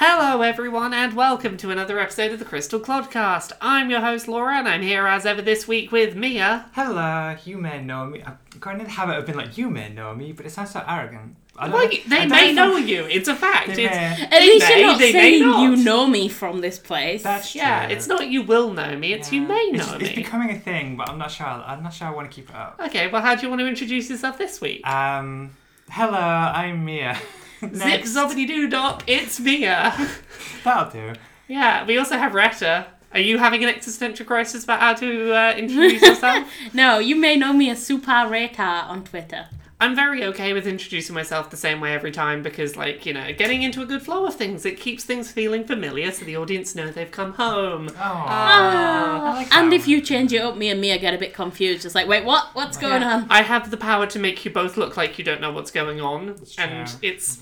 Hello, everyone, and welcome to another episode of the Crystal Clodcast. I'm your host, Laura, and I'm here as ever this week with Mia. Hello, you may know me. I'm going to the habit of being like, you may know me, but it sounds so arrogant. I don't- I they don't may know know if you. It's a fact. They It's, may. At least may, you're not they may saying not. you know me from this place. That's true. yeah, it's not you will know me. It's you Yeah. may know it's me. It's becoming a thing, but I'm not sure. I'm not sure I want to keep it up. Okay, well, how do you want to introduce yourself this week? Um, hello, I'm Mia. Zip Next. zobbity doo dop, it's Mia. That'll do. yeah, we also have Retta. Are you having an existential crisis about how to uh, introduce yourself? no, you may know me as Super Retta on Twitter. I'm very okay with introducing myself the same way every time because, like, you know, getting into a good flow of things, it keeps things feeling familiar so the audience know they've come home. Oh, Ah. like and if you change it up, me and Mia get a bit confused. It's like, wait, what? What's going Yeah. on? I have the power to make you both look like you don't know what's going on, true. and it's.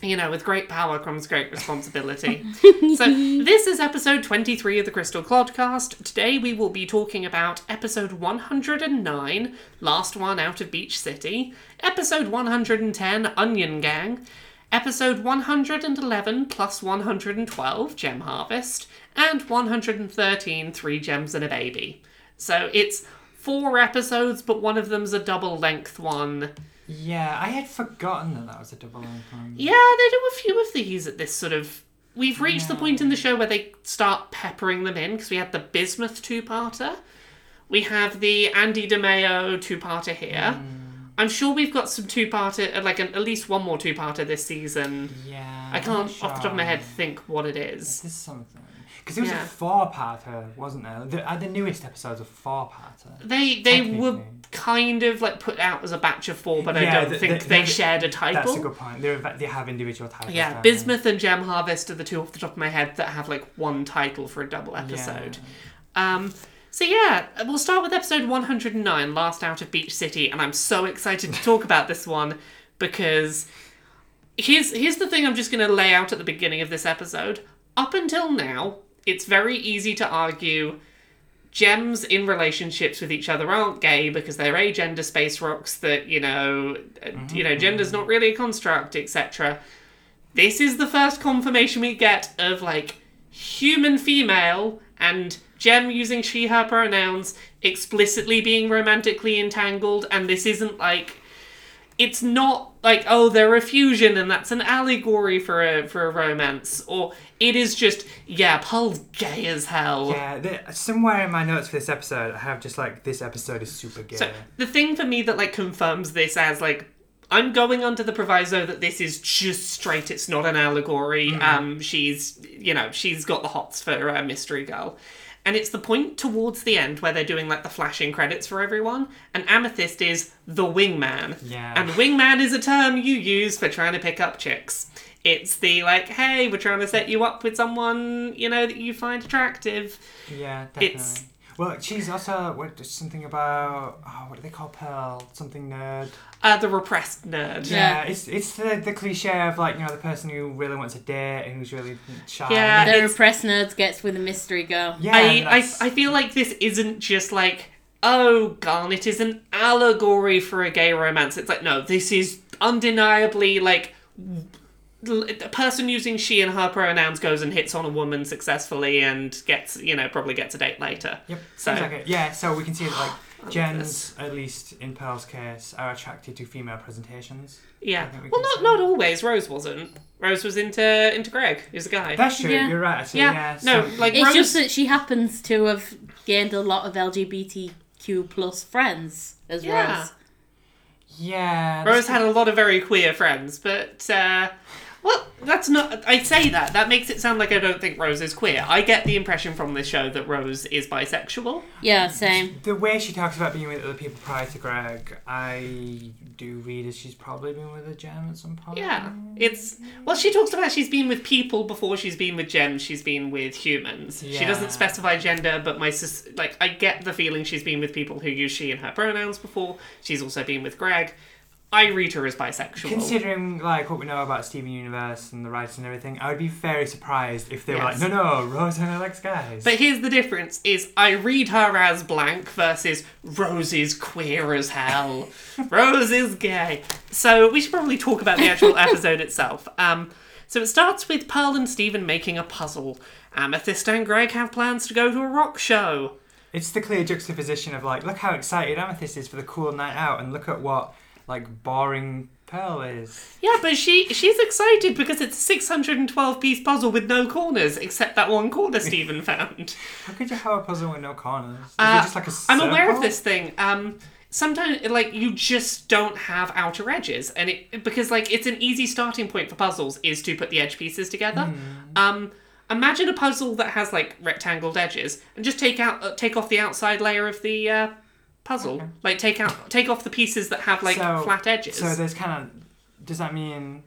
You know, with great power comes great responsibility. so, this is episode 23 of the Crystal Clodcast. Today we will be talking about episode 109, Last One Out of Beach City, episode 110, Onion Gang, episode 111 plus 112, Gem Harvest, and 113, Three Gems and a Baby. So, it's four episodes, but one of them's a double length one. Yeah, I had forgotten that that was a double one. Yeah, they do a few of these at this sort of. We've reached the point in the show where they start peppering them in because we had the Bismuth two-parter, we have the Andy DeMayo two-parter here. I'm sure we've got some two-parter, uh, like an, at least one more two-parter this season. Yeah. I can't, not off the top of my head, think what it is. Is This is something. Because it was Yeah. a four-parter, wasn't there? The, uh, the newest episode's a four-parter. They they were. Kind of like put out as a batch of four, but I don't the- think the- they the- shared a title. That's a good point. They're, they have individual titles. Yeah? Bismuth and Gem Harvest are the two off the top of my head that have like one title for a double episode. Um, so yeah, we'll start with episode 109, Last Out of Beach City, and I'm so excited to talk about this one because here's here's the thing I'm just going to lay out at the beginning of this episode. Up until now, it's very easy to argue gems in relationships with each other aren't gay because they're agender space rocks that you know uh, you know gender's not really a construct etc this is the first confirmation we get of like human female and gem using she her pronouns explicitly being romantically entangled and this isn't like it's not like oh they're a fusion and that's an allegory for a for a romance or it is just yeah Pearl's gay as hell Yeah, somewhere in my notes for this episode, I have just like this episode is super gay. So the thing for me that like confirms this as like I'm going under the proviso that this is just straight. It's not an allegory. Um, she's you know she's got the hots for uh, Mystery Girl, and it's the point towards the end where they're doing like the flashing credits for everyone, and Amethyst is the wingman. Yeah. And wingman is a term you use for trying to pick up chicks. It's the like, hey, we're trying to set you up with someone you know that you find attractive. yeah, definitely. it's- Well, she's also what something about oh, what do they call Pearl? Something nerd. Uh, the repressed nerd. Yeah, it's it's the, the cliche of like you know the person who really wants a date and who's really shy. Yeah, the it's- repressed nerds gets with a mystery girl. yeah. I, I, I feel like this isn't just like, oh, Garnet is an allegory for a gay romance. It's like, no, this is undeniably like l- a person using she and her pronouns goes and hits on a woman successfully and gets, you know, probably gets a date later. Yep. So- seems like it. Yeah, so we can see that like gems, at least in Pearl's case, are attracted to female presentations. Yeah. We Well, not say. not always. Rose wasn't. Rose was into into Greg, who's a guy. That's true. Yeah. You're right. Actually, yeah. yeah. No, like It's Rose. just that she happens to have gained a lot of LGBTQ plus friends as Yeah. Rose. yeah. Rose had a lot of very queer friends, but uh, well, that's not. I say that that makes it sound like I don't think Rose is queer. I get the impression from this show that Rose is bisexual. Yeah, same. The way she talks about being with other people prior to Greg, I do read as she's probably been with a gem at some point. Yeah, it's well. She talks about she's been with people before she's been with gems. She's been with humans. She doesn't specify gender, but my sis, like I get the feeling she's been with people who use she and her pronouns before. She's also been with Greg. I read her as bisexual. Considering like what we know about Steven Universe and the writers and everything, I would be very surprised if they were Yes. like, no, no, Rose only likes guys. But here's the difference: is I read her as blank versus Rose is queer as hell. Rose is gay. So we should probably talk about the actual episode itself. Um, So it starts with Pearl and Steven making a puzzle. Amethyst and Greg have plans to go to a rock show. It's the clear juxtaposition of like, look how excited Amethyst is for the cool night out, and look at what like boring Pearl is. Yeah, but she she's excited because it's a 612 piece puzzle with no corners, except that one corner Steven found. How could you have a puzzle with no corners? Is Uh, it just like a I'm aware of this thing. Um, sometimes like you just don't have outer edges, and it because like it's an easy starting point for puzzles is to put the edge pieces together. Hmm. Um, imagine a puzzle that has like rectangled edges, and just take out uh, take off the outside layer of the uh, puzzle. Like take out take off the pieces that have like So- flat edges. So there's kind of. Does that mean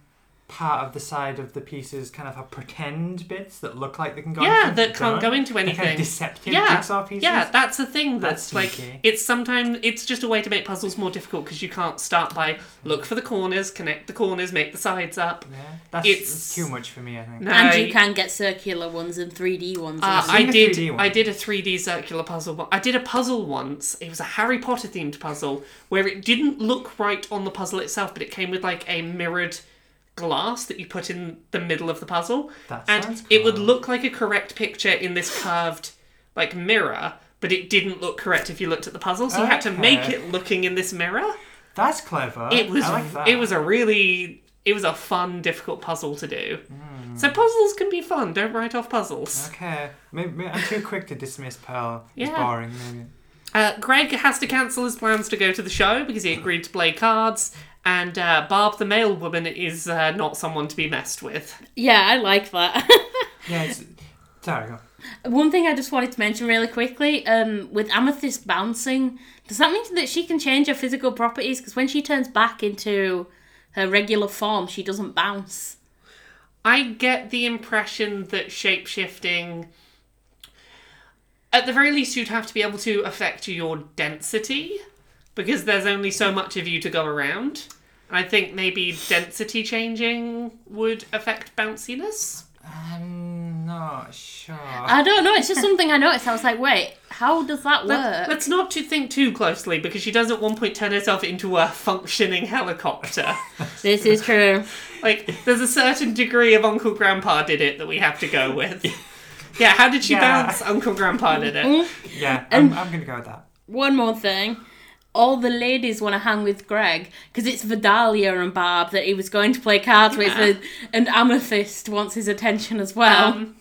part of the side of the pieces kind of have pretend bits that look like they can go? yeah, into that can't go into anything. Kind of deceptive yeah, jigsaw pieces. yeah, that's the thing. That's, That's like sneaky. it's sometimes it's just a way to make puzzles more difficult because you can't start by look for the corners, connect the corners, make the sides up. Yeah, that's, It's- that's too much for me. I think. No, and you can get circular ones and 3D ones. Uh, I did. 3D one. I did a 3D circular puzzle. one- I did a puzzle once. It was a Harry Potter themed puzzle where it didn't look right on the puzzle itself, but it came with like a mirrored glass that you put in the middle of the puzzle, That and sounds it would look like a correct picture in this curved like mirror. But it didn't look correct if you looked at the puzzle, so you had to make it looking in this mirror. That's clever. It was. I like that. It was a really. It was a fun, difficult puzzle to do. Hmm. So puzzles can be fun. Don't write off puzzles. Okay, maybe, maybe I'm too quick to dismiss Pearl. It's boring. Maybe. Uh, Greg has to cancel his plans to go to the show because he agreed to play cards, and uh, Barb the mail woman is uh, not someone to be messed with. yeah, I like that. Yeah, it's. Sorry. Go. One thing I just wanted to mention really quickly, um, with Amethyst bouncing, does that mean that she can change her physical properties? Because when she turns back into her regular form, she doesn't bounce. I get the impression that shapeshifting, at the very least, you'd have to be able to affect your density because there's only so much of you to go around. And I think maybe density changing would affect bounciness. I'm not sure. I don't know. It's just something I noticed. I was like, wait, how does that work? let's not to think too closely because she does at one point turn herself into a functioning helicopter. This is true. like, there's a certain degree of Uncle Grandpa did it that we have to go with. Yeah, how did she Yeah. bounce? Uncle Grandpa did it. Mm-hmm. yeah, I'm, I'm gonna go with that. One more thing. All the ladies want to hang with Greg because it's Vidalia and Barb that he was going to play cards with, Yeah. and, and Amethyst wants his attention as well. Um,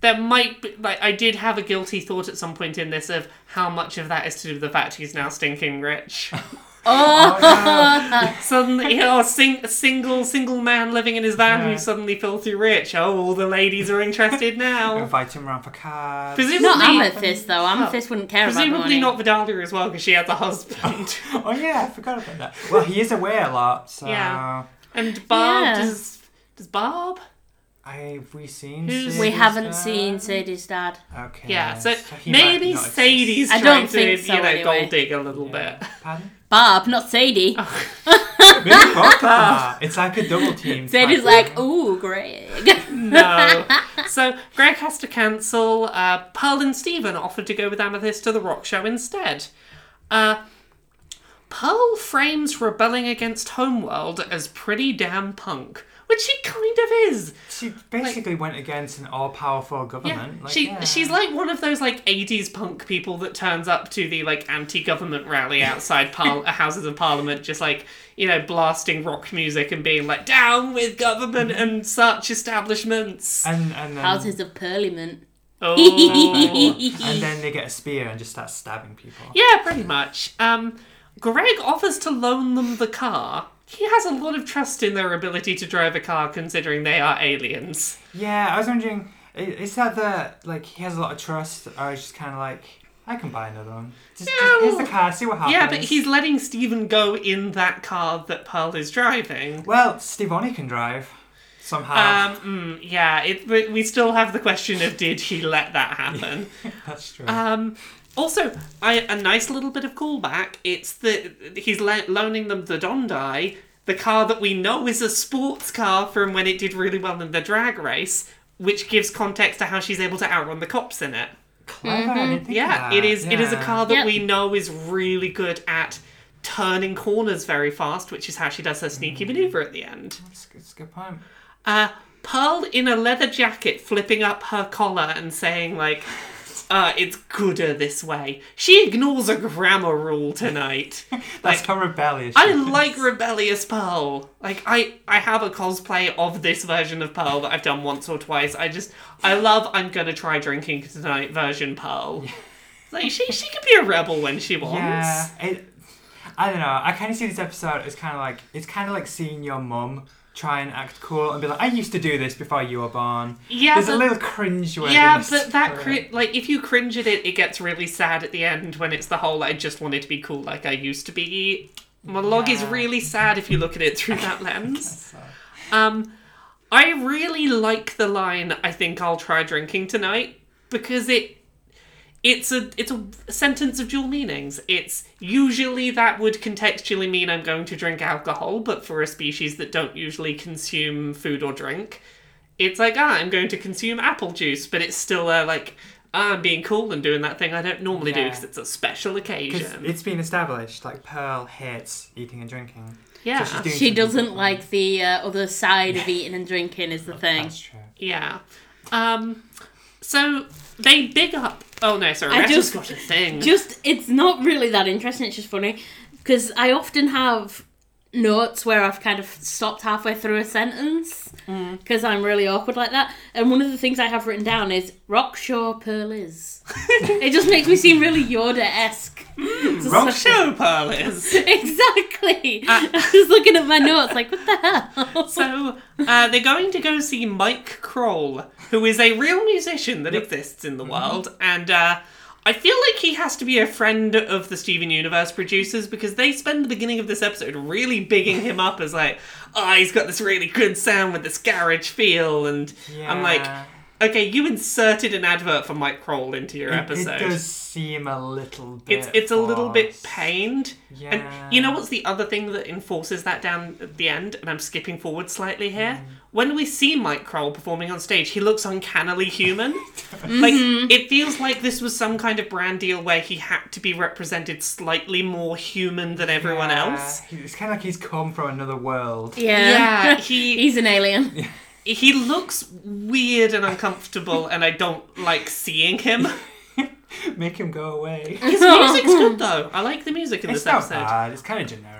there might be, like, I did have a guilty thought at some point in this of how much of that is to do with the fact he's now stinking rich. oh, Oh, suddenly, you know, a, sing, a single, single man living in his van Yeah. who's suddenly filthy rich. Oh, all the ladies are interested now. Invite him around for cards. Presumably, not Amethyst though. Oh. Amethyst wouldn't care about Presumably money. not Vidalia as well, because she has a husband. oh yeah, I forgot about that. Well, he is away a lot, so. Yeah. and Barb, Yeah. does, does Barb? Have we seen? Who's- We haven't dad? seen Sadie's dad. Okay. Yeah, so he might maybe not exist. Sadie's I trying don't to, think so, you know, anyway. gold dig a little Yeah. bit. Pardon? Barb, not Sadie. Maybe both. It's like a double team. Sadie's type like, thing. ooh, Greg. No. so Greg has to cancel. Uh, Pearl and Steven offered to go with Amethyst to the rock show instead. Uh, Pearl frames rebelling against Homeworld as pretty damn punk, which she kind of is. She basically went against an all-powerful Yeah, government. like, she yeah. she's like one of those like '80s punk people that turns up to the like anti-government rally outside par- Houses of Parliament, just like you know blasting rock music and being like down with government and such establishments. and and then, Houses of Parliament. Oh, and then they get a spear and just start stabbing people. yeah, pretty much. Um, Greg offers to loan them the car. He has a lot of trust in their ability to drive a car, considering they are aliens. Yeah, I was wondering, is that the like he has a lot of trust, or is just kind of like I can buy another one. Just, Yeah, just here's the car, see what happens. Yeah, but he's letting Steven go in that car that Pearl is driving. well, Stevonnie can drive somehow. Um, mm, yeah, it, we still have the question of did he let that happen? That's true. um, also, I, a nice little bit of callback. It's that he's le- loaning them the Dondai, the car that we know is a sports car from when it did really well in the drag race, which gives context to how she's able to outrun the cops in it. Clever. I didn't think of Yeah, that. it is. It is a car that Yep. we know is really good at turning corners very fast, which is how she does her sneaky maneuver at the end. That's, that's a good point. Uh, Pearl in a leather jacket flipping up her collar and saying like uh, it's gooder this way. She ignores a grammar rule tonight. That's Like, how rebellious. I she is. like rebellious Pearl. Like I, I have a cosplay of this version of Pearl that I've done once or twice. I just, I love. I'm gonna try drinking tonight version Pearl. Like she, she can be a rebel when she wants. Yeah, it, I don't know. I kind of see this episode as kind of like it's kind of like seeing your mum try and act cool and be like, "I used to do this before you were born." Yeah, There's but, a little cringe. yeah, but that cri- like if you cringe at it, it gets really sad at the end when it's the whole "I just wanted to be cool like I used to be." Monologue is really sad if you look at it through that lens. So, Um, I really like the line. I think I'll try drinking tonight because it it's a it's a sentence of dual meanings. It's usually that would contextually mean I'm going to drink alcohol, but for a species that don't usually consume food or drink, it's like ah I'm going to consume apple juice, but it's still uh, like ah, I'm being cool and doing that thing I don't normally do because it's a special occasion. it's been established. Like Pearl hates eating and drinking. Yeah, So she's doing She doesn't like the uh, other side of eating and drinking is the thing. That's true. yeah. Um, so they big up. Oh no, sorry, I just- got a thing. Just it's not really that interesting. It's just funny because I often have notes where I've kind of stopped halfway through a sentence because I'm really awkward like that. And one of the things I have written down is rock sure Pearl is. it just makes me seem really Yoda esque. Rock show Pearl is. Exactly. I was looking at my notes like, what the hell? So uh, they're going to go see Mike Krol, who is a real musician that exists in the world, and uh, I feel like he has to be a friend of the Steven Universe producers because they spend the beginning of this episode really bigging him up as like, oh, he's got this really good sound with this garage feel, and I'm like, okay, you inserted an advert for Mike Krol into your It, episode. it does seem a little bit. it's it's a little bit pained. Yeah. And you know what's the other thing that enforces that down at the end? And I'm skipping forward slightly here. Mm. When we see Mike Krol performing on stage, he looks uncannily human. like mm-hmm. it feels like this was some kind of brand deal where he had to be represented slightly more human than everyone Yeah. else. He- It's kind of like he's come from another world. Yeah. Yeah, he He's an alien. he looks weird and uncomfortable, and I don't like seeing him. Make him go away. His music's good though. I like the music in It's this not episode. bad. It's kind of generic.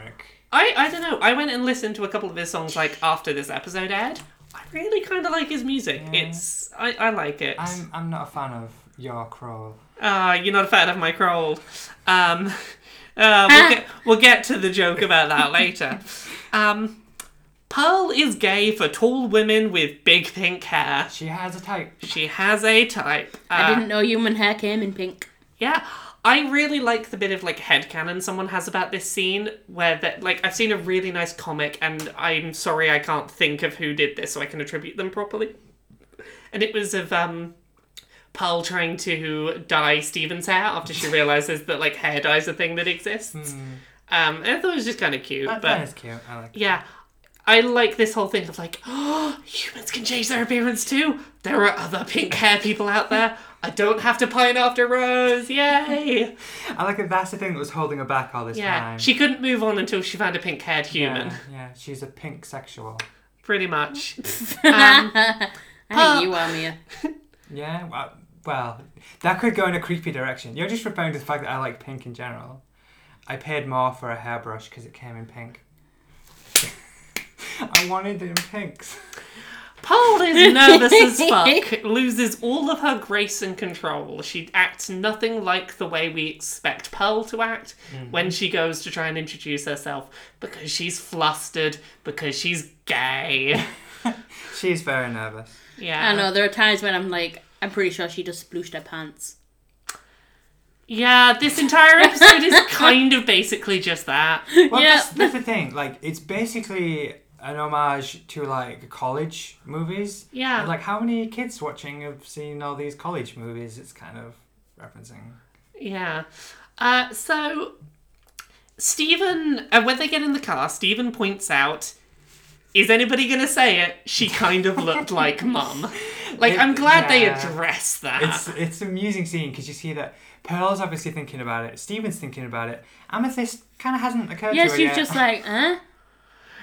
I, I don't know. I went and listened to a couple of his songs like after this episode aired. I really kind of like his music. Yeah. It's I, I like it. I'm I'm not a fan of your crawl. Ah, you're not a fan of my crawl. Um, uh, we'll get we'll get to the joke about that later. Um, Pearl is gay for tall women with big pink hair. She has a type. She has a type. I Uh, didn't know human hair came in pink. Yeah, I really like the bit of like headcanon someone has about this scene where that like I've seen a really nice comic and I'm sorry I can't think of who did this so I can attribute them properly. And it was of um Pearl trying to dye Steven's hair after she realizes that like hair dye is a thing that exists. Um and I thought it was just kind of cute, That, but that is cute. I like. yeah. I like this whole thing of like, oh, humans can change their appearance too. There are other pink hair people out there. I don't have to pine after Rose. Yay! I like that. That's the thing that was holding her back all this Yeah, time. she couldn't move on until she found a pink haired human, Yeah, yeah, she's a pink sexual. pretty much. Um, I think you are, Mia. Yeah, well, well, that could go in a creepy direction. You're just referring to the fact that I like pink in general. I paid more for a hairbrush because it came in pink. I wanted it in pinks. Paul is nervous as fuck, loses all of her grace and control. She acts nothing like the way we expect Pearl to act mm-hmm. when she goes to try and introduce herself because she's flustered, because she's gay. She's very nervous. Yeah. I know, there are times when I'm like, I'm pretty sure she just splooshed her pants. Yeah, this entire episode is kind of basically just that. Well, Yeah. that's, that's the thing. Like, it's basically an homage to like college movies. Yeah. And, like, how many kids watching have seen all these college movies? It's kind of referencing. Yeah. Uh, so, Steven, uh, when they get in the car, Steven points out, is anybody going to say it? She kind of looked like mum. Like, It- I'm glad they yeah. address that. It's it's an amusing scene because you see that Pearl's obviously thinking about it. Steven's thinking about it. Amethyst kind of hasn't occurred Yeah, to her Yes, she's yet. just like, huh?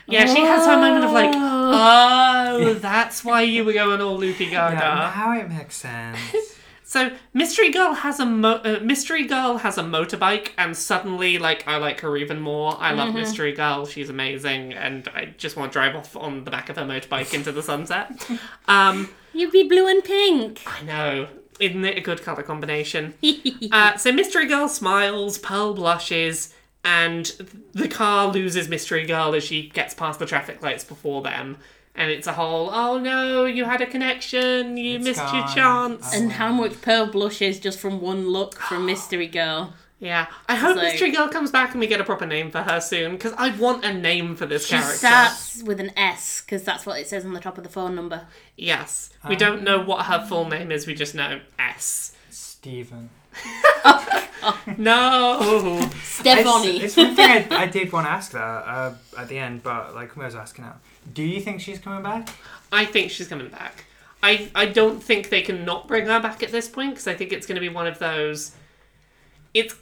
Yeah, she has her moment of like, Oh, that's why you were going all loopy gaga. Yeah, now it makes sense. So Mystery Girl has a mo- uh, Mystery Girl has a motorbike, and suddenly, like, I like her even more. I love Mystery Girl; she's amazing, and I just want to drive off on the back of her motorbike into the sunset. Um, You'd be blue and pink. I know, isn't it a good color combination? Uh, so Mystery Girl smiles, Pearl blushes, and the car loses Mystery Girl as she gets past the traffic lights before them. And it's a whole, oh no, you had a connection, you It's missed your gone. chance. and how much Pearl blushes just from one look from Mystery Girl. Yeah, I hope like- Mystery Girl comes back and we get a proper name for her soon because I want a name for this She character. starts with an S because that's what it says on the top of the phone number. Yes, we um, don't know what her full name is. We just know S. Stephen. No. Stefani. It's, it's one thing I, I did want to ask that uh, at the end, but like I was asking now. Do you think she's coming back? I think she's coming back. I I don't think they can not bring her back at this point because I think it's going to be one of those. It's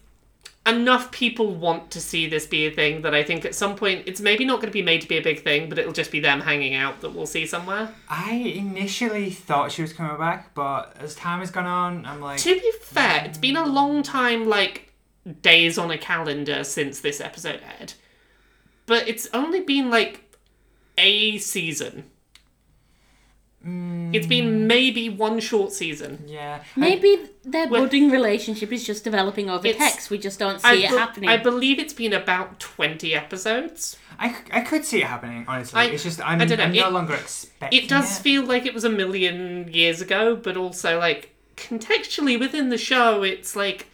enough people want to see this be a thing that I think at some point it's maybe not going to be made to be a big thing, but it'll just be them hanging out that we'll see somewhere. I initially thought she was coming back, but as time has gone on, I'm like, To be fair, it's been a mm. long time, like days on a calendar since this episode aired, but it's only been like a season. It's been maybe one short season. yeah. I- Maybe their Well- budding relationship is just developing over text. We just don't see I, it be- happening. I believe it's been about 20 episodes. I, I could see it happening, honestly. I- it's just I'm, I don't know, I'm no it- longer expecting It does feel like it was a million years ago, but also, like, contextually within the show, it's like.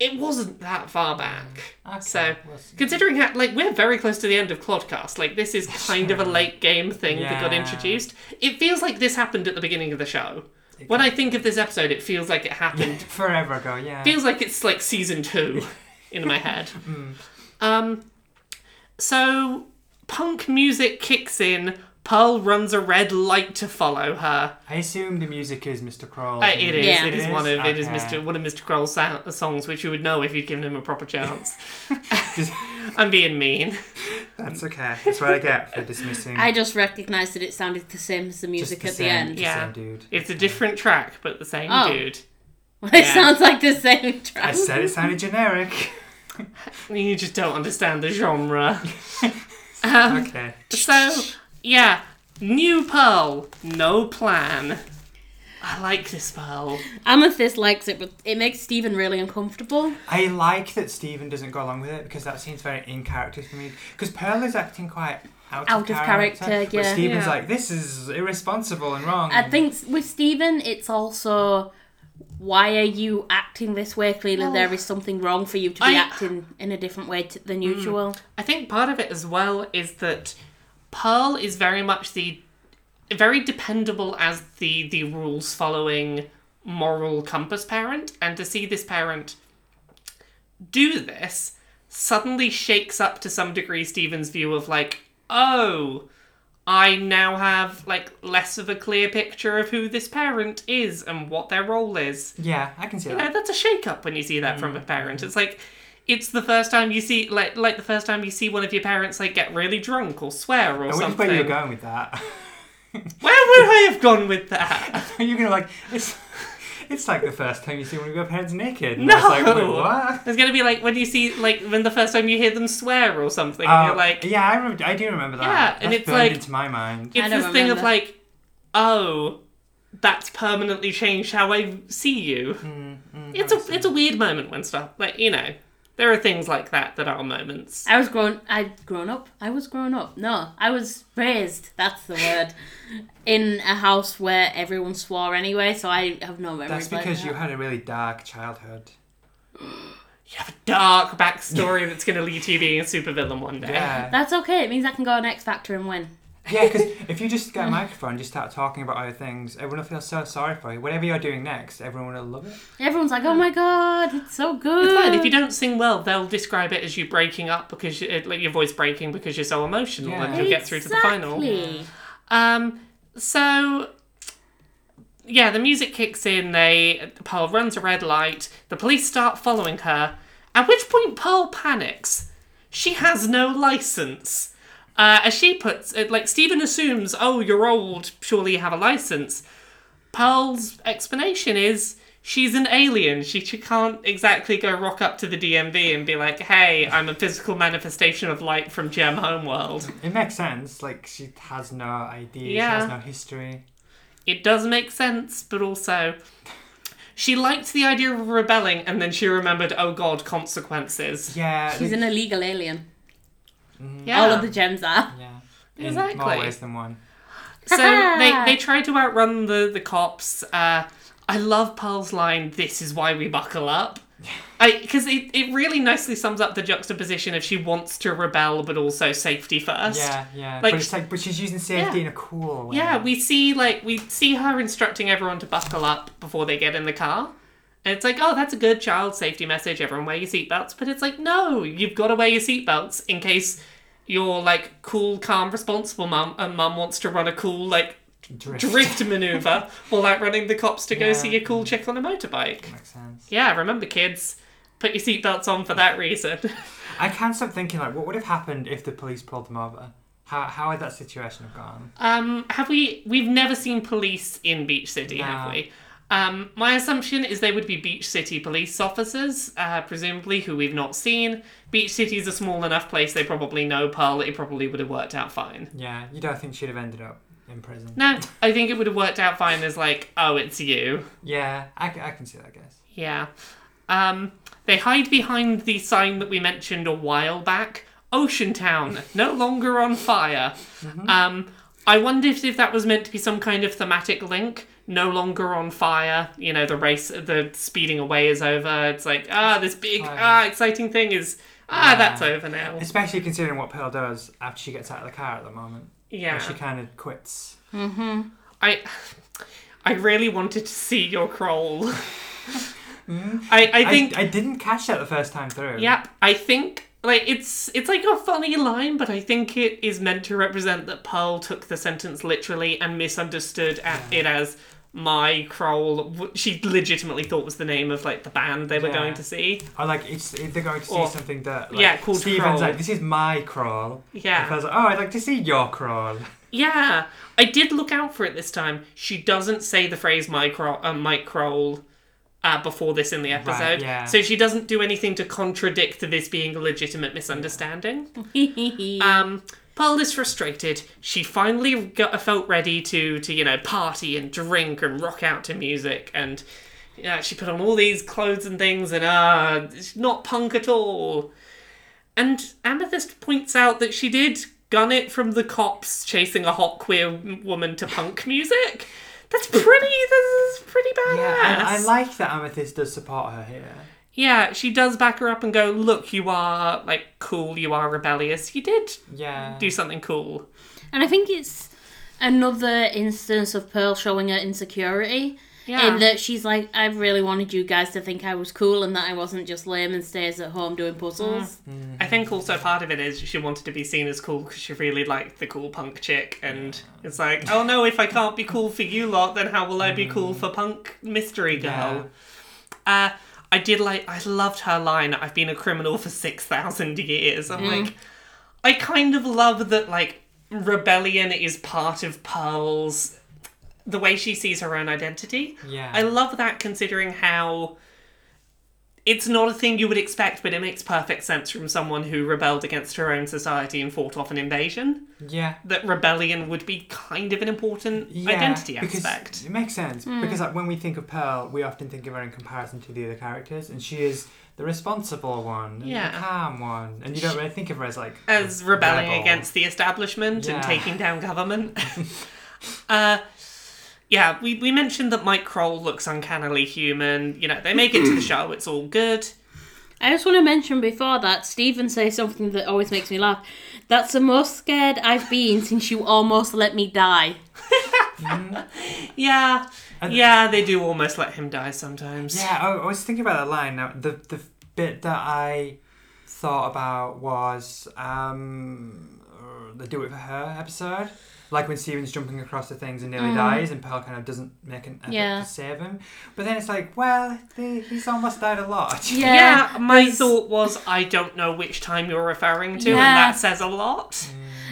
It wasn't that far back. Okay, so, we'll considering how, like, we're very close to the end of Clodcast, like, this is kind of a late game thing that got introduced. It feels like this happened at the beginning of the show. When I think of this episode, it feels like it happened Forever ago, yeah. feels like it's like season two in my head. Um, so punk music kicks in. Pearl runs a red light to follow her. I assume the music is Mr. Krol. Uh, it is. Yeah. It is one of it is Mr. one of Mr. Krol's sou- songs, which you would know if you'd given him a proper chance. I'm being mean. That's okay. That's what I get for dismissing. I just recognised that it sounded the same as the music the at same, the end. just Yeah. same dude. It's a different track, but the same Oh. dude. it Yeah. sounds like the same track. I said it sounded generic. You just don't understand the genre. Um, Okay. So, yeah, new Pearl, no plan. I like this Pearl. Amethyst likes it, but it makes Steven really uncomfortable. I like that Steven doesn't go along with it because that seems very in character for me. Because Pearl is acting quite out, Out of character, But yeah. Steven's Yeah. like, this is irresponsible and wrong. I think with Steven, it's also why are you acting this way? Clearly, Well, there is something wrong for you to be I- acting in a different way t- than mm. usual. I think part of it as well is that Pearl is very much the very dependable as the the rules following moral compass parent and to see this parent do this suddenly shakes up to some degree Steven's view of like oh I now have like less of a clear picture of who this parent is and what their role is. yeah, I can see You know, that. that's a shake up when you see that from a mm. parent. It's like it's the first time you see like like the first time you see one of your parents like get really drunk or swear or I wonder something. where you're going with that. Where would I have gone with that? you're gonna like it's. It's like the first time you see one of your parents naked. And No. It's like, wait, what? It's gonna be like when you see like when the first time you hear them swear or something, and Uh, you're like, yeah, I remember. I do remember that. Yeah, and it's like- into my mind. it's I don't this thing of like, oh, that's permanently changed how I see you. Mm, mm, It's a makes it's a weird moment when stuff like you know there are things like that that are moments. I was grown. I'd grown up. I was grown up. No, I was raised. That's the word. In a house where everyone swore anyway, so I have no memories. That's like because you had a really dark childhood. You have a dark backstory that's going to lead to you being a supervillain one day. Yeah. That's okay. It means I can go on X Factor and win. Yeah, because if you just get a microphone and just start talking about other things, everyone will feel so sorry for you. Whatever you're doing next, everyone will love it. Everyone's like, "Oh my god, it's so good." It's fine. If you don't sing well, they'll describe it as you breaking up because you, like your voice breaking because you're so emotional, and you'll get through to the final. Exactly. Um, so yeah, the music kicks in. They Pearl runs a red light. The police start following her. At which point, Pearl panics. She has no license. Uh, as she puts it, like Steven assumes, oh, you're old, surely you have a license. Pearl's explanation is she's an alien. She, she can't exactly go rock up to the DMV and be like, hey, I'm a physical manifestation of light from Gem Homeworld. It makes sense. Like she has no idea, Yeah. She has no history. It does make sense, but also. She liked the idea of rebelling, and then she remembered, oh god, consequences. Yeah. She's they- an illegal alien. Yeah. All of the gems are. yeah. In Exactly. more ways than one. So they, they try to outrun the, the cops. Uh, I love Pearl's line, this is why we buckle up. Because it, it really nicely sums up the juxtaposition of she wants to rebel but also safety first. Yeah, yeah. Like- but it's like, but she's using safety Yeah. in a cool way. Yeah, we see like we see her instructing everyone to buckle up before they get in the car. And it's like, oh, that's a good child safety message. Everyone wear your seatbelts. But it's like, no, you've got to wear your seatbelts in case your like cool, calm, responsible mum and mum wants to run a cool like drift. drift maneuver while outrunning the cops to go see a cool chick on a motorbike. Makes sense. Yeah, remember kids, put your seatbelts on for that reason. I can't stop thinking like, what would have happened if the police pulled them over? How how would that situation have gone? Um, have we? We've never seen police in Beach City, have we? Um, my assumption is they would be Beach City police officers, uh, presumably, who we've not seen. Beach City is a small enough place; they probably know Pearl. It probably would have worked out fine. Yeah, you don't think she'd have ended up in prison? No, I think it would have worked out fine as like, oh, it's you. Yeah, I can see that. I guess. Yeah. Um, they hide behind the sign that we mentioned a while back. Ocean Town, no longer on fire. Um, I wondered if that was meant to be some kind of thematic link. No longer on fire. You know, the race, the speeding away is over. It's like, ah, this big, ah, exciting thing is, ah, Yeah. that's over now. Especially considering what Pearl does after she gets out of the car at the moment. Yeah. Like, she kind of quits. Mhm. I, I really wanted to see your crawl. I, I think I, I didn't catch that the first time through. Yep, I think like it's it's like a funny line, but I think it is meant to represent that Pearl took the sentence literally and misunderstood at it as my Kroll. w- She legitimately thought was the name of like the band they were Yeah. going to see. Or like it's if they're going to see Or- something that like, yeah, called Steven's crawl. like this is my crawl. Yeah. And Pearl's like, oh, I'd like to see your crawl. Yeah, I did look out for it this time. She doesn't say the phrase my "micro" uh, Mike Krol uh, before this in the episode, yeah. so she doesn't do anything to contradict this being a legitimate misunderstanding. Um, Pearl is frustrated. She finally got, felt ready to, to, you know, party and drink and rock out to music. And yeah, she put on all these clothes and things, and uh, it's not punk at all. And Amethyst points out that she did gun it from the cops chasing a hot queer woman to punk music. That's pretty. That's pretty badass. Yeah, I, I like that Amethyst does support her here. Yeah, she does back her up and go, "Look, you are like cool. You are rebellious. You did Yeah. do something cool." And I think it's another instance of Pearl showing her insecurity. Yeah. In that she's like, I really wanted you guys to think I was cool and that I wasn't just lame and stays at home doing puzzles. I think also part of it is she wanted to be seen as cool because she really liked the cool punk chick, and it's like, oh no, if I can't be cool for you lot, then how will I be cool for punk mystery girl? Uh, I did like, I loved her line. I've been a criminal for six thousand years. I'm mm. like, I kind of love that like rebellion is part of Pearl's the way she sees her own identity. Yeah. I love that considering how it's not a thing you would expect, but it makes perfect sense from someone who rebelled against her own society and fought off an invasion. Yeah. That rebellion would be kind of an important Yeah, identity aspect. It makes sense because like when we think of Pearl, we often think of her in comparison to the other characters, and she is the responsible one, and Yeah. the calm one, and you don't really think of her as like As rebelling rebel. against the establishment Yeah. and taking down government. uh, yeah, we, we mentioned that Mike Kroll looks uncannily human. You know, they make it to the show, it's all good. I just want to mention before that, Steven says something that always makes me laugh. That's the most scared I've been since you almost let me die. Yeah, And- yeah, they do almost let him die sometimes. Yeah, I, I was thinking about that line. Now, the the bit that I thought about was um, the "Do It for Her" episode. Like when Steven's jumping across the things and nearly dies, and Pearl kind of doesn't make an effort Yeah. to save him. But then it's like, well, they, he's almost died a lot. Yeah, my there's- thought was I don't know which time you're referring to, Yeah. and that says a lot.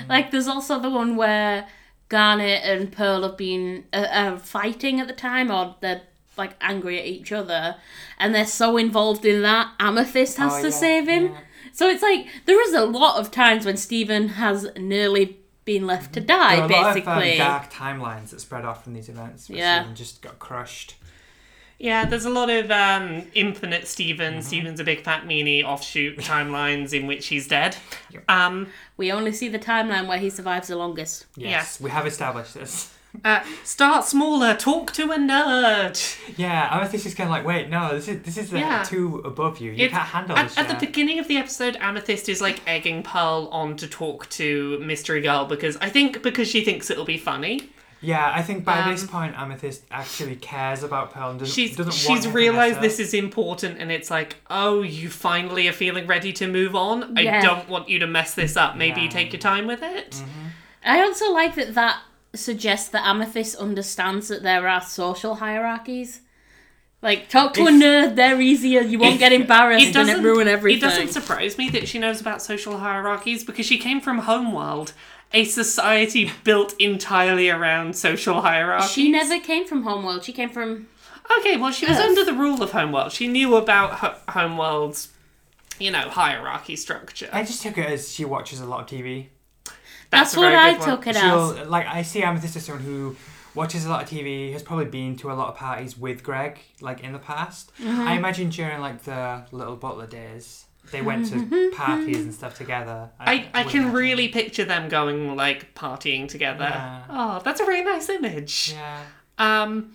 Like, there's also the one where Garnet and Pearl have been uh, uh, fighting at the time, or they're like angry at each other, and they're so involved in that, Amethyst has Oh, to yeah, save him. yeah. So it's like there is a lot of times when Steven has nearly been left to die, There are a lot of basically. um, dark timelines that spread off from these events. Where Yeah. Steven just got crushed. Yeah, there's a lot of um, infinite Steven, Mm-hmm. Steven's a big fat meanie offshoot timelines in which he's dead. Yep. Um, we only see the timeline where he survives the longest. Yes, we have established this. Uh, start smaller, talk to a nerd. Yeah, Amethyst is kind of like, wait, no, this is this is uh, Yeah. too above you. You It's- can't handle At, this at the yet. beginning of the episode, Amethyst is like egging Pearl on to talk to Mystery Girl because I think because she thinks it'll be funny. Yeah, I think by this Um, point, Amethyst actually cares about Pearl and doesn't, She's doesn't want she's her to realized mess this is important, and it's like, oh, you finally are feeling ready to move on. I Yeah. don't want you to mess this up. Maybe Yeah. take your time with it. I also like that that suggests that Amethyst understands that there are social hierarchies. Like, talk to a nerd, they're easier, you won't if- get embarrassed It and doesn't it ruin everything. It doesn't surprise me that she knows about social hierarchies because she came from Homeworld, a society built entirely around social hierarchies. She never came from Homeworld, she came from. Okay, well, she was under the rule of Homeworld. She knew about Ho- Homeworld's, you know, hierarchy structure. I just took it as she watches a lot of TV. That's, a what I good one. took it as. She'll like I see Amethyst as someone who watches a lot of TV, has probably been to a lot of parties with Greg, like in the past. Mm-hmm. I imagine during like the little butler days, they went to parties and stuff together. I, I would can imagine. really picture them going like partying together. Yeah. Oh, that's a very nice image. Yeah, Um,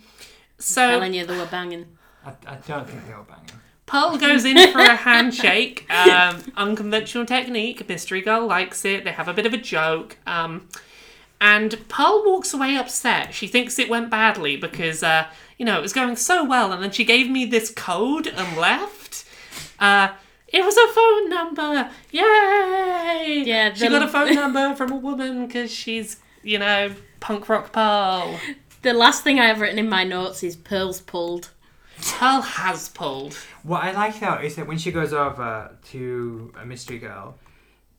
so telling you they were banging. I, I don't think they were banging. Pearl goes in for a handshake. Um, unconventional technique. Mystery Girl likes it. They have a bit of a joke. Um, and Pearl walks away upset. She thinks it went badly because, uh, you know, it was going so well, and then she gave me this code and left. Uh, it was a phone number. Yay! Yeah, she got a phone number from a woman because she's, you know, punk rock Pearl. The last thing I have written in my notes is Pearl's pulled. Pearl has pulled. What I like though is that when she goes over to a mystery girl,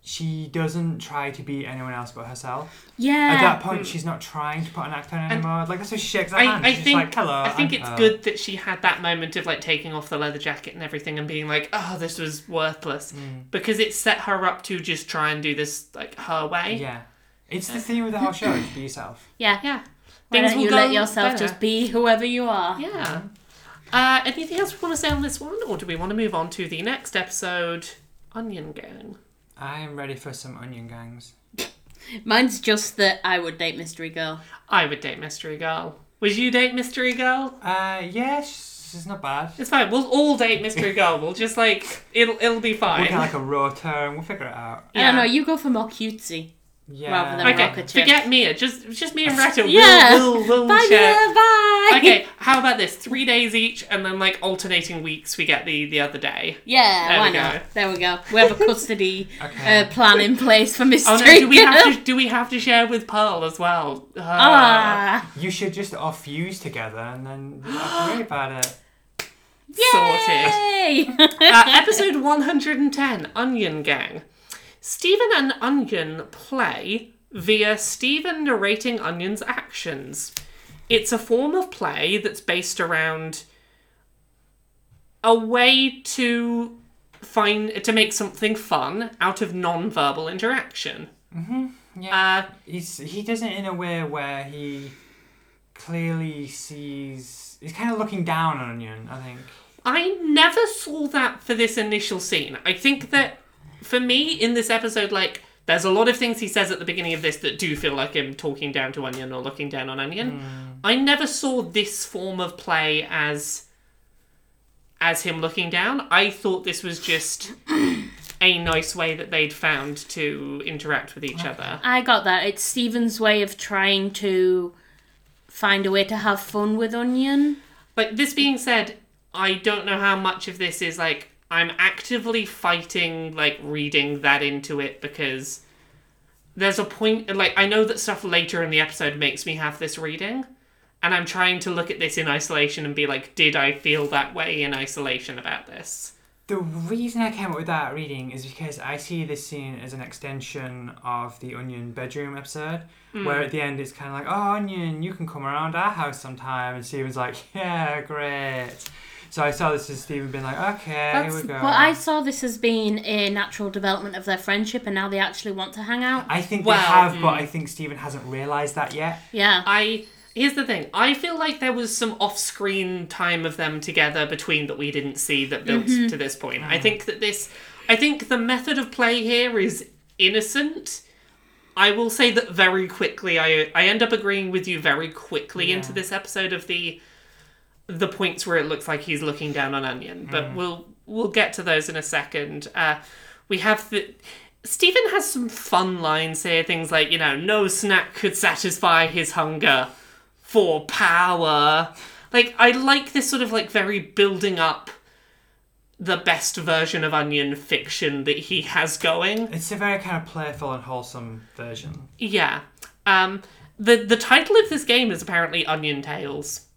she doesn't try to be anyone else but herself. Yeah. At that point, she's not trying to put an act on anymore. like that's how she shakes her hand. I, I She's think like, "Hello." I think I'm it's Pearl." good that she had that moment of like taking off the leather jacket and everything and being like, "Oh, this was worthless," Mm. because it set her up to just try and do this like her way. Yeah, it's the theme of the whole show. is be yourself. yeah. Yeah. Why Things don't will you go let yourself better. just be whoever you are? Yeah. Uh, anything else we want to say on this one, or do we want to move on to the next episode, Onion Gang? I am ready for some onion gangs. Mine's just that I would date Mystery Girl. I would date Mystery Girl. Would you date Mystery Girl? Uh, yes, it's not bad. It's fine. We'll all date Mystery Girl. We'll just like it'll it'll be fine. We'll fine. get like a rota and we'll figure it out. I don't know, you go for more cutesy. Yeah. Rather than Okay, Rocket Chip. forget Mia. Just just me and Rachel. Yeah. We'll, we'll, we'll Bye, share. Mia, bye! Okay, how about this? Three days each, and then like alternating weeks, we get the the other day. Yeah, There why we go. not? There we go. We have a custody Okay. uh, plan in place for Mystery Oh no, do we have to do we have to share with Pearl as well? Uh, Ah, You should just all fuse together and then you don't have to worry about it. sorted. Uh, episode 110 Onion Gang. Steven and Onion play via Steven narrating Onion's actions. It's a form of play that's based around a way to find to make something fun out of non-verbal interaction. Yeah. Uh, He's, he does it in a way where he clearly sees. He's kind of looking down on Onion, I think. I never saw that for this initial scene. I think that for me in this episode, like there's a lot of things he says at the beginning of this that do feel like him talking down to Onion or looking down on Onion. Hmm. I never saw this form of play as as him looking down. I thought this was just a nice way that they'd found to interact with each other. I got that. It's Steven's way of trying to find a way to have fun with Onion. Like this being said, I don't know how much of this is like I'm actively fighting like reading that into it because there's a point like I know that stuff later in the episode makes me have this reading and I'm trying to look at this in isolation and be like did I feel that way in isolation about this? The reason I came up with that reading is because I see this scene as an extension of the Onion bedroom episode, Hmm. where at the end it's kind of like, "Oh, Onion, you can come around our house sometime," and Steven's like, "Yeah, great." So I saw this as Steven being like, "Okay, That's, here we go." well, I saw this as being a natural development of their friendship, and now they actually want to hang out. I think Well, they have, but mm. I think Steven hasn't realised that yet. Yeah. I here's the thing. I feel like there was some off-screen time of them together between that we didn't see that built to this point. I think that this I think the method of play here is innocent. I will say that very quickly I I end up agreeing with you very quickly into this episode of the the points where it looks like he's looking down on Onion, but we'll we'll get to those in a second. Uh, we have the Steven has some fun lines here, things like you know, no snack could satisfy his hunger for power. Like I like this sort of like very building up the best version of Onion fiction that he has going. It's a very kind of playful and wholesome version. Yeah. Um the the title of this game is apparently Onion Tales.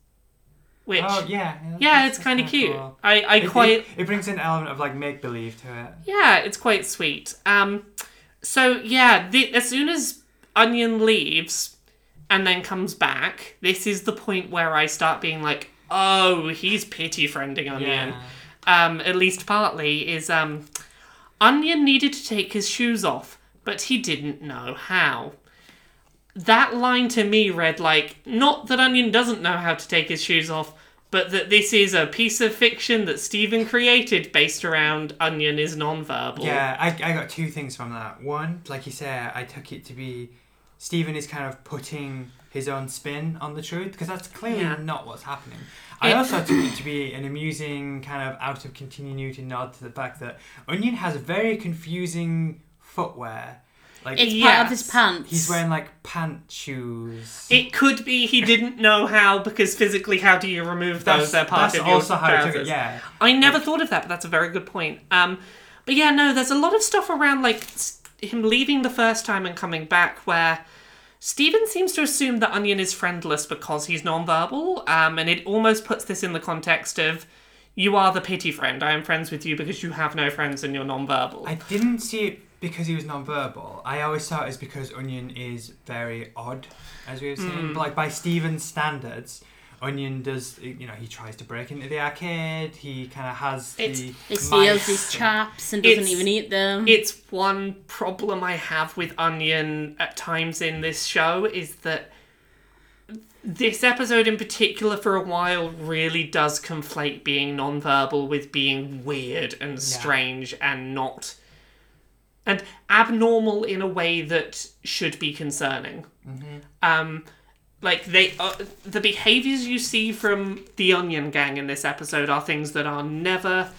Which oh yeah, yeah, it's kind of cute. cool. I, I It, quite it, it brings an element of like make believe to it. Yeah, it's quite sweet. Um, so yeah, the, as soon as Onion leaves and then comes back, this is the point where I start being like, oh, he's pity friending Onion. Yeah. Um, at least partly is um, Onion needed to take his shoes off, but he didn't know how. That line to me read like not that Onion doesn't know how to take his shoes off, but that this is a piece of fiction that Steven created based around Onion is nonverbal. Yeah, I, I got two things from that. One, like you said, I took it to be Steven is kind of putting his own spin on the truth because that's clearly Yeah. not what's happening. I It- also took it to be an amusing kind of out of continuity nod to the fact that Onion has very confusing footwear. Like It's part of Yes. his pants. he's wearing like pant shoes. It could be he didn't know how because physically, how do you remove those? that's They're part that's of your also how I took it. trousers. Yeah, I never thought of that, but that's a very good point. Um, but yeah, no, there's a lot of stuff around like s- him leaving the first time and coming back where Steven seems to assume that Onion is friendless because he's nonverbal, um, and it almost puts this in the context of you are the pity friend. I am friends with you because you have no friends and you're nonverbal. I didn't see it because he was non-verbal. I always thought it as because Onion is very odd, as we were saying. Mm. But like by Steven's standards, Onion does you know he tries to break into the arcade. He kind of has It's- the He steals his and- chaps and doesn't even eat them. it's one problem I have with Onion at times in this show is that this episode in particular for a while really does conflate being nonverbal with being weird and strange and not and abnormal in a way that should be concerning. Um like they uh, the behaviors you see from the onion gang in this episode are things that are never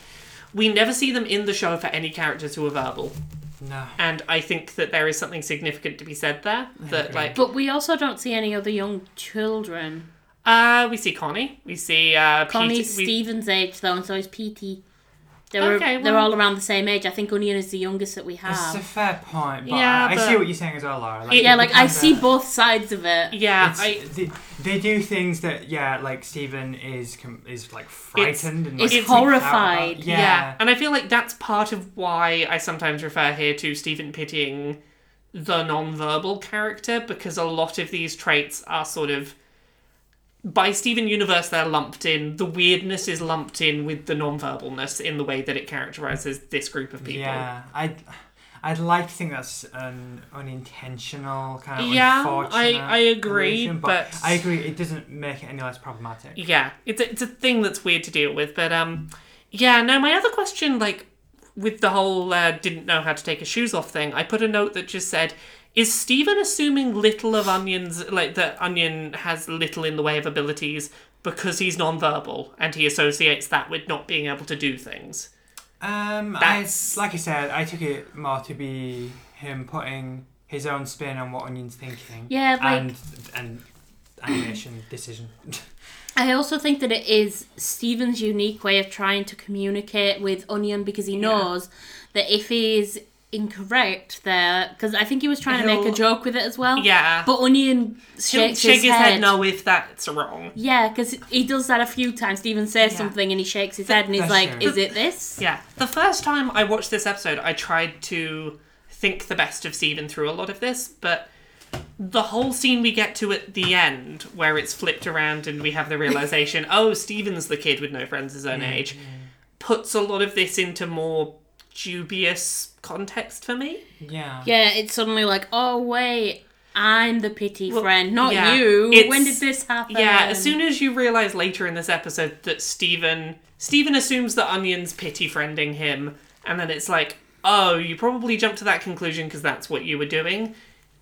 we never see them in the show for any characters who are verbal No. and i think that there is something significant to be said there that like but we also don't see any other young children. uh we see connie we see uh Connie's Pete, we, Steven's age though, and so is PT. They're, Okay, they're all around the same age. I think Onion is the youngest that we It's have. a fair point, but Yeah, I, I but- see what you're saying as well, Laura. Yeah, yeah, like I see a- both sides of it. yeah it's- i they, they do things that yeah, like Steven is com- is like frightened and It's like, freaked out about. horrified. Yeah. Yeah. and I feel like that's part of why I sometimes refer here to Steven pitying the non-verbal character because a lot of these traits are sort of by Steven Universe they're lumped in. The weirdness is lumped in with the non-verbalness in the way that it characterizes this group of people. Yeah, I. I'd like to think that's an unintentional kind of Yeah, I- I agree, relation, but- I agree it doesn't make it any less problematic. Yeah, it's a, it's a thing that's weird to deal with, but um, yeah. No, my other question, like with the whole uh, didn't know how to take his shoes off thing, I put a note that just said, "Is Steven assuming little of Onion's like that Onion has little in the way of abilities because he's nonverbal and he associates that with not being able to do things?" Um, I, like I said, I took it more to be him putting his own spin on what Onion's thinking. Yeah, like- and and animation decision. I also think that it is Steven's unique way of trying to communicate with Onion because he knows that if he's incorrect there because I think he was trying to make a joke with it as well. Yeah. But Onion He'll shakes shake his, head. no if that's wrong. Yeah, because he does that a few times. Steven says Yeah. something and he shakes his head and he's like, true. "Is it this?" Yeah. The first time I watched this episode, I tried to think the best of Steven through a lot of this, but the whole scene we get to at the end, where it's flipped around and we have the realization, oh, Steven's the kid with no friends his own age, puts a lot of this into more dubious context for me. Yeah. Yeah, it's suddenly like, "Oh wait, I'm the pity Well, friend, not yeah, you. it's- When did this happen?" Yeah, as soon as you realize later in this episode that Steven Steven assumes that Onion's pity friending him, and then it's like, oh, you probably jumped to that conclusion because that's what you were doing.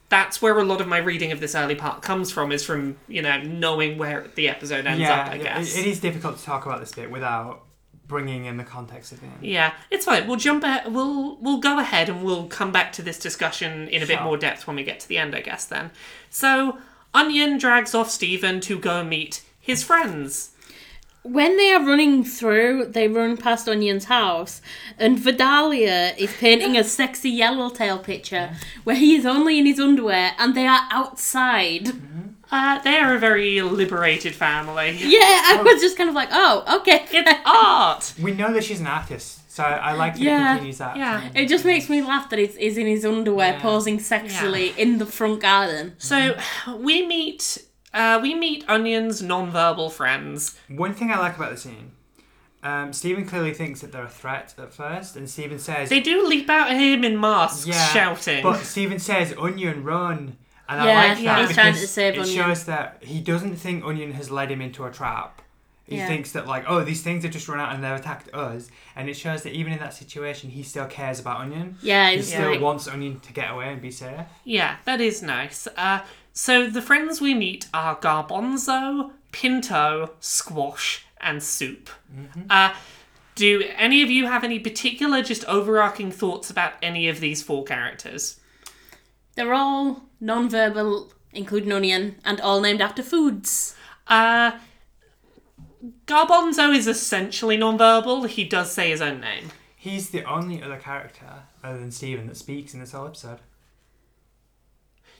That's where a lot of my reading of this early part comes from, is from, you know, knowing where the episode ends yeah, up, I it- guess. it is difficult to talk about this bit without bringing in the context of it. Yeah, it's fine. We'll jump ahead. We'll we'll go ahead and we'll come back to this discussion in a bit more depth when we get to the end, I guess. Then, so Onion drags off Steven to go meet his friends. when they are running through, they run past Onion's house, and Vidalia is painting a sexy yellowtail picture where he is only in his underwear and they are outside. Mm-hmm. Uh, they are a very liberated family. Yeah, I was just kind of like, oh, okay. It's art. We know that she's an artist, so I, I like that Yeah. it continues that. Yeah. It just makes me laugh that he's, he's in his underwear Yeah. posing sexually in the front garden. So we meet. Uh, we meet Onion's non-verbal friends. One thing I like about the scene, um, Steven clearly thinks that they're a threat at first, and Steven says, They do leap out at him in masks, Yeah, shouting. But Steven says, "Onion, run!" And Yeah, I like yeah, that he's trying because to save it Onion. shows that he doesn't think Onion has led him into a trap. He Yeah. thinks that like, oh, these things have just run out and they've attacked us, and it shows that even in that situation, he still cares about Onion. Yeah, He he's still like, wants Onion to get away and be safe. Yeah, that is nice. Uh, so the friends we meet are Garbanzo, Pinto, Squash, and Soup. Uh, do any of you have any particular, just overarching thoughts about any of these four characters? they're all non-verbal, including Onion, and all named after foods. Uh, Garbanzo is essentially non-verbal. He does say his own name. He's the only other character other than Steven that speaks in this whole episode.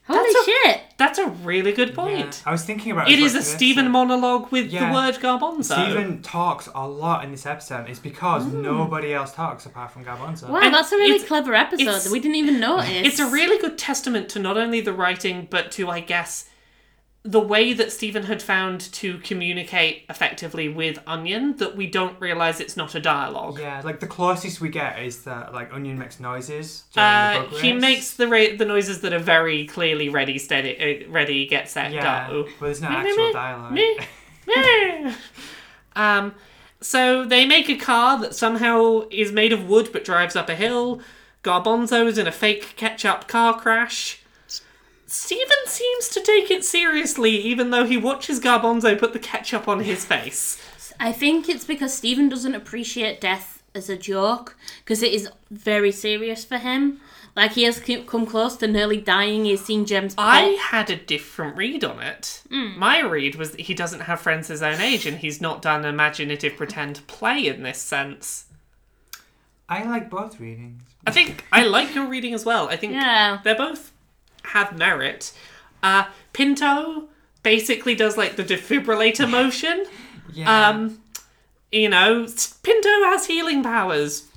Holy That's a- shit! That's a really good point. Yeah. I was thinking about It as is a Steven monologue with Yeah. the word Garbanzo. Steven talks a lot in this episode. It's because mm. nobody else talks apart from Garbanzo. Wow, And that's a really clever episode that we didn't even notice. It's a really good testament to not only the writing, but to, I guess, the way that Steven had found to communicate effectively with Onion that we don't realise it's not a dialogue. Yeah, like the closest we get is that like Onion makes noises during Uh, he makes the ra- the noises that are very clearly ready, steady, uh, ready, get set, yeah, go. but there's no Me, actual me, dialogue. me. Um, so they make a car that somehow is made of wood but drives up a hill. Garbanzo's in a fake ketchup car crash. Steven seems to take it seriously, even though he watches Garbanzo put the ketchup on his face. I think it's because Steven doesn't appreciate death as a joke because it is very serious for him. Like he has come close to nearly dying. He's seen Gems. pop. I had a different read on it. Hmm. My read was that he doesn't have friends his own age and he's not done imaginative pretend play in this sense. I like both readings. I think I like your reading as well. I think Yeah. they're both have merit. Uh, Pinto basically does like the defibrillator motion. Yeah. Um, you know, Pinto has healing powers.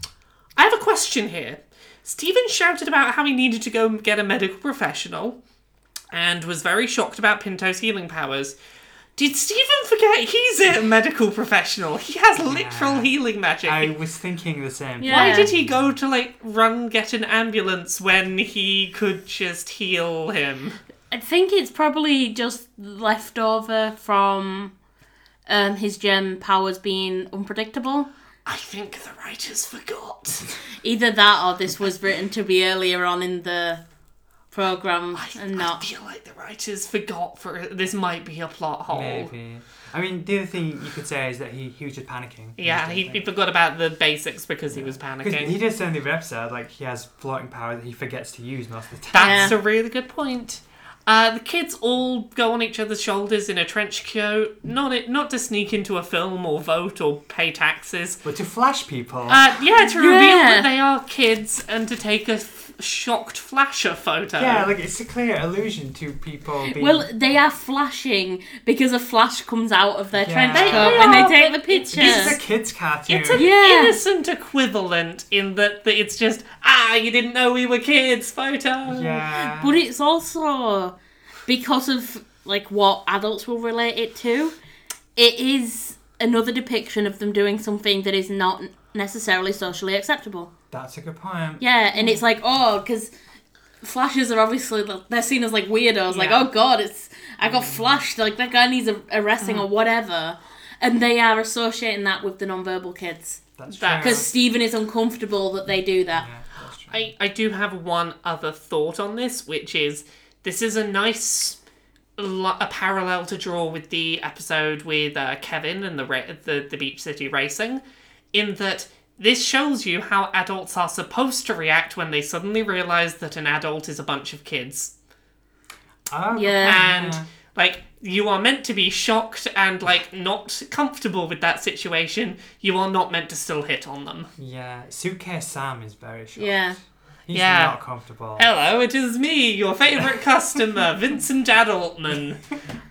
I have a question here. Steven shouted about how he needed to go get a medical professional and was very shocked about Pinto's healing powers. Did Steven forget he's a medical professional? He has literal Yeah. healing magic. I was thinking the same. Yeah. Why did he go to like run get an ambulance when he could just heal him? I think it's probably just left over from um, his gem powers being unpredictable. I think the writers forgot. Either that or this was written to be earlier on in the program and I feel like the writers forgot for this might be a plot hole. Maybe. I mean, the other thing you could say is that he, he was just panicking. Yeah, he, he forgot about the basics because he was panicking. he does say in the other episode, like, he has floating power that he forgets to use most of the time. That's Yeah. a really good point. Uh, the kids all go on each other's shoulders in a trench coat, not it, not to sneak into a film or vote or pay taxes. But to flash people. Uh, yeah, to reveal Yeah. that they are kids and to take a f- shocked flasher photo. yeah, like it's a clear allusion to people being. Well, they are flashing because a flash comes out of their Yeah. trench coat they when they take the picture. this is a kids' cartoon. It's an Yeah. innocent equivalent in that, that it's just ah, you didn't know we were kids photo. yeah. But it's also because of like what adults will relate it to. It is another depiction of them doing something that is not necessarily socially acceptable. That's a good point. Yeah, and it's like oh, because flashes are obviously they're seen as like weirdos. Like oh god, it's I got flashed. Like that guy needs a, arresting or whatever, and they are associating that with the non-verbal kids That's true. because Steven is uncomfortable that they do that. Yeah, that's true. I, I do have one other thought on this, which is this is a nice a parallel to draw with the episode with uh, Kevin and the, ra- the the Beach City racing, in that this shows you how adults are supposed to react when they suddenly realize that an adult is a bunch of kids, Oh, Yeah. and like you are meant to be shocked and like not comfortable with that situation. You are not meant to still hit on them. Yeah, Suitcase Sam is very shocked. Yeah. He's Yeah. not comfortable. Hello, it is me, your favourite customer, Vincent Adultman.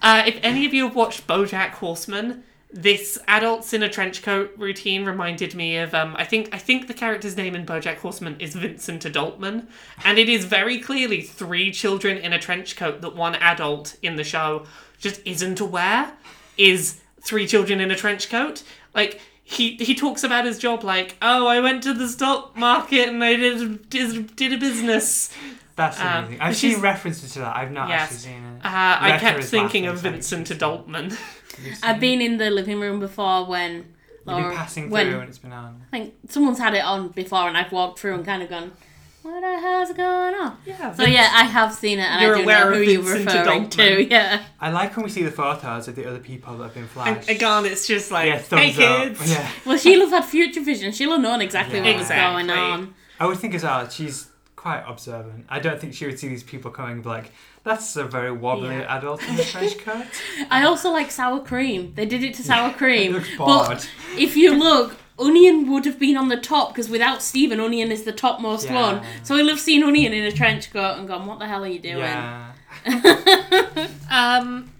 Uh, if any of you have watched BoJack Horseman, this adults in a trench coat routine reminded me of um, I think I think the character's name in BoJack Horseman is Vincent Adultman, and it is very clearly three children in a trench coat that one adult in the show just isn't aware is three children in a trench coat. Like he he talks about his job like, oh, I went to the stock market and I did did, did a business. That's Um, amazing. I've seen references to that. I've not Yes. actually seen it. Uh, I kept thinking of Vincent Adultman. You've I've been in the living room before when You've been passing when through and it's been on. I think someone's had it on before, and I've walked through and kind of gone, "What the hell's going on?" Yeah. So yeah, I have seen it, and You're I do aware know of who you're referring to. Yeah, I like when we see the photos of the other people that have been And flashed. again, it's just like, yeah, hey thumbs up. kids. Yeah. well, Sheila's had future vision. She'll have known exactly what was Exactly. going on. I would think as well, she's quite observant. I don't think she would see these people coming like, that's a very wobbly Yeah. adult in a trench coat. I also like sour cream. They did it to sour cream, looks bored. but if you look. Onion would have been on the top because without Steven, Onion is the topmost Yeah. one. So he'll have seen Onion in a trench coat and gone, "What the hell are you doing?" Yeah. Um,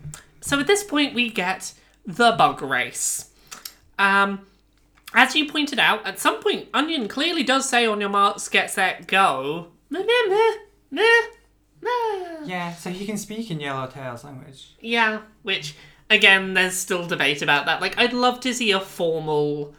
so at this point, we get the bug race. Um, as you pointed out, at some point, Onion clearly does say on your marks, get set, go. Meh, meh, meh, meh, meh. Yeah, so he can speak in Yellowtail's language. Yeah, which again, there's still debate about that. Like, I'd love to see a formal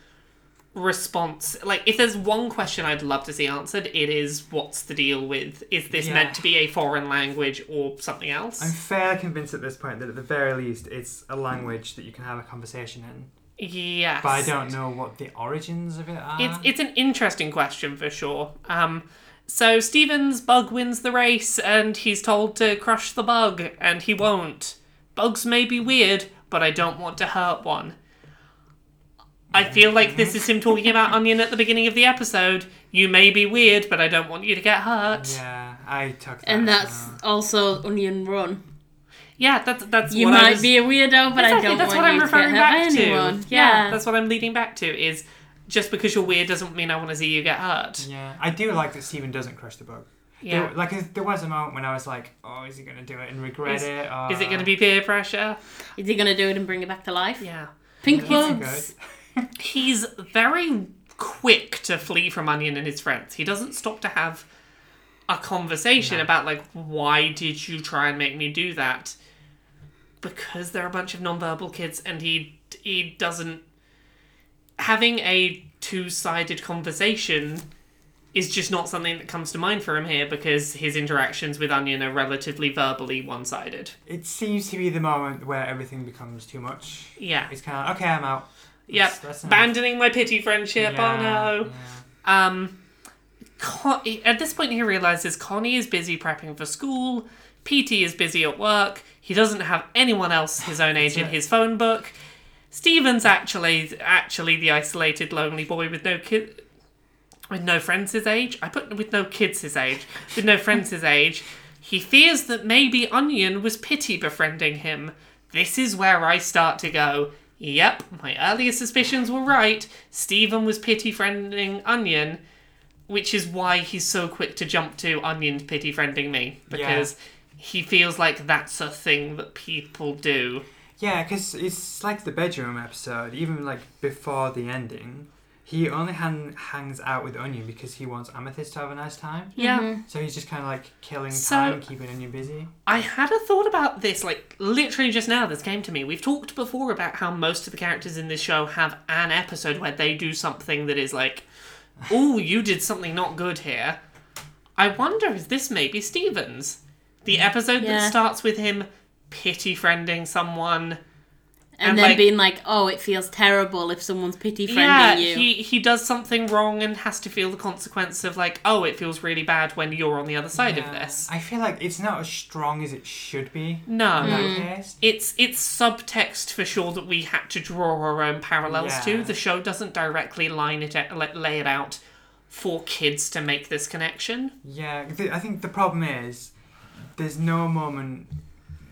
response. Like, if there's one question I'd love to see answered, it is what's the deal with is this Yeah. meant to be a foreign language or something else? I'm fairly convinced at this point that at the very least it's a language that you can have a conversation in. yes, But I don't know what the origins of it are. It's it's an interesting question for sure. Um, so Steven's bug wins the race, and he's told to crush the bug, and he won't. Bugs may be weird, but I don't want to hurt one. I feel like this is him talking about Onion at the beginning of the episode. You may be weird, but I don't want you to get hurt. yeah, I took that. And that's well. also Onion Run. Yeah, that's that's You what I might was- be a weirdo, but I Exactly, don't that's want what I'm you referring to get hurt back by to. anyone. Yeah. that's what I'm leading back to. Is just because you're weird doesn't mean I want to see you get hurt. Yeah, I do like that Steven doesn't crush the bug. Yeah. There, like there was a moment when I was like, "Oh, is he gonna do it and regret Is- it? Or... Is it going to uh, be peer pressure? Is he gonna do it and bring it back to life? Yeah. Pink Yeah, bugs. He's very quick to flee from Onion and his friends. He doesn't stop to have a conversation No. about like why did you try and make me do that? Because they're a bunch of nonverbal kids and he he doesn't having a two-sided conversation is just not something that comes to mind for him here because his interactions with Onion are relatively verbally one-sided. It seems to be the moment where everything becomes too much. Yeah. It's kind of okay. I'm out. Yep. That's- that's. Abandoning my pity friendship. Yeah, Oh no. yeah. Um, Con- at this point, he realizes Connie is busy prepping for school. PT is busy at work. He doesn't have anyone else his own age in his phone book. Steven's actually actually the isolated, lonely boy with no kid, with no friends his age. I put with no kids his age, with no friends his age. He fears that maybe Onion was pity befriending him. This is where I start to go, yep, my earlier suspicions were right. Steven was pity friending Onion, which is why he's so quick to jump to Onion pity friending me. Because he feels like that's a thing that people do. Yeah, because it's like the bedroom episode. Even like before the ending, he only hang, hangs out with Onion because he wants Amethyst to have a nice time. Yeah. Mm-hmm. So he's just kind of like killing So- time keeping Onion busy. I had a thought about this, like literally just now. This came to me. We've talked before about how most of the characters in this show have an episode where they do something that is like, "Oh, you did something not good here." I wonder if this maybe Stevens, the mm. episode Yeah. that starts with him pity friending someone. And, And, then like- being like, oh, it feels terrible if someone's pity friending Yeah, you. he he does something wrong and has to feel the consequence of like, oh, it feels really bad when you're on the other side of this. I feel like it's not as strong as it should be. No. In Mm. it's it's subtext for sure that we had to draw our own parallels Yeah. to. The show doesn't directly line it out, lay it out for kids to make this connection. Yeah, th- I think the problem is there's no moment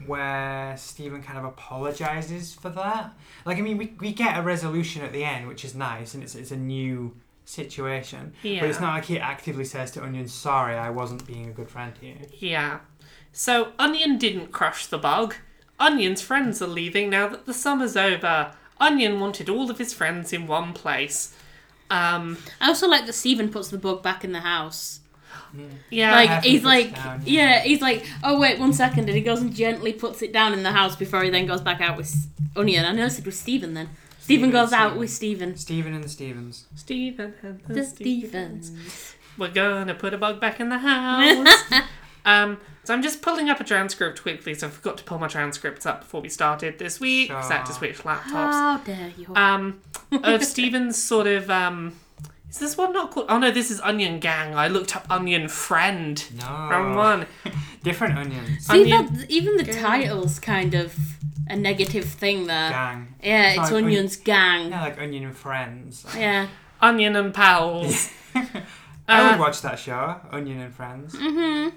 where Steven kind of apologizes for that. Like, I mean, we, we get a resolution at the end, which is nice, and it's, it's a new situation. Yeah. But it's not like he actively says to Onion, sorry, I wasn't being a good friend here. Yeah. So Onion didn't crush the bug. Onion's friends are leaving now that the summer's over. Onion wanted all of his friends in one place. Um, I also like that Steven puts the bug back in the house. Yeah. like Carefully he's like, down, yeah. yeah. he's like, oh wait, one second, and he goes and gently puts it down in the house before he then goes back out with Onion. I noticed it was Steven then. Steven Steven, goes out with Steven. Steven and the Stevens. Steven and the, The Stevens. Stevens. We're gonna put a bug back in the house. um, so I'm just pulling up a transcript quickly. So I forgot to pull my transcripts up before we started this week. 'cause I had to switch laptops. How dare you? Um, of Steven's sort of um, is this one not called? Oh no, this is Onion Gang. I looked up Onion Friend. No. Wrong one. Different onions. Onion- that, even the Gang. title's kind of a negative thing there. Gang. Yeah, It's it's like Onion's gang. Yeah, like Onion and Friends. Yeah. Onion and Pals. I Uh, would watch that show, Onion and Friends. Mm-hmm.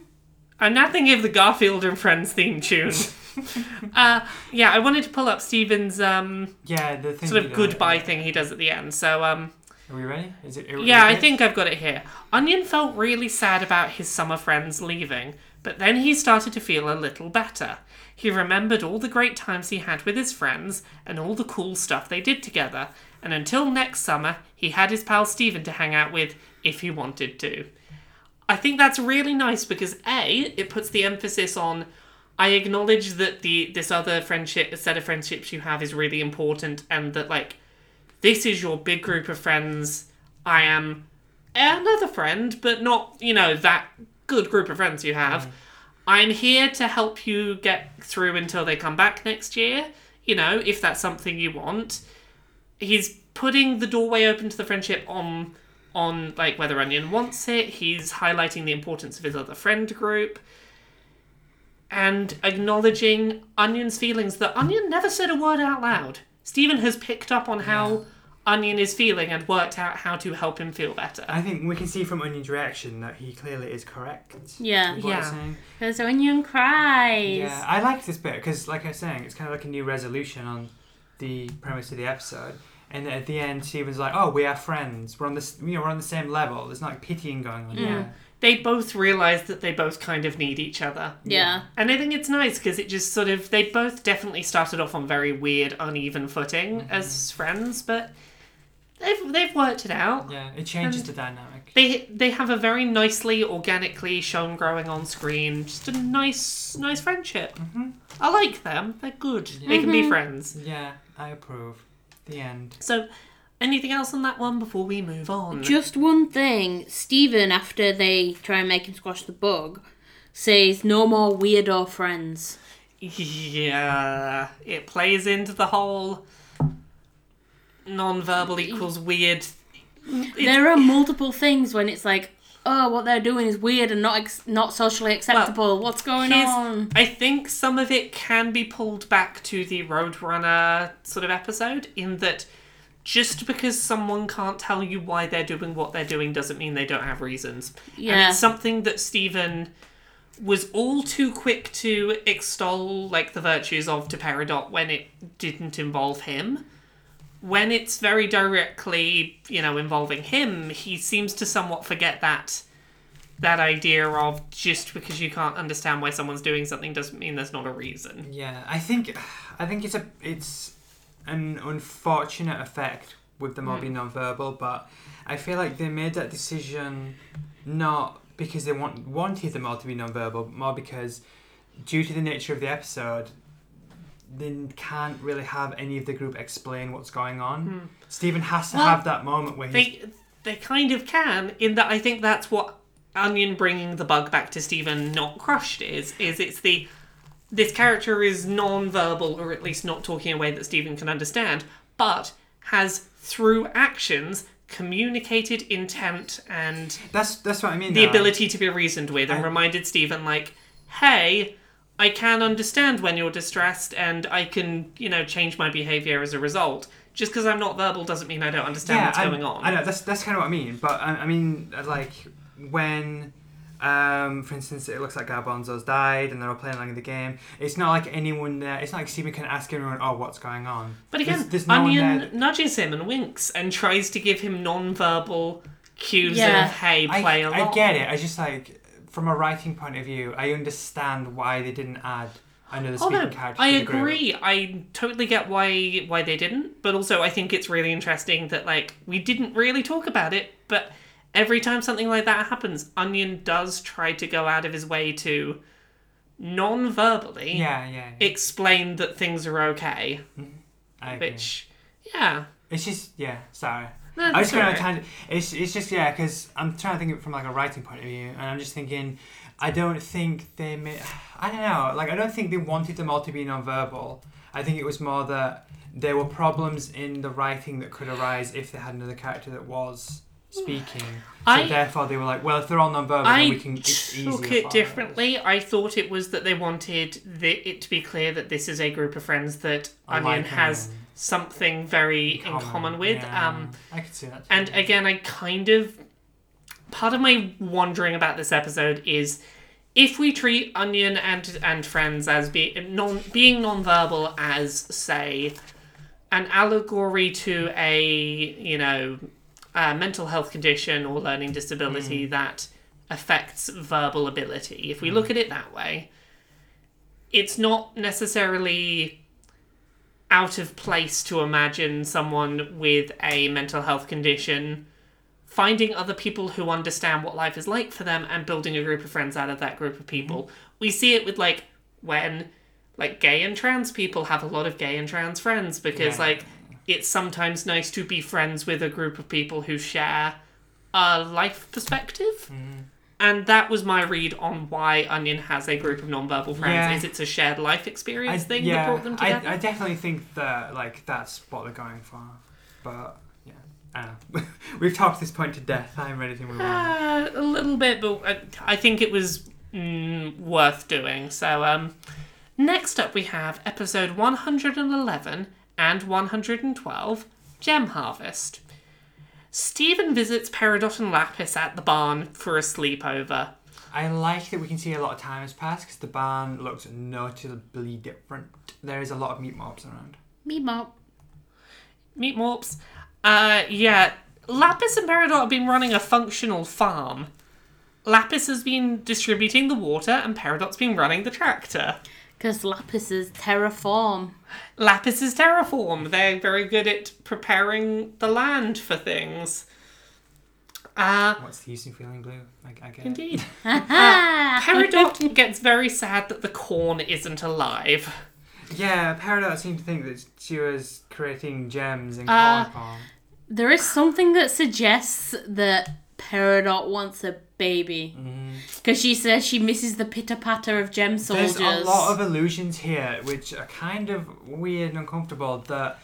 I'm now thinking of the Garfield and Friends theme tune. uh, yeah, I wanted to pull up Steven's um, Yeah, the thing. sort you of know, goodbye yeah. thing he does at the end. So um, Are we ready? Is it? are Yeah, I think I've got it here. Onion felt really sad about his summer friends leaving, but then he started to feel a little better. He remembered all the great times he had with his friends and all the cool stuff they did together, and until next summer, he had his pal Steven to hang out with if he wanted to. I think that's really nice because A, it puts the emphasis on I acknowledge that the this other friendship set of friendships you have is really important and that like this is your big group of friends. I am another friend, but not, you know, that good group of friends you have. Mm. I'm here to help you get through until they come back next year, you know, if that's something you want. He's putting the doorway open to the friendship on on like whether Onion wants it. He's highlighting the importance of his other friend group and acknowledging Onion's feelings that Onion never said a word out loud. Steven has picked up on how Onion is feeling and worked out how to help him feel better. I think we can see from Onion's reaction that he clearly is correct. Yeah. with what he's Yeah. Because Onion cries. Yeah, I like this bit because, like I was saying, it's kind of like a new resolution on the premise of the episode. And at the end, Steven's like, "Oh, we are friends. We're on this. You know, we're on the same level. There's not like pitying going on here." They both realise that they both kind of need each other. Yeah. And I think it's nice because it just sort of, they both definitely started off on very weird, uneven footing as friends, but they've, they've worked it out. Yeah, it changes the dynamic. They they have a very nicely, organically shown growing on screen. Just a nice, nice friendship. Mhm. I like them. They're good. They can be friends. Yeah, I approve. The end. So, anything else on that one before we move on? Mm. Just one thing. Steven, after they try and make him squash the bug, says no more weirdo friends. Yeah, it plays into the whole non-verbal equals weird. It- there are multiple things when it's like, oh, what they're doing is weird and not ex- not socially acceptable. What's going on? I think some of it can be pulled back to the Roadrunner sort of episode, in that just because someone can't tell you why they're doing what they're doing doesn't mean they don't have reasons. And Yeah. it's something that Steven was all too quick to extol like the virtues of to Peridot when it didn't involve him. When it's very directly, you know, involving him, he seems to somewhat forget that that idea of just because you can't understand why someone's doing something doesn't mean there's not a reason. Yeah, I think I think it's a it's an unfortunate effect with them all Mm. being non-verbal, but I feel like they made that decision not because they want wanted them all to be non-verbal, but more because due to the nature of the episode, they can't really have any of the group explain what's going on. Hmm. Steven has to Well, have that moment where he's They they kind of can in that I think that's what Onion bringing the bug back to Steven not crushed is is it's the this character is non-verbal or at least not talking in a way that Steven can understand, but has through actions communicated intent and that's that's what I mean. the ability to be reasoned with and I- reminded Steven like, hey, I can understand when you're distressed and I can, you know, change my behavior as a result. Just because I'm not verbal doesn't mean I don't understand what's I, going on. I know that's that's kind of what I mean, but I, I mean like when, um, for instance, it looks like Garbanzo's died and they're all playing along in the game. It's not like anyone there. It's not like Steven can ask everyone, "Oh, what's going on?" But again, There's- there's no one Onion there nudges him and winks and tries to give him non-verbal cues Yeah. of "Hey, I, play along." I get it. I just like from a writing point of view, I understand why they didn't add another Oh speaking no, character. I to the agree. I totally get why why they didn't, but also I think it's really interesting that like we didn't really talk about it, but every time something like that happens, Onion does try to go out of his way to non-verbally Yeah, yeah. yeah. explain that things are okay, mm-hmm. agree. which yeah. It's just yeah. Sorry. No, I just kind alright. of tangent. It's it's just yeah, because I'm trying to think of it from like a writing point of view, and I'm just thinking, I don't think they made. I don't know. Like I don't think they wanted them all to be non-verbal. I think it was more that there were problems in the writing that could arise if they had another character that was speaking. So I- therefore, they were like, well, if they're all non-verbal, I then we can. It's took it us. differently. I thought it was that they wanted the, it to be clear that this is a group of friends that Onion Unlike has something very in common with. Yeah, Um, I could see that. Too. and again, I kind of part of my wondering about this episode is if we treat Onion and and friends as be, non being non-verbal as say an allegory to a you know a mental health condition or learning disability hmm. that affects verbal ability. If we hmm. look at it that way, it's not necessarily out of place to imagine someone with a mental health condition finding other people who understand what life is like for them and building a group of friends out of that group of hmm. people. We see it with like when like gay and trans people have a lot of gay and trans friends because Yeah. like it's sometimes nice to be friends with a group of people who share a life perspective. Mm-hmm. And that was my read on why Onion has a group of non-verbal friends. Yeah. Is it's a shared life experience I, thing yeah, that brought them I, together? I definitely think that like that's what they're going for, but yeah, I. We've talked this point to death. I'm ready to move on. Uh, a little bit, but I, I think it was mm, worth doing. So, um, next up we have episode 111 and 112 Gem Harvest. Steven visits Peridot and Lapis at the barn for a sleepover. I like that we can see a lot of time has passed because the barn looks noticeably different. There is a lot of meep morps around. Me mop. Meep morps. Uh, yeah. Lapis and Peridot have been running a functional farm. Lapis has been distributing the water, and Peridot's been running the tractor. Because Lapis is terraform. Lapis is terraform. They're very good at preparing the land for things. Uh, What's the use in feeling blue? I, I get indeed. Ah! Peridot gets very sad that the corn isn't alive. Yeah, Peridot seemed to think that she was creating gems in Uh, corn farm. There is something that suggests that Peridot wants a baby. Because she says she misses the pitter patter of gem soldiers. There's a lot of illusions here which are kind of weird and uncomfortable that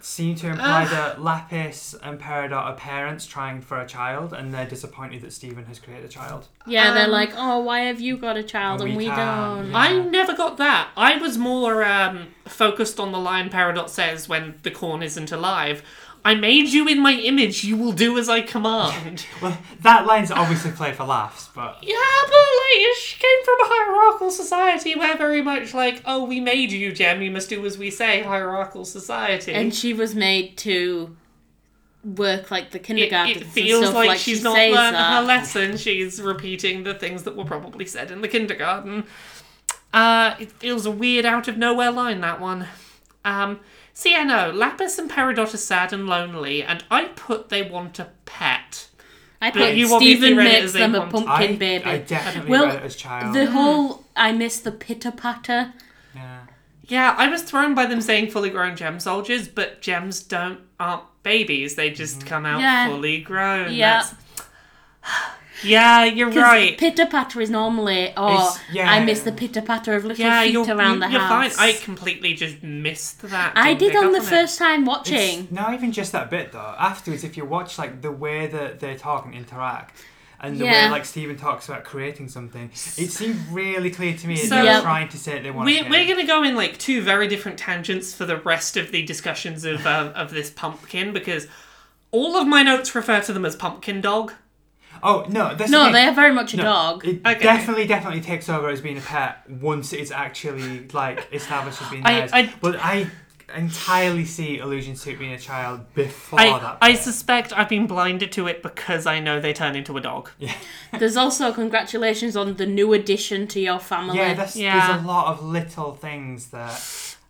seem to imply that Lapis and Peridot are parents trying for a child and they're disappointed that Steven has created a child. yeah, they're Um, like, oh, why have you got a child And and we we, don't? yeah. I never got that. I was more um, focused on the line Peridot says when the corn isn't alive. I made you in my image. You will do as I command. Well, that line's obviously played for laughs, but yeah, but like she came from a hierarchical society. We're very much like, oh, we made you, gem. You must do as we say. Hierarchical society. And she was made to work like the kindergarten. it feels stuff, like, like she's she not learned that. her lesson. She's repeating the things that were probably said in the kindergarten. Uh, it feels a weird out of nowhere line that one. Um, so yeah, no, Lapis and Peridot are sad and lonely, and I put they want a pet. I But put you Stephen makes them a pumpkin I, baby. I definitely Well, read it as child. the hmm. whole I miss the pitter patter. yeah. Yeah, I was thrown by them saying fully grown gem soldiers, but gems don't aren't babies. They just mm-hmm. come out Yeah. fully grown. Yeah. That's- Yeah, you're right. Pitter patter is normally, oh, yeah. I miss the pitter patter of little yeah, feet you're, around the you're house. fine. I completely just missed that. I Didn't did pick on up the it. first time It's watching. not even just that bit though. Afterwards, if you watch like the way that they talk and interact, and the Yeah. way like Steven talks about creating something, it seemed really clear to me that So- they Yeah. were trying to say they want. We're, to we're going to go in like two very different tangents for the rest of the discussions of uh, of this pumpkin because all of my notes refer to them as pumpkin dog. Oh no, that's the No, thing. they are very much a No, dog. It Okay. definitely, definitely takes over as being a pet once it's actually like established as being I- theirs. I- but I entirely see allusions to it being a child before I, that. I suspect I've been blinded to it because I know they turn into a dog. There's also congratulations on the new addition to your family. yeah, that's, Yeah. there's a lot of little things that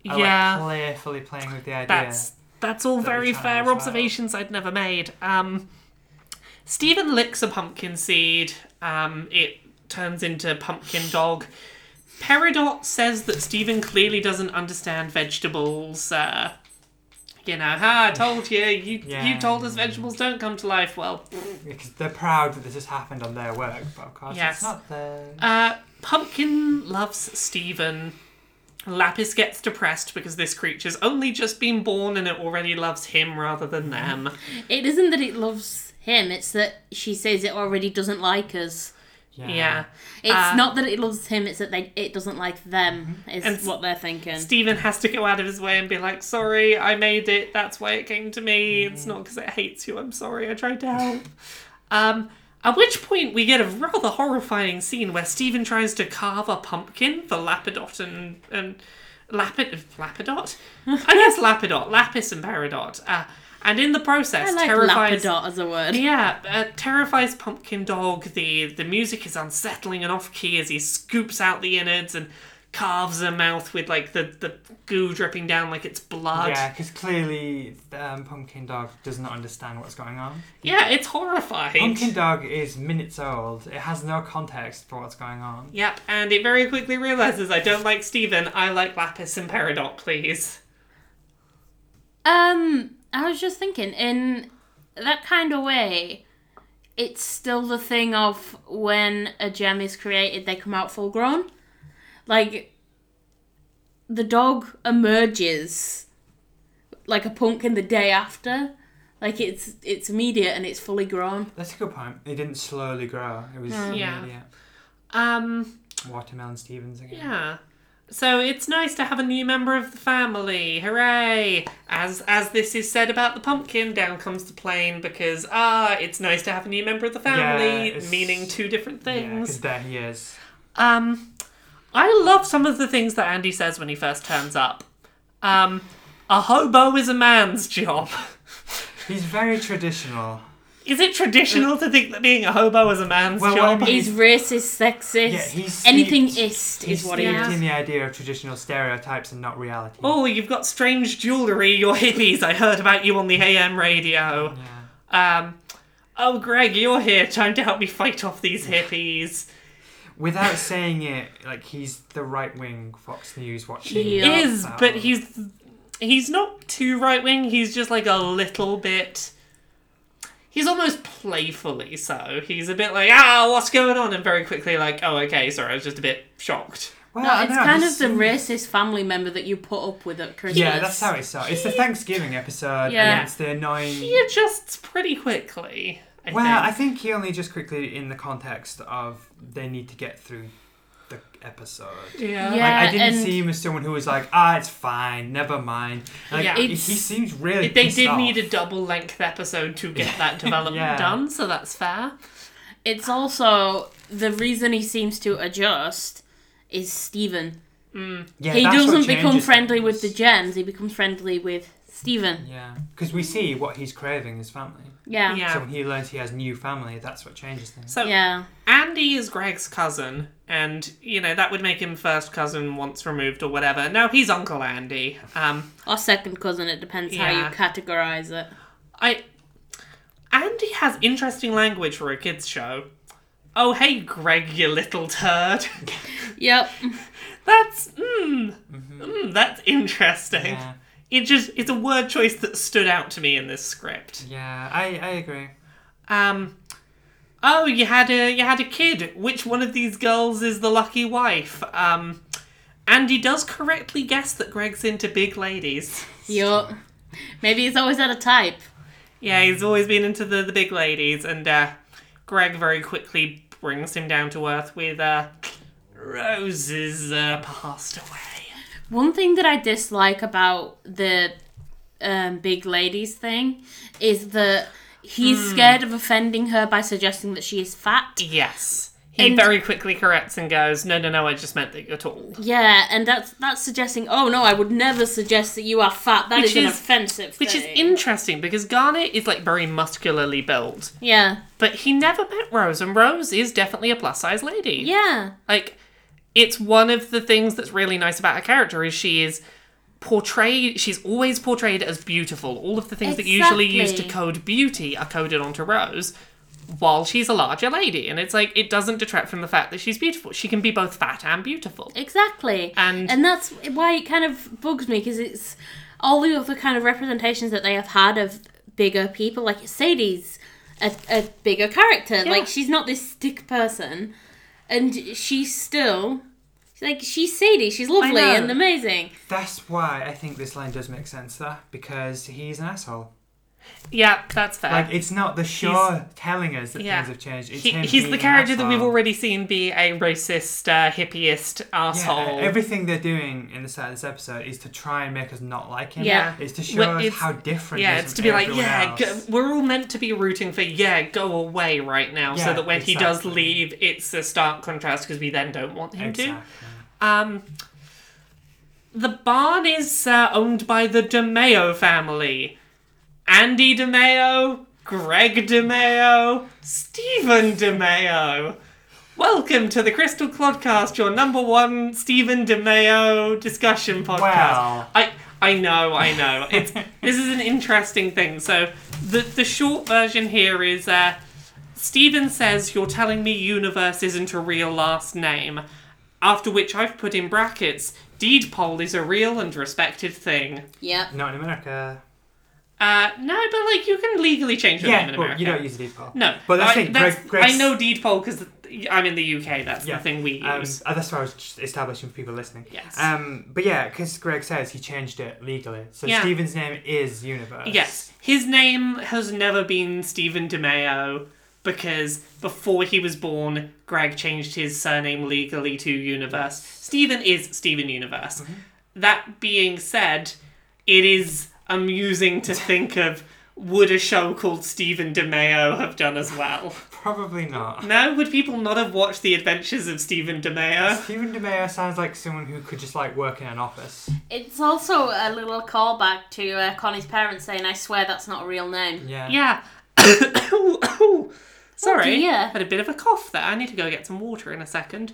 are Yeah. like playfully playing with the idea. That's that's all That very fair as well. observations I'd never made. Um, Steven licks a pumpkin seed. Um, it turns into pumpkin dog. Peridot says that Steven clearly doesn't understand vegetables. Uh, you know, ha! I told you. You Yeah. you told us vegetables don't come to life. Well, because they're proud that this has happened on their work, but of course Yes. it's not theirs. Uh, Pumpkin loves Steven. Lapis gets depressed because this creature's only just been born and it already loves him rather than them. It isn't that it loves him, it's that she says it already doesn't like us. Yeah. It's Uh, not that it loves him, it's that they it doesn't like them, is And what they're thinking. Steven has to go out of his way and be like, sorry, I made it. That's why it came to me. It's not because it hates you. I'm sorry. I tried to help. Um, at which point we get a rather horrifying scene where Steven tries to carve a pumpkin for Lapidot and, and Lapid, Lapidot? I guess Lapidot, Lapis and Peridot. Uh, and in the process, I like terrifies... lapidot as a word. Yeah, uh, terrifies Pumpkin Dog. The the music is unsettling and off key as he scoops out the innards and carves a mouth with like the, the goo dripping down like it's blood. Yeah, because clearly um, Pumpkin Dog does not understand what's going on. Yeah, it's horrifying. Pumpkin Dog is minutes old. It has no context for what's going on. Yep, and it very quickly realizes I don't like Steven. I like Lapis and Peridot, please. Um, I was just thinking, in that kind of way, it's still the thing of when a gem is created, they come out full grown. Like, the dog emerges like a pumpkin the day after. Like it's it's immediate and it's fully grown. That's a good point. It didn't slowly grow. It was Yeah. immediate. Um, Watermelon Stevens again. Yeah. So it's nice to have a new member of the family. Hooray! As as this is said about the pumpkin, down comes the plane because ah, it's nice to have a new member of the family, it's- meaning two different things. because there he is. Um, I love some of the things that Andy says when he first turns up. Um, a hobo is a man's job. He's very traditional. Is it traditional to think that being a hobo is a man's Well, job? I mean- He's racist, sexist, Yeah, he's anything ist He's is what he steeped is. in the idea of traditional stereotypes and not reality. oh, you've got strange jewellery, you're hippies. I heard about you on the AM radio. Yeah. Um, oh, Greg, you're here trying to help me fight off these hippies. Without saying it, like he's the right wing Fox News watching. He Is, but he's he's not too right wing. He's just like a little bit. He's almost playfully so. He's a bit like, ah, what's going on? And very quickly, like, oh, okay, sorry, I was just a bit shocked. Well, No, it's know, kind of the racist family member that you put up with at Christmas. Yeah, that's how it starts. It's the Thanksgiving episode. Yeah. and it's the annoying. He adjusts pretty quickly. I Well, think. I think he only just quickly in the context of they need to get through the episode. yeah. Like, Yeah. I didn't see him as someone who was like, ah, it's fine, never mind. Like, Yeah. he, It's- he seems really. They did off. need a double length episode to get that development Yeah. done, so that's fair. It's also the reason he seems to adjust is Steven. Yeah, he doesn't become changes friendly with the things. gems. He becomes friendly with Stephen. Yeah, because we see what he's craving is family. Yeah. Yeah. So when he learns he has new family, that's what changes things. So Yeah. Andy is Greg's cousin, and you know that would make him first cousin once removed or whatever. No, he's Uncle Andy. Um, Or second cousin. It depends how you categorize it. I Andy has interesting language for a kids show. Oh hey, Greg, you little turd. Yep. That's mm, mm, that's interesting. Mm-hmm. Yeah, It just it's a word choice that stood out to me in this script. yeah, I, I agree. Um Oh, you had a you had a kid. Which one of these girls is the lucky wife? Um Andy does correctly guess that Greg's into big ladies. Yup. Maybe he's always had a type. Yeah, he's always been into the, the big ladies, and uh, Greg very quickly brings him down to earth with uh, Rose's uh, passed away. One thing that I dislike about the um, big ladies thing is that he's Hmm. scared of offending her by suggesting that she is fat. Yes. He And- very quickly corrects and goes, No, no, no, I just meant that you're tall. Yeah, and that's that's suggesting. Oh no, I would never suggest that you are fat. That Which is an offensive. Which is interesting because Garnet is like very muscularly built, Yeah, but he never met Rose, and Rose is definitely a plus size lady. yeah, Like, it's one of the things that's really nice about her character is she is portrayed she's always portrayed as beautiful all of the things that usually used to code beauty are coded onto rose while she's a larger lady and it's like it doesn't detract from the fact that she's beautiful she can be both fat and beautiful exactly. And- and that's why it kind of bugs me because it's all the other kind of representations that they have had of bigger people. Like Sadie's a, a bigger character. Like she's not this stick person, and she's still. Like she's Sadie, she's lovely and amazing. That's why I think this line does make sense though, because he's an asshole. Yeah that's fair Like it's not the show telling us that yeah. things have changed. It's He- him he's being the an character that we've asshole. already seen be a racist uh, hippieist Yeah, everything they're doing in the start of this episode is to try and make us not like him. Yeah. It's to show Well, us it's- how different. Yeah, he is it's from to be like, everyone yeah, else. go, we're all meant to be rooting for, yeah, go away right now, so Yeah, that when he does exactly. leave, it's a stark contrast because we then don't want him Exactly. to. Um, the barn is uh, owned by the DeMayo family. Andy DeMayo, Greg DeMayo, Steven DeMayo. Welcome to the Crystal Clodcast, your number one Steven DeMayo discussion podcast. Well. I I know, I know. It's this is an interesting thing. So the the short version here is uh Steven says you're telling me universe isn't a real last name. After which I've put in brackets, deed poll is a real and respected thing. Yep. Not in America. Uh no, but like you can legally change your name Yeah, in but America. you don't use deed poll. No, But that's I, the thing, that's- Greg- Greg's- I know deed poll because I'm in the UK. That's Yeah, the thing we Um, use. uh, that's what I was just establishing for people listening. Yes. Um, but yeah, because Greg says he changed it legally, so Yeah. Steven's name is Universe. Yes, his name has never been Steven DeMayo because before he was born, Greg changed his surname legally to Universe. Steven is Steven Universe. That being said, it is amusing to think of would a show called Steven DeMayo have done as well? Probably not. No, would people not have watched the adventures of Steven DeMayo? Steven DeMayo sounds like someone who could just like work in an office. It's also a little callback to uh, Connie's parents saying, "I swear that's not a real name." Yeah. Yeah. Sorry. dear. Had a bit of a cough there. I need to go get some water in a second.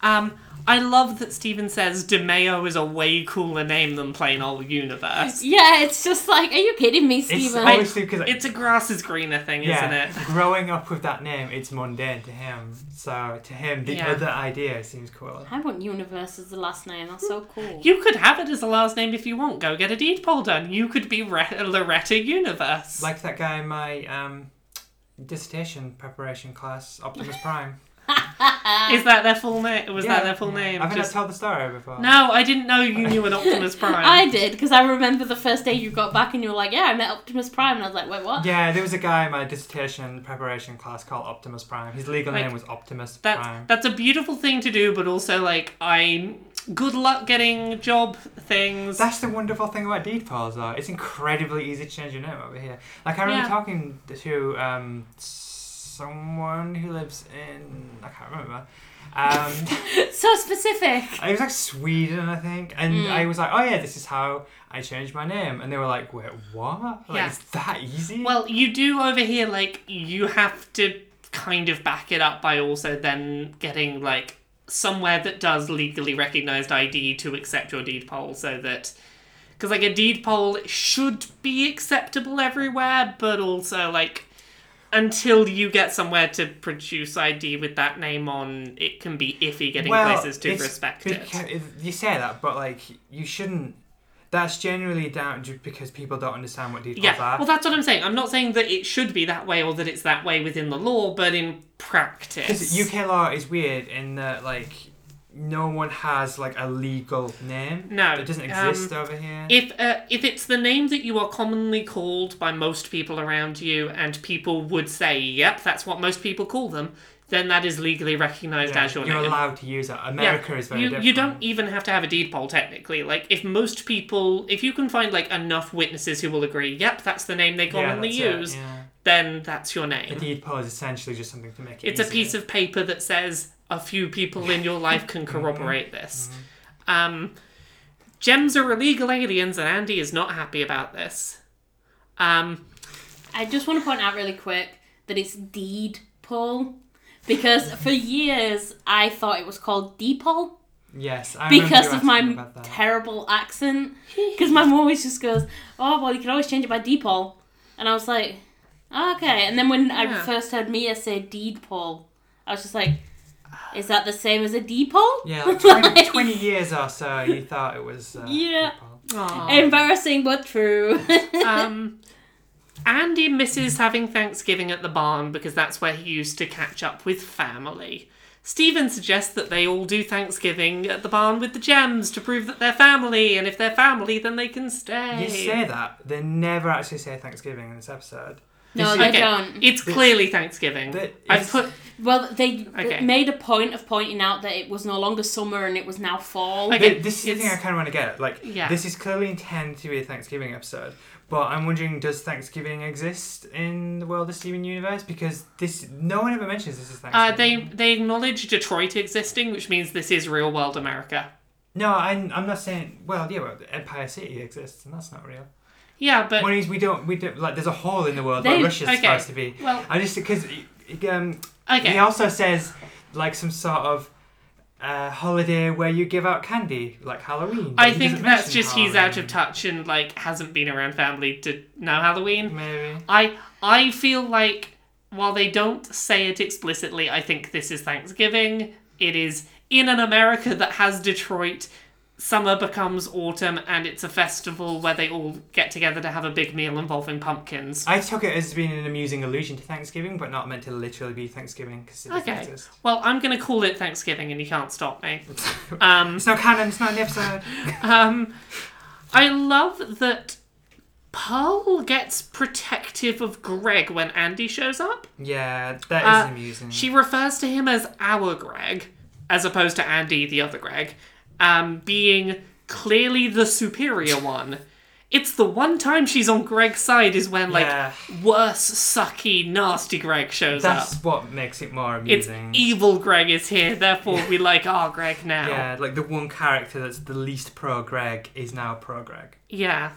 Um, I love that Steven says DeMayo is a way cooler name than plain old universe. Yeah, it's just like, are you kidding me, It's Steven? obviously because It's a grass is greener thing, yeah, isn't it? growing up with that name, it's mundane to him. So to him, the Yeah. other idea seems cool. I want Universe as the last name. That's so cool. You could have it as a last name if you want. Go get a deed poll done. You could be Re- Loretta Universe. Like that guy in my um, dissertation preparation class, Optimus Prime. Is that their full name? Was that their full yeah. name? Haven't Just- I told the story before? No, I didn't know you knew an Optimus Prime. I did because I remember the first day you got back and you were like, "Yeah, I met Optimus Prime," and I was like, "Wait, what?" Yeah, there was a guy in my dissertation preparation class called Optimus Prime. His legal Like, name was Optimus That's Prime. that's a beautiful thing to do, but also like I'm good luck getting job things. That's the wonderful thing about deed polls, though. It's incredibly easy to change your name over here. Like I remember Yeah. talking to um, someone who lives in I can't remember, Um, so specific. it was like Sweden, I think, and Mm. I was like, "Oh yeah, this is how I changed my name," and they were like, "Wait, what? Like, Yeah. it's that easy?" Well, you do over here, like, you have to kind of back it up by also then getting, like, somewhere that does legally recognized ID to accept your deed poll so that. Because, like, a deed poll should be acceptable everywhere, but also, like, until you get somewhere to produce ID with that name on, it can be iffy getting places to respect it. You say that, but like you shouldn't. That's generally down just because people don't understand what polls Yeah, are. well, that's what I'm saying. I'm not saying that it should be that way or that it's that way within the law, but in practice. Because UK law is weird in that like no one has like a legal name. No, it doesn't um, exist over here. If uh, if it's the name that you are commonly called by most people around you, and people would say, "Yep, that's what most people call them," then that is legally recognized Yeah, as your name. you're name. allowed to use it. America is very you, different. you don't even have to have a deed poll technically. Like if most people, if you can find like enough witnesses who will agree, "Yep, that's the name they Yeah, commonly it, use," yeah. Then that's your A name. deed poll is essentially just something to make it. It's a piece of paper that says a few people in your life can corroborate this. Um, gems are illegal aliens, and Andy is not happy about this. Um, I just want to point out really quick that it's deed poll because for years I thought it was called Deepol Yes, I because of my terrible accent. Because my mum always just goes, "Oh well, you can always change it by Deepol," and I was like, oh, "Okay." And then when I Yeah. first heard Mia say deed poll, I was just like, "Is that the same as a Deepol?" Yeah, like 20, 20 years or so, you thought it was. Uh, Yeah. deed aw. Embarrassing but true. um, Andy misses having Thanksgiving at the barn because that's where he used to catch up with family. Steven suggests that they all do Thanksgiving at the barn with the gems to prove that they're family, and if they're family, then they can stay. You say that, they never actually say Thanksgiving in this episode. No, This they Okay, don't. It's clearly Thanksgiving. But I've it's- put Well, they Okay. made a point of pointing out that it was no longer summer and it was now fall. Okay. Th- this is the thing I it's- kind of want to get at. Like, Yeah. this is clearly intended to be a Thanksgiving episode, but I'm wondering, does Thanksgiving exist in the world of Steven universe? Because this, no one ever mentions this is uh, Thanksgiving. they they acknowledge Detroit existing, which means this is real world America. No, I'm, I'm not saying. Well, yeah, well, Empire City exists, and that's not real. Yeah, but One is we don't, we don't like. There's a hole in the world They- like Russia's okay. supposed to be. well, I just because um, okay. he also says like some sort of. Uh, holiday where you give out candy, like Halloween. I think that's just he's out of touch and like hasn't been around family to know Halloween. Maybe. I I feel like while they don't say it explicitly, I think this is Thanksgiving. It is in an America that has Detroit. Summer becomes autumn, and it's a festival where they all get together to have a big meal involving pumpkins. I took it as being an amusing allusion to Thanksgiving, but not meant to literally be Thanksgiving because it doesn't Okay. exist. Well, I'm gonna call it Thanksgiving, and you can't stop me. Um, It's not canon. It's not an episode. Um, I love that Pearl gets protective of Greg when Andy shows up. Yeah, that is Uh, amusing. She refers to him as our Greg, as opposed to Andy, the other Greg, um, being clearly the superior one. It's the one time she's on Greg's side is when, like, yeah, worse, sucky, nasty Greg shows up. that's what makes it more It's amusing. evil Greg is here, therefore we like our Greg now. yeah, like the one character that's the least pro Greg is now pro Greg. Yeah.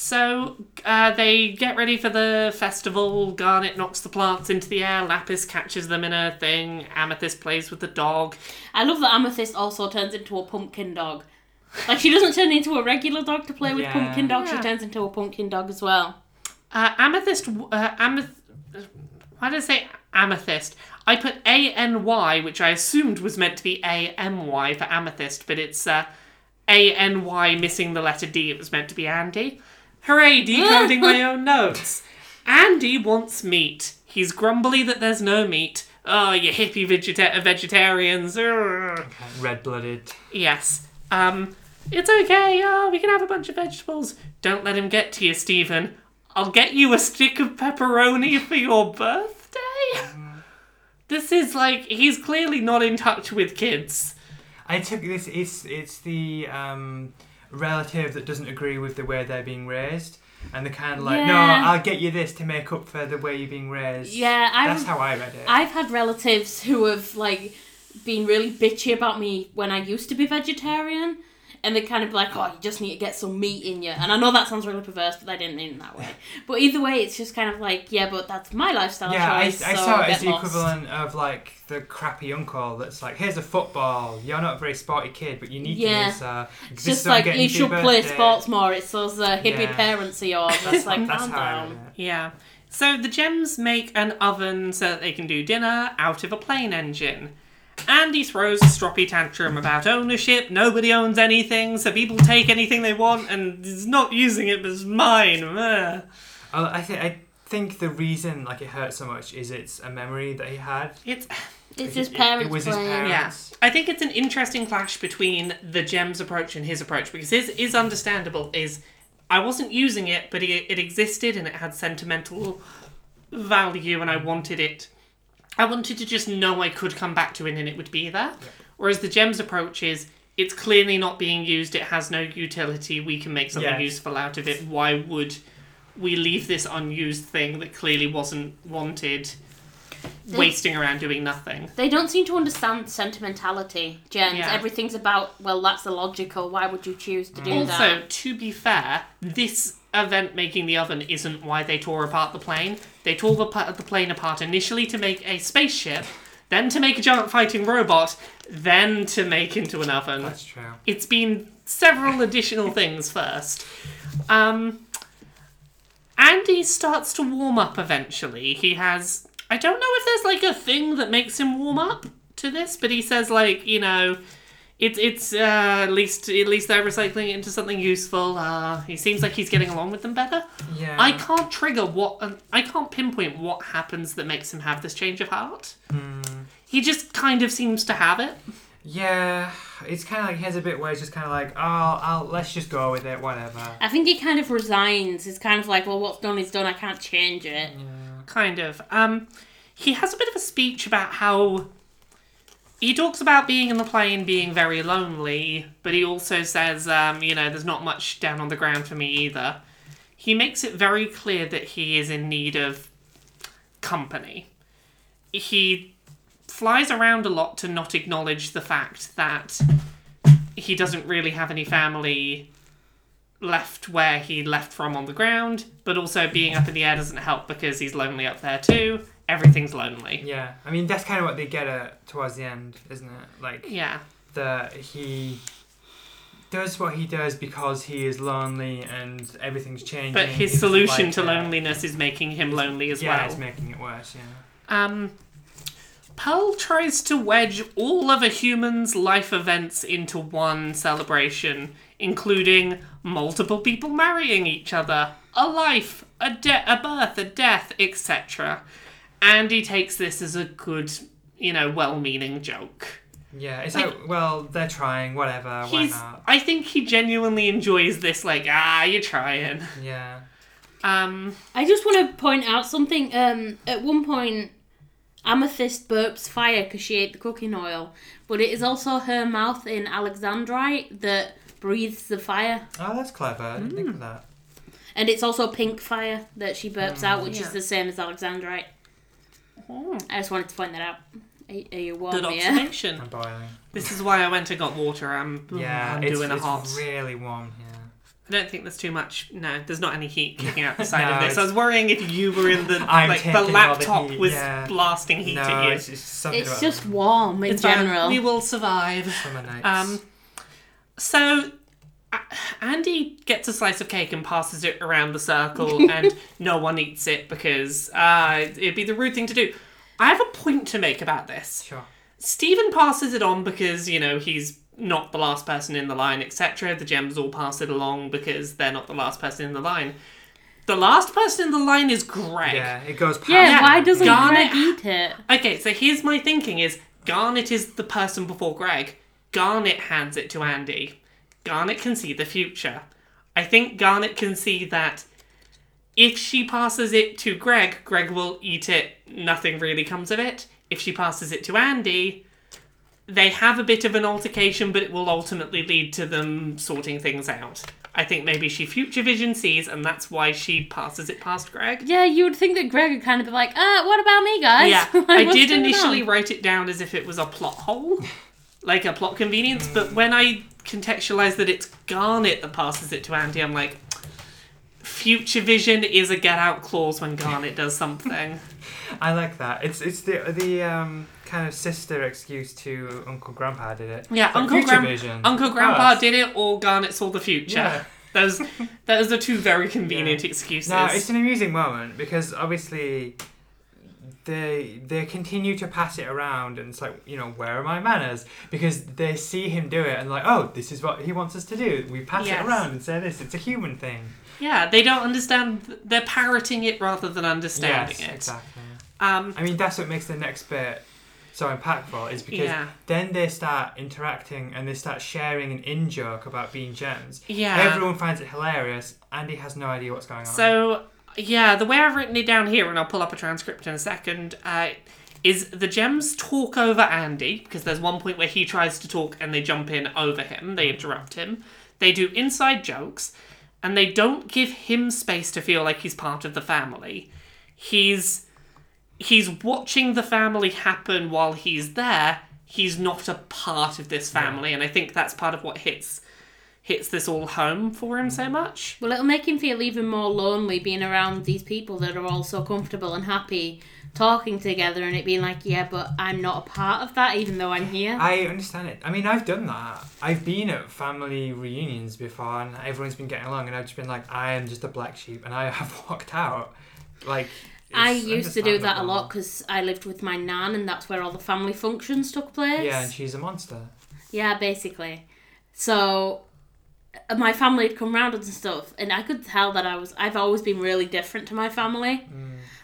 So uh, they get ready for the festival. Garnet knocks the plants into the air. Lapis catches them in a thing. Amethyst plays with the dog. I love that Amethyst also turns into a pumpkin dog. Like she doesn't turn into a regular dog to play with Yeah. pumpkin dog, Yeah. she turns into a pumpkin dog as well. Uh, Amethyst. Uh, Ameth. Why did I say Amethyst? I put A N Y, which I assumed was meant to be A M Y for Amethyst, but it's uh, A N Y missing the letter D. It was meant to be Andy. Hooray! Decoding my own notes. Andy wants meat. He's grumbly that there's no meat. Oh, you hippie vegeta- vegetarians. Urgh. Red blooded. Yes. Um, it's okay. Oh, we can have a bunch of vegetables. Don't let him get to you, Steven. I'll get you a stick of pepperoni for your birthday. This is like he's clearly not in touch with kids. I took this. It's it's the um, relative that doesn't agree with the way they're being raised, and they're kind of like, no, I'll get you this to make up for the way you're being raised. Yeah, I've that's how I read it. I've had relatives who have like been really bitchy about me when I used to be vegetarian. And they're kind of like, oh, you just need to get some meat in you. And I know that sounds really perverse, but I didn't mean it that way. But either way, it's just kind of like, yeah, but that's my lifestyle Yeah, I, I so saw it as the lost. equivalent of like the crappy uncle that's like, here's a football. You're not a very sporty kid, but you need Yeah. to use. Uh, It's just is what I'm like, you should play birthday." sports more. It's those uh, hippie Yeah. parents of yours. That's like, That's calm how down. Yeah. So the gems make an oven so that they can do dinner out of a plane engine. Andy throws a stroppy tantrum about ownership. Nobody owns anything, so people take anything they want, and is not using it, but it's mine. Ugh. Uh, I think I think the reason like it hurts so much is it's a memory that he had. It's It's It- his parents it was his playing. parents. yeah. Yes. I think it's an interesting clash between the gems approach and his approach because his is understandable. Is I wasn't using it, but it, it existed and it had sentimental value, and I wanted it. I wanted to just know I could come back to it and it would be there. Whereas the gems approach is it's clearly not being used. It has no utility. We can make something Yes. useful out of it. Why would we leave this unused thing that clearly wasn't wanted? They- Wasting around doing nothing. They don't seem to understand sentimentality, Gems. Yeah. Everything's about, well, that's illogical. Why would you choose to do Also, that? Also, to be fair, this event making the oven isn't why they tore apart the plane. They tore the, the plane apart initially to make a spaceship, then to make a giant fighting robot, then to make into an oven. That's true. It's been several additional things first. Um, Andy starts to warm up eventually. He has. I don't know if there's like a thing that makes him warm up to this, but he says like you know, it's it's uh, at least at least they're recycling it into something useful. Uh, he seems like he's getting along with them better. Yeah. I can't trigger what uh, I can't pinpoint what happens that makes him have this change of heart. He just kind of seems to have it. Yeah, it's kind of like he has a bit where it's just kind of like, oh, I'll let's just go with it, whatever. I think he kind of resigns. It's kind of like, well, what's done is done. I can't change it. Yeah. kind of. Um, he has a bit of a speech about how he talks about being in the plane being very lonely, but he also says, um, you know, there's not much down on the ground for me either. He makes it very clear that he is in need of company. He flies around a lot to not acknowledge the fact that he doesn't really have any family left where he left from on the ground, but also being up in the air doesn't help because he's lonely up there too. Everything's lonely. Yeah, I mean that's kind of what they get at towards the end, isn't it? Like Yeah. that he does what he does because he is lonely and everything's changing. But his solution like, to loneliness is making him lonely as yeah, well. Yeah, it's making it worse. Yeah. Um, Pearl tries to wedge all of a human's life events into one celebration, including multiple people marrying each other, a life, a de- a birth, a death, etc. And he takes this as a good, you know, well-meaning joke. Yeah, it's Like- like, well, they're trying, whatever, why not? I think he genuinely enjoys this. Like, ah, you're trying. Yeah. Um, I just want to point out something. Um, at one point, Amethyst burps fire because she ate the cooking oil, but it is also her mouth in Alexandrite that breathes the fire, Oh, that's clever. I didn't Hmm. think of that. and it's also pink fire that she burps out, which yeah. is the same as Alexandrite. Oh, I just wanted to point that out. Are, are you warm? good Yeah. observation. I'm boiling. This is why I went and got water. I'm, Yeah, I'm it's, doing a it's hot. really warm here. I don't think there's too much. No, there's not any heat kicking out the side No, of this. I was worrying if you were in the I'm like the taking all the laptop heat, was yeah. blasting heat no, at you. it's, it's something It's about just warm in It's fine. general. We will survive. summer nights. Um, so A- Andy gets a slice of cake and passes it around the circle, and no one eats it because uh, it'd be the rude thing to do. I have a point to make about this. sure. Steven passes it on because, you know, he's not the last person in the line, etc. The gems all pass it along because they're not the last person in the line. The last person in the line is Greg. Yeah, it goes past. yeah, Yeah, why doesn't Garnet- Greg eat it? Okay, so here's my thinking is Garnet is the person before Greg. Garnet hands it to Andy. Garnet can see the future. I think Garnet can see that if she passes it to Greg, Greg will eat it, nothing really comes of it. If she passes it to Andy, they have a bit of an altercation, but it will ultimately lead to them sorting things out. I think maybe she future vision sees, and that's why she passes it past Greg. Yeah, you would think that Greg would kind of be like, uh, what about me, guys? Yeah, Like, I did initially on? write it down as if it was a plot hole, like a plot convenience, but when I contextualize that it's Garnet that passes it to Andy, I'm like, future vision is a get out clause when Garnet does something. I like that. It's it's the the um kind of sister excuse to Uncle Grandpa did it. Yeah, like Uncle future Gran- vision. Uncle Grandpa Us. did it, or Garnet saw the future. Yeah. Those, those are two very convenient excuses. No, it's an amusing moment because obviously they they continue to pass it around and it's like you know where are my manners because they see him do it and like oh this is what he wants us to do we pass Yes. it around and say this it's a human thing yeah, they don't understand. They're parroting it rather than understanding yes it. exactly Um, I mean that's what makes the next bit so impactful is because Yeah. then they start interacting and they start sharing an in joke about being gems yeah. everyone finds it hilarious Andy has no idea what's going on So, yeah, the way I've written it down here, and I'll pull up a transcript in a second, uh, is the gems talk over Andy, because there's one point where he tries to talk and they jump in over him, they interrupt him. They do inside jokes, and they don't give him space to feel like he's part of the family. He's he's watching the family happen while he's there. He's not a part of this family, and I think that's part of what hits hits this all home for him so mm. much. Well, it'll make him feel even more lonely being around these people that are all so comfortable and happy talking together and it being like, yeah, but I'm not a part of that even though I'm here. I understand it. I mean, I've done that. I've been at family reunions before, and everyone's been getting along, and I've just been like, I am just a black sheep, and I have walked out. Like, I used to do that a lot because I lived with my nan and that's where all the family functions took place. Yeah, and she's a monster. Yeah, basically. So my family had come round and stuff, and I could tell that I was. I've always been really different to my family.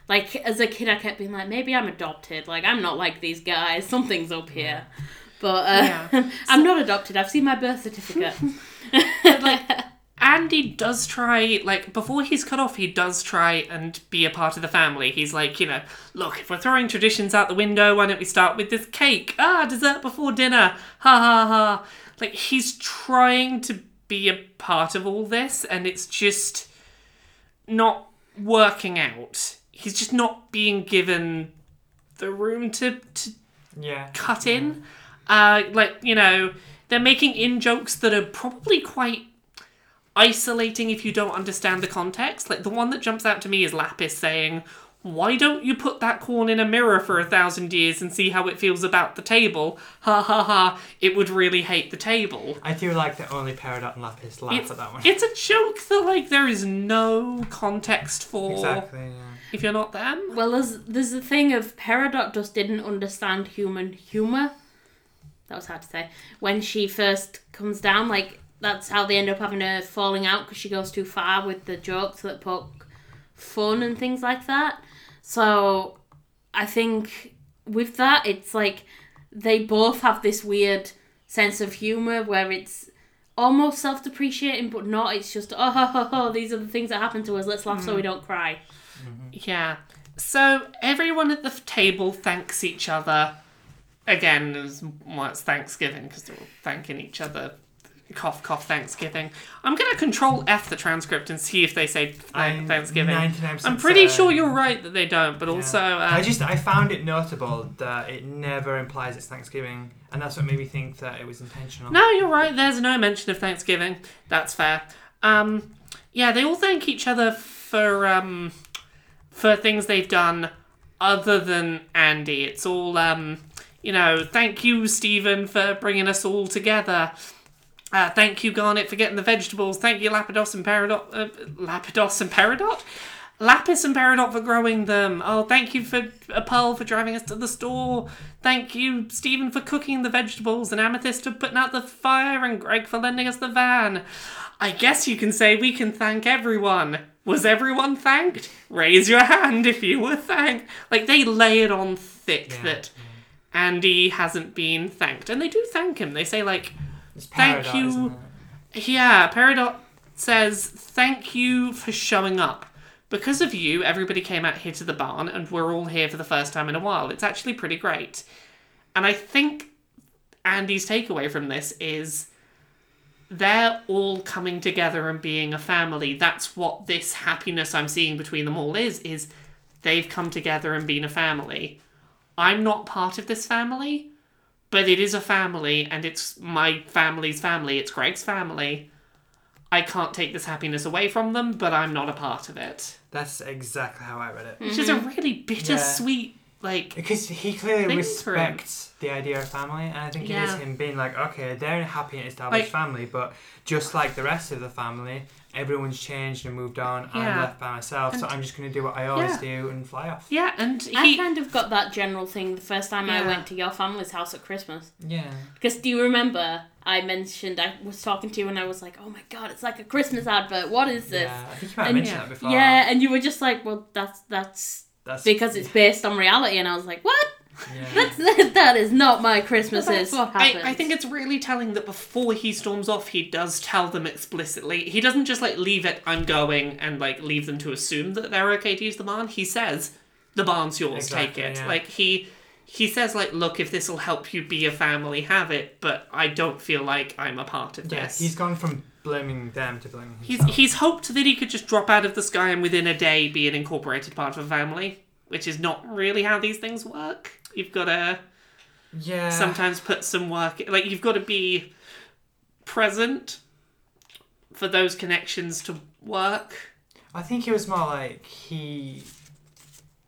Like as a kid, I kept being like, maybe I'm adopted. Like I'm not like these guys. Something's up here. But uh, Yeah. I'm not adopted. I've seen my birth certificate. like Andy does try like before he's cut off he does try and be a part of the family. He's like, you know, look, if we're throwing traditions out the window, why don't we start with this cake? Ah, dessert before dinner. Ha ha ha. Like he's trying to be a part of all this and it's just not working out. He's just not being given the room to, to Yeah. cut in. Uh, like, you know, they're making in jokes that are probably quite isolating if you don't understand the context. Like, the one that jumps out to me is Lapis saying, Why don't you put that corn in a mirror for a thousand years and see how it feels about the table? Ha ha ha, it would really hate the table. I do like that only Peridot and Lapis laugh It's, at that one. it's a joke that, like, there is no context for exactly. Yeah. if you're not them. well, there's there's a thing of Peridot just didn't understand human humor. That was hard to say. When she first comes down, like that's how they end up having a falling out because she goes too far with the jokes that poke fun and things like that. So I think with that, it's like they both have this weird sense of humor where it's almost self-depreciating but not it's just oh ho, ho, ho, these are the things that happen to us let's laugh so we mm. don't cry mm-hmm. Yeah. So everyone at the table thanks each other. Again, as well, it's Thanksgiving because they're all thanking each other. Cough, cough, Thanksgiving. I'm going to control F the transcript and see if they say th- I'm Thanksgiving. 99% I'm pretty sure you're right that they don't, but Yeah. also. Uh, I just I found it notable that it never implies it's Thanksgiving, and that's what made me think that it was intentional. No, you're right. There's no mention of Thanksgiving. That's fair. Um, yeah, they all thank each other for um, for things they've done other than Andy. It's all um, you know. Thank you, Steven, for bringing us all together. Uh, thank you, Garnet, for getting the vegetables. Thank you, Lapidos and Peridot. Uh, Lapidos and Peridot? Lapis and Peridot for growing them. Oh, thank you for uh, Pearl for driving us to the store. Thank you, Steven, for cooking the vegetables, and Amethyst for putting out the fire, and Greg for lending us the van. I guess you can say we can thank everyone. Was everyone thanked? Raise your hand if you were thanked. Like, they lay it on thick Yeah, that Andy hasn't been thanked. And they do thank him. They say, like, It's Thank you. yeah, Peridot says, Thank you for showing up. Because of you, everybody came out here to the barn, and we're all here for the first time in a while. It's actually pretty great. And I think Andy's takeaway from this is they're all coming together and being a family. That's what this happiness I'm seeing between them all is, is they've come together and been a family. I'm not part of this family, but it is a family and it's my family's family. It's Greg's family. I can't take this happiness away from them, but I'm not a part of it. That's exactly how I read it. Which is a really bittersweet, like, Because he clearly Things for him. respects the idea of family, and I think it Yeah. is him being like, okay, they're a happy and established Like- family, but just like the rest of the family, everyone's changed and moved on. I'm left by myself, so I'm just going to do what I always Yeah. do and fly off. yeah, and I he. kind of got that general thing the first time I went to your family's house at Christmas. Yeah. Because do you remember I mentioned I was talking to you and I was like, oh my god, it's like a Christmas advert. What is this? Yeah, I think you might have And- mentioned that before. Yeah, and you were just like, well, that's that's That's because it's based on reality, and I was like, what? Yeah. That's that is not my Christmases. Well, What that's- happened? I, I think it's really telling that before he storms off, he does tell them explicitly. He doesn't just like leave it, I'm going, and like leave them to assume that they're okay to use the barn. He says, the barn's yours, Exactly, take it. yeah. Like he he says like, look, if this will help you be a family, have it, but I don't feel like I'm a part of Yeah, this. he's gone from blaming them to blaming He's himself. he's hoped that he could just drop out of the sky and within a day be an incorporated part of a family, which is not really how these things work. You've got to yeah. sometimes put some work like you've got to be present for those connections to work. I think it was more like he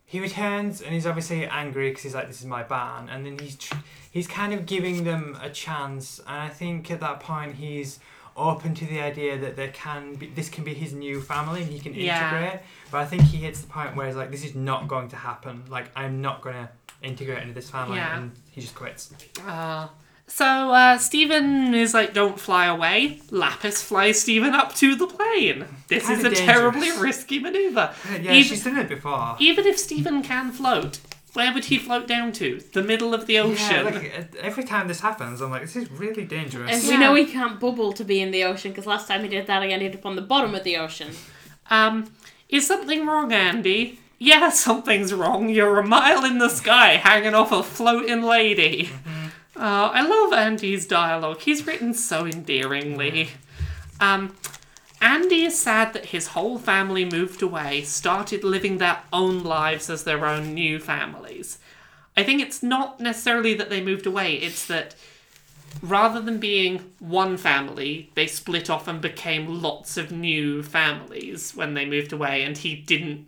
he returns and he's obviously angry because he's like, "This is my barn," and then he's tr- he's kind of giving them a chance, and I think at that point he's open to the idea that there can be this can be his new family and he can Yeah. integrate. But I think he hits the point where he's like, "This is not going to happen. Like, I'm not gonna integrate into this family," Yeah. and he just quits. Uh, so uh, Steven is like, "Don't fly away." Lapis flies Steven up to the plane. This is Kinda a terribly dangerous. risky maneuver. Yeah, Even- she's done it before. Even if Steven can float, where would he float down to? The middle of the Yeah, ocean. like, uh, every time this happens, I'm like, this is really dangerous. And Yeah. we know he can't bubble to be in the ocean because last time he did that, he ended up on the bottom of the ocean. Um, is something wrong, Andy? Yeah, something's wrong. You're a mile in the sky, hanging off a floating lady. Uh, I love Andy's dialogue. He's written so endearingly. Um, Andy is sad that his whole family moved away, started living their own lives as their own new families. I think it's not necessarily that they moved away, it's that rather than being one family, they split off and became lots of new families when they moved away, and he didn't.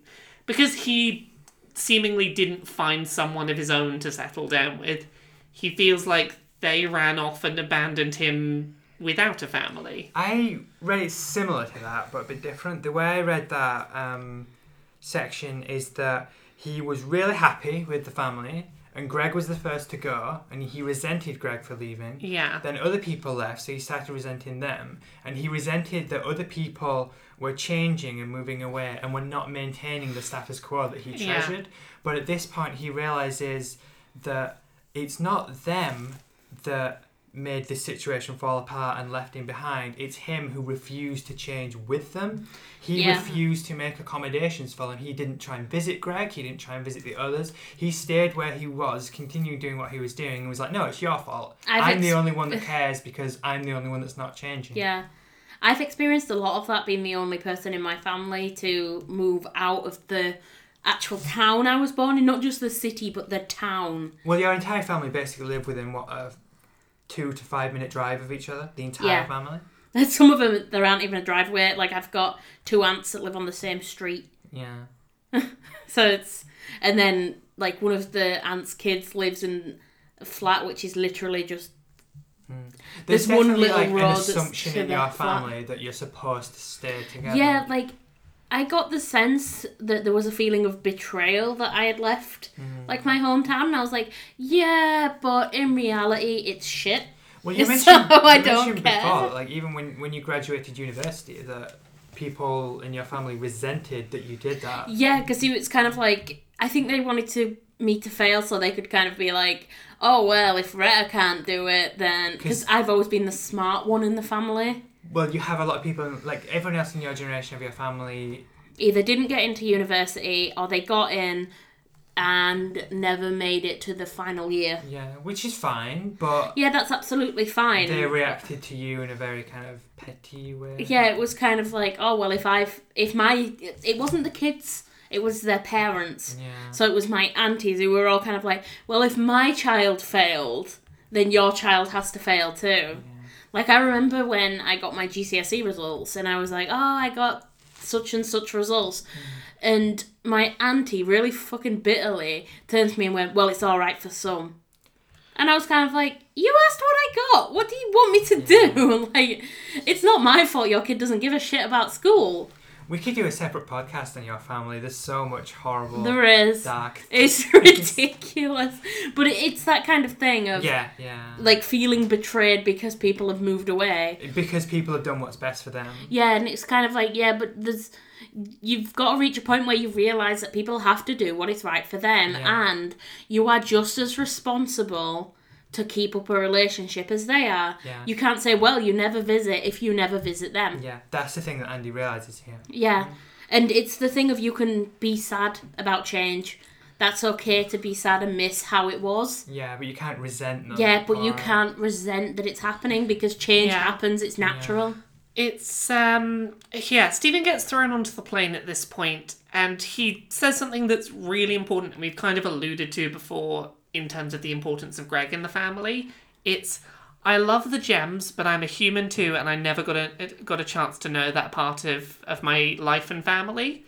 Because he seemingly didn't find someone of his own to settle down with, he feels like they ran off and abandoned him without a family. I read it similar to that, but a bit different. The way I read that um, section is that he was really happy with the family, and Greg was the first to go, and he resented Greg for leaving. Yeah. Then other people left, so he started resenting them, and he resented that other people were changing and moving away and we're not maintaining the status quo that he Yeah. treasured. But at this point, he realizes that it's not them that made this situation fall apart and left him behind. It's him who refused to change with them. He Yeah. refused to make accommodations for them. He didn't try and visit Greg. He didn't try and visit the others. He stayed where he was, continued doing what he was doing, and was like, "No, it's your fault. I've I'm the only one that cares because I'm the only one that's not changing." Yeah. I've experienced a lot of that being the only person in my family to move out of the actual town I was born in, not just the city, but the town. Well, your entire family basically live within what a two to five minute drive of each other. The entire Yeah. family. Some of them, there aren't even a driveway. Like, I've got two aunts that live on the same street. Yeah. So it's. And then, like, one of the aunt's kids lives in a flat which is literally just. There's, There's one little like an assumption in your family that you're supposed to stay together. Yeah, like, I got the sense that there was a feeling of betrayal that I had left, Mm. like, my hometown. And I was like, yeah, but in reality, it's shit. Well, you So mentioned, I you don't mentioned care. before, like even when when you graduated university, that people in your family resented that you did that. Yeah, because it's kind of like I think they wanted to me to fail so they could kind of be like, oh well, if Retta can't do it, then Because I've always been the smart one in the family. Well, you have a lot of people, like everyone else in your generation of your family. Either didn't get into university or they got in and never made it to the final year. Yeah, which is fine, but Yeah, that's absolutely fine. they reacted to you in a very kind of petty way. yeah, it was kind of like, oh well, if I've if my it wasn't the kids, it was their parents. Yeah. So it was my aunties who were all kind of like, well, if my child failed, then your child has to fail too. Like I remember when I got my GCSE results, and I was like, oh, I got such and such results. Mm. And my auntie really fucking bitterly turned to me and went, Well, it's alright for some. And I was kind of like, You asked what I got. What do you want me to do? like, it's not my fault your kid doesn't give a shit about school. We could do a separate podcast on your family. There's so much horrible, There is. dark. It's ridiculous. But it's that kind of thing of Yeah, yeah. like feeling betrayed because people have moved away. because people have done what's best for them. Yeah, and it's kind of like, yeah, but there's you've got to reach a point where you realize that people have to do what is right for them Yeah. and you are just as responsible to keep up a relationship as they are. Yeah. You can't say, well, you never visit if you never visit them. Yeah, that's the thing that Andy realizes here. Yeah. And it's the thing of you can be sad about change. That's okay to be sad and miss how it was. Yeah, but you can't resent them. Yeah, but you can't resent that it's happening because change Yeah. happens, it's natural. It's um yeah, Steven gets thrown onto the plane at this point and he says something that's really important and we've kind of alluded to before in terms of the importance of Greg in the family. It's I love the gems, but I'm a human too and I never got a got a chance to know that part of of my life and family.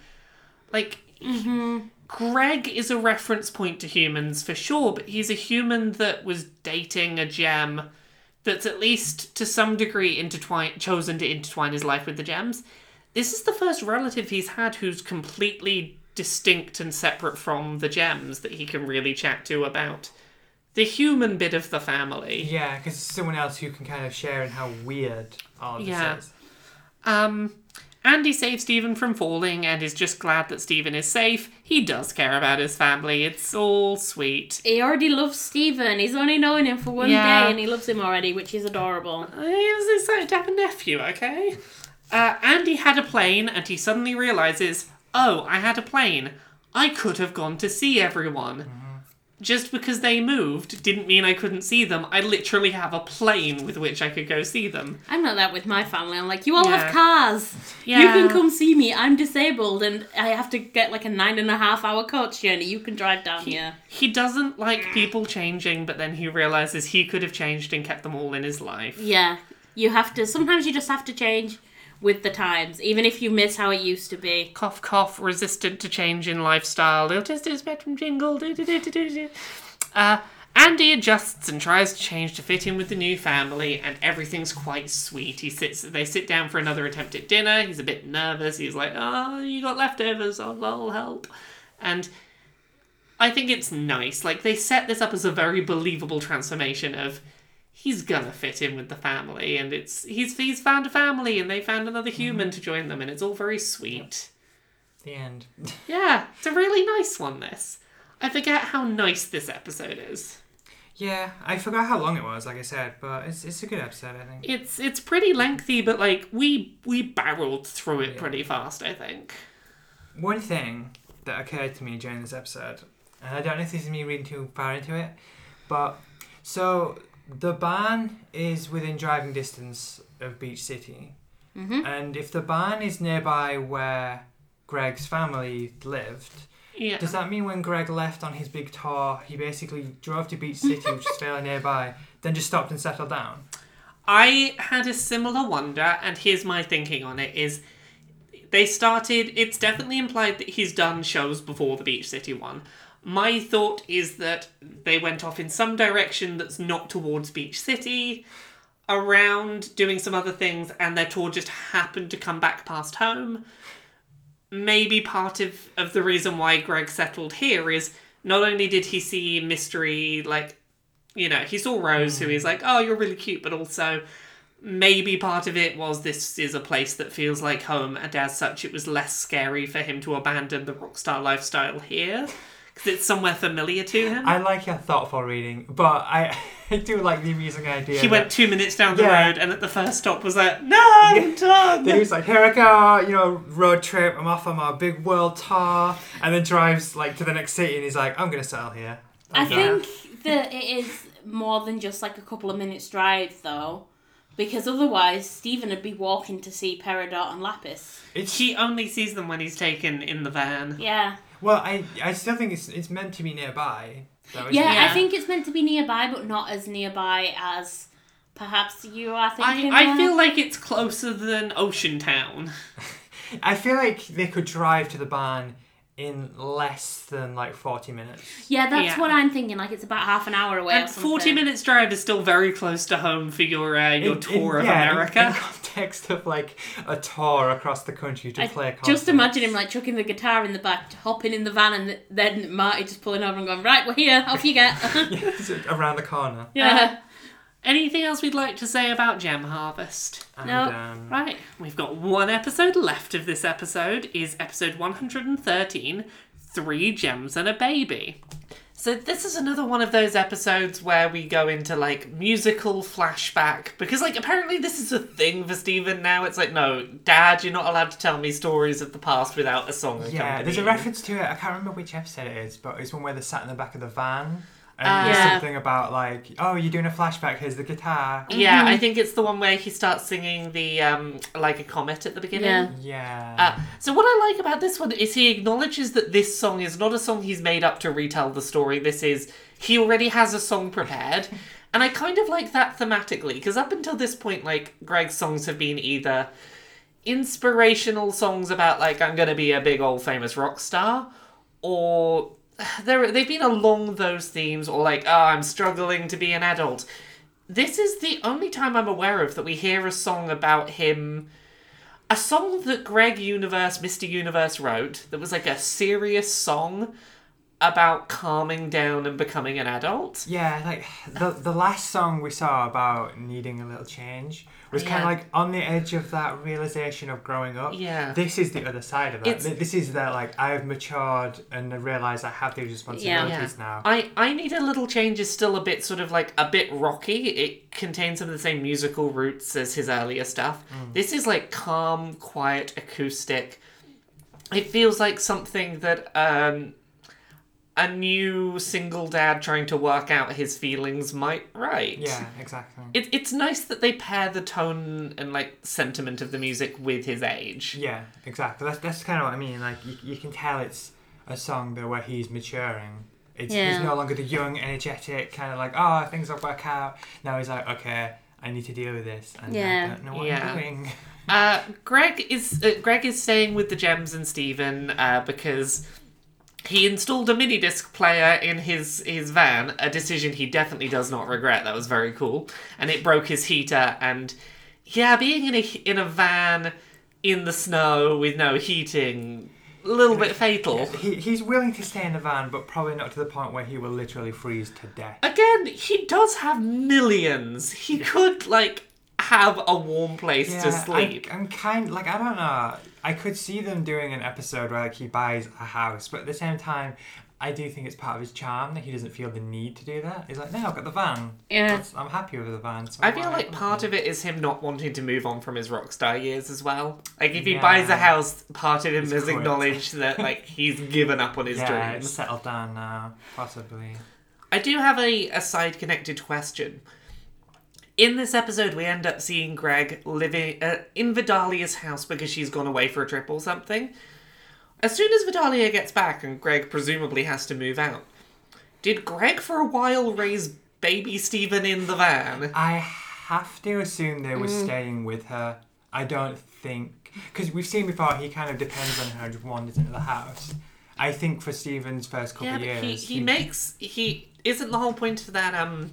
Like mm-hmm. Greg is a reference point to humans for sure, but he's a human that was dating a gem that's at least to some degree intertwine chosen to intertwine his life with the gems. This is the first relative he's had who's completely distinct and separate from the gems that he can really chat to about the human bit of the family. Yeah, because someone else who can kind of share in how weird all of Yeah. is. Um, Andy saves Steven from falling and is just glad that Steven is safe. He does care about his family. It's all sweet. He already loves Steven. He's only known him for one Yeah. day and he loves him already, which is adorable. He was excited to have a nephew, okay? Uh, Andy had a plane and he suddenly realizes, oh, I had a plane. I could have gone to see everyone. Mm-hmm. Just because they moved didn't mean I couldn't see them. I literally have a plane with which I could go see them. I'm not that with my family. I'm like, you all Yeah. have cars. You can come see me. I'm disabled and I have to get like a nine and a half hour coach journey. You can drive down here. He doesn't like people changing, but then he realizes he could have changed and kept them all in his life. Yeah. You have to, sometimes you just have to change with the times, even if you miss how it used to be. Cough, cough, resistant to change in lifestyle. Little Test Spectrum jingle. do, do, do, do, do. Uh, Andy adjusts and tries to change to fit in with the new family, and everything's quite sweet. He sits. They sit down for another attempt at dinner. He's a bit nervous. He's like, "Oh, you got leftovers. I'll, I'll help." And I think it's nice. Like they set this up as a very believable transformation of he's gonna fit in with the family, and it's he's he's found a family, and they found another human mm-hmm. to join them, and it's all very sweet. The end. Yeah, it's a really nice one. This I forget how nice this episode is. yeah, I forgot how long it was, like I said, but it's, it's a good episode, I think. It's it's pretty lengthy, but like we we barreled through it pretty fast. I think. One thing that occurred to me during this episode, and I don't know if this is me reading too far into it, but so the barn is within driving distance of Beach City, Mhm. and if the barn is nearby where Greg's family lived, Yeah. does that mean when Greg left on his big tour, he basically drove to Beach City, which is fairly nearby, then just stopped and settled down? I had a similar wonder, and here's my thinking on it: is they started. It's definitely implied that he's done shows before the Beach City one. My thought is that they went off in some direction that's not towards Beach City, around doing some other things, and their tour just happened to come back past home. Maybe part of, of the reason why Greg settled here is not only did he see mystery, like, you know, he saw Rose, who hmm. he's like, oh, you're really cute, but also maybe part of it was this is a place that feels like home, and as such, it was less scary for him to abandon the rockstar lifestyle here. Because it's somewhere familiar to him. I like your thoughtful reading, but I, I do like the amusing idea. he that- went two minutes down the Yeah. road, and at the first stop was like, "No, I'm done." Then he was like, "Here I go, you know, road trip. I'm off on my big world tour," and then drives like to the next city, and he's like, "I'm gonna settle here." I I'm done." think that it is more than just like a couple of minutes drive though. Because otherwise, Steven would be walking to see Peridot and Lapis. it's He only sees them when he's taken in the van. Yeah. Well, I I still think it's it's meant to be nearby. though, isn't Yeah. I think it's meant to be nearby, but not as nearby as perhaps you are I, thinking. I there. feel like it's closer than Ocean Town. I feel like they could drive to the barn in less than like forty minutes. Yeah, that's Yeah. what I'm thinking. Like it's about half an hour away. or And something. 40 minutes drive is still very close to home for your uh, your In- tour in- of yeah, America. In, context of like a tour across the country to I play a concert. just imagine him like chucking the guitar in the back, hopping in the van, and then Marty just pulling over and going, "Right, we're here. Off you get." Yeah, around the corner. yeah. Anything else we'd like to say about Gem Harvest? And, No. um, Right, we've got one episode left of this episode. Is episode 113, Three Gems and a Baby. So this is another one of those episodes where we go into like musical flashback because like apparently this is a thing for Steven now. It's like no, Dad, you're not allowed to tell me stories of the past without a song. Yeah, there's a accompanying. reference to it. I can't remember which episode it is, but it's one where they're sat in the back of the van. And there's Yeah. something about like, oh, you're doing a flashback. Here's the guitar. Yeah, I think it's the one where he starts singing the um like a comet at the beginning. Yeah. Yeah. Uh, so what I like about this one is he acknowledges that this song is not a song he's made up to retell the story. This is he already has a song prepared, and I kind of like that thematically because up until this point, like Greg's songs have been either inspirational songs about like I'm gonna be a big old famous rock star, or they're they've been along those themes, or like oh I'm struggling to be an adult. This is the only time I'm aware of that we hear a song about him a song that Greg Universe, Mr. Universe wrote that was like a serious song about calming down and becoming an adult. yeah, like the the last song we saw about needing a little change was kind of like on the edge of that realization of growing up. Yeah. This is the other side of that. It's- This is that like I have matured and I realize I have these responsibilities now. I, I Need a Little Change is still a bit sort of like a bit rocky. It contains some of the same musical roots as his earlier stuff. This is like calm, quiet, acoustic. It feels like something that um, a new single dad trying to work out his feelings might write. Yeah, exactly. It, it's nice that they pair the tone and like sentiment of the music with his age. Yeah, exactly. That's that's kind of what I mean. Like you, you can tell it's a song that where he's maturing. It's Yeah. he's no longer the young, energetic kind of like oh things will work out. Now he's like okay, I need to deal with this, and Yeah. I don't know what Yeah. I'm doing. Uh, Greg is uh, Greg is staying with the Gems and Steven uh, because he installed a mini disc player in his his van. A decision he definitely does not regret. That was very cool, and it broke his heater. And yeah, being in a in a van in the snow with no heating, a little bit fatal. He, he's willing to stay in the van, but probably not to the point where he will literally freeze to death. Again, he does have millions. He could like have a warm place to sleep. I, am kind like I don't know. I could see them doing an episode where like he buys a house, but at the same time, I do think it's part of his charm that he doesn't feel the need to do that. He's like, no, I've got the van. Yeah. That's- I'm happy with the van. So I feel like part of it is him not wanting to move on from his rock star years as well. Like if he Yeah. buys a house, part of him He's quit. acknowledged that like he's given up on his yeah, it's dreams. settled down now, possibly. I do have a, a side connected question. In this episode, we end up seeing Greg living uh, in Vidalia's house because she's gone away for a trip or something. As soon as Vidalia gets back and Greg presumably has to move out, did Greg for a while raise baby Steven in the van? I have to assume they were Mm. staying with her. I don't think because we've seen before he kind of depends on her to wanders into the house. I think for Steven's first couple Yeah, of but he, years, he makes he isn't the whole point of that um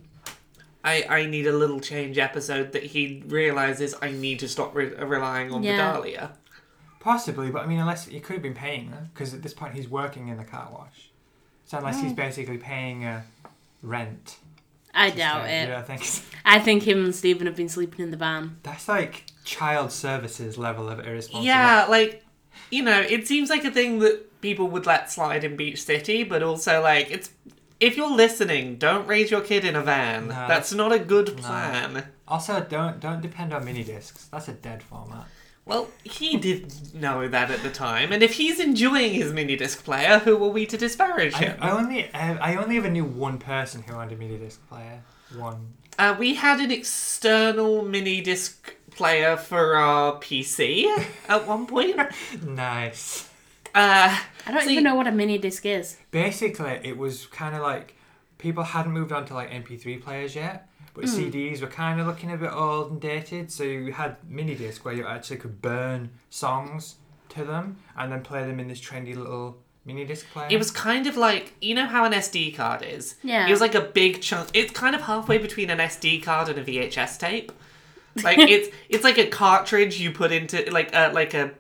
I I need a little change episode that he realizes I need to stop re- relying on Yeah. Vidalia. Possibly, but I mean, unless he could have been paying her, because at this point he's working in the car wash. So unless Oh. he's mm. basically paying a rent. I doubt stay- it. Yeah, I think I think him and Steven have been sleeping in the van. that's like child services level of irresponsible. Yeah, like you know, it seems like a thing that people would let slide in Beach City, but also like it's if you're listening, don't raise your kid in a van. No, that's, that's- not a good plan. Also, don't don't depend on mini discs. That's a dead format. Well, he did know that at the time, and if he's enjoying his mini disc player, who are we to disparage I, him? I only I, I only ever knew one person who owned a mini disc player. One. Uh, we had an external mini disc player for our PC at one point. Nice. Uh, I don't So even you- know what a mini disc is. Basically, it was kind of like people hadn't moved on to like MP3 players yet, but CDs were kind of looking a bit old and dated. So you had mini disc where you actually could burn songs to them and then play them in this trendy little mini disc player. it was kind of like you know how an SD card is. Yeah. It was like a big chunk. It's kind of halfway between an SD card and a VHS tape. Like it's it's like a cartridge you put into like a like a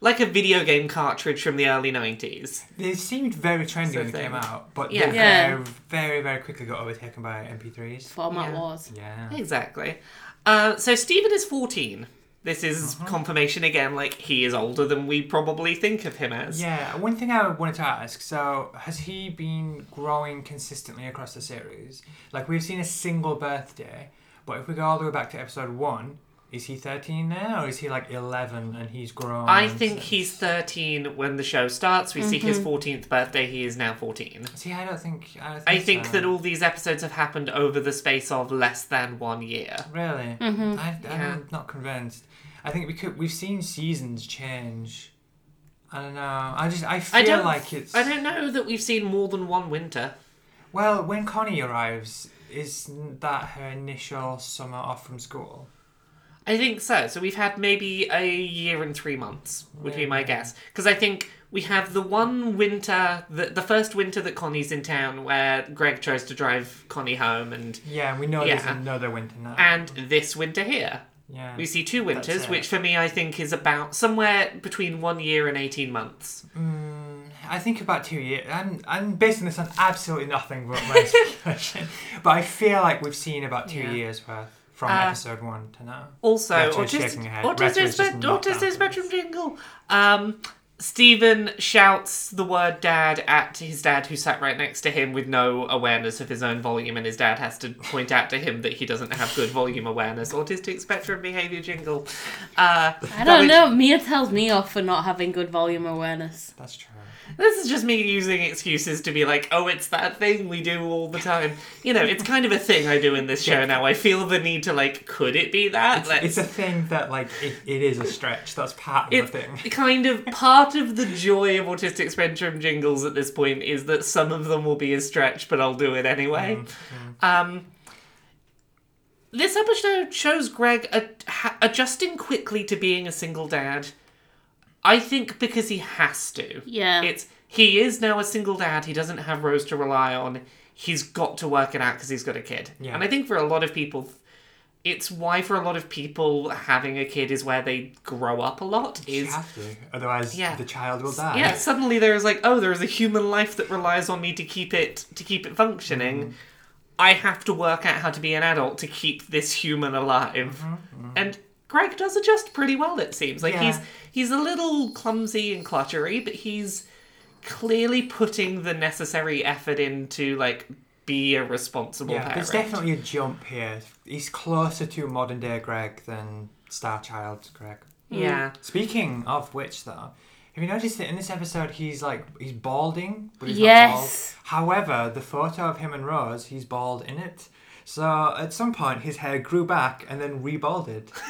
like a video game cartridge from the early nineties. They seemed very trendy So when they came out, but Yeah. they Yeah. very, very, very quickly got overtaken by MP3s. Format Yeah. wars. Yeah. Exactly. Uh, so Steven is fourteen. This is Uh-huh. confirmation again. Like he is older than we probably think of him as. Yeah, one thing I wanted to ask so, has he been growing consistently across the series? Like, we've seen a single birthday, but if we go all the way back to episode one, is he 13 now, or is he like 11 and he's grown? I think since- he's 13 when the show starts. We see his 14th birthday. He is now 14. See, I don't think. I, don't I think, think so. that all these episodes have happened over the space of less than one year. Really? Mm-hmm. I, Yeah. I'm not convinced. I think we could, we've seen seasons change. I don't know. I just I feel I don't like it's. I don't know that we've seen more than one winter. Well, when Connie arrives, is that her initial summer off from school? I think so. So we've had maybe a year and three months, would be my guess. Because I think we have the one winter, the, the first winter that Connie's in town, where Greg tries to drive Connie home, and Yeah, we know there's Yeah. another winter now. and this winter here. yeah. We see two winters, it. which for me I think is about somewhere between one year and 18 months. Mm, I think about two years. I'm, I'm basing this on absolutely nothing but my speculation. But I feel like we've seen about two Yeah. years worth from Uh, episode one to now. Also, Retro is autistic, head. autistic, Retro is spe- autistic spectrum jingle. Um, Steven shouts the word dad at his dad, who sat right next to him with no awareness of his own volume, and his dad has to point out to him that he doesn't have good volume awareness. Autistic spectrum behavior jingle. Uh, I don't which- know. Mia tells me off for not having good volume awareness. That's true. This is just me using excuses to be like, oh, it's that thing we do all the time. You know, it's kind of a thing I do in this show Yeah. now. I feel the need to, like, could it be that? It's, it's a thing that, like, it, it is a stretch. That's part of the thing. kind of part of the joy of autistic spectrum jingles at this point is that some of them will be a stretch, but I'll do it anyway. Um, this episode shows Greg ad- ha- adjusting quickly to being a single dad. I think because he has to. Yeah. It's he is now a single dad. He doesn't have Rose to rely on. He's got to work it out because he's got a kid. Yeah. And I think for a lot of people, it's why for a lot of people having a kid is where they grow up a lot. You Is have to, otherwise Yeah. the child will die. yeah, suddenly there is like, oh, there is a human life that relies on me to keep it to keep it functioning. Mm-hmm. I have to work out how to be an adult to keep this human alive. And Greg does adjust pretty well, it seems. Like. Yeah. he's he's a little clumsy and cluttery, but he's clearly putting the necessary effort into like be a responsible Yeah, parent. there's definitely a jump here. He's closer to modern day Greg than Star Child Greg. Mm. Yeah. Speaking of which, though, have you noticed that in this episode he's like he's balding, but he's Yes. not bald. However, the photo of him and Rose, he's bald in it. So at some point, his hair grew back and then rebalded.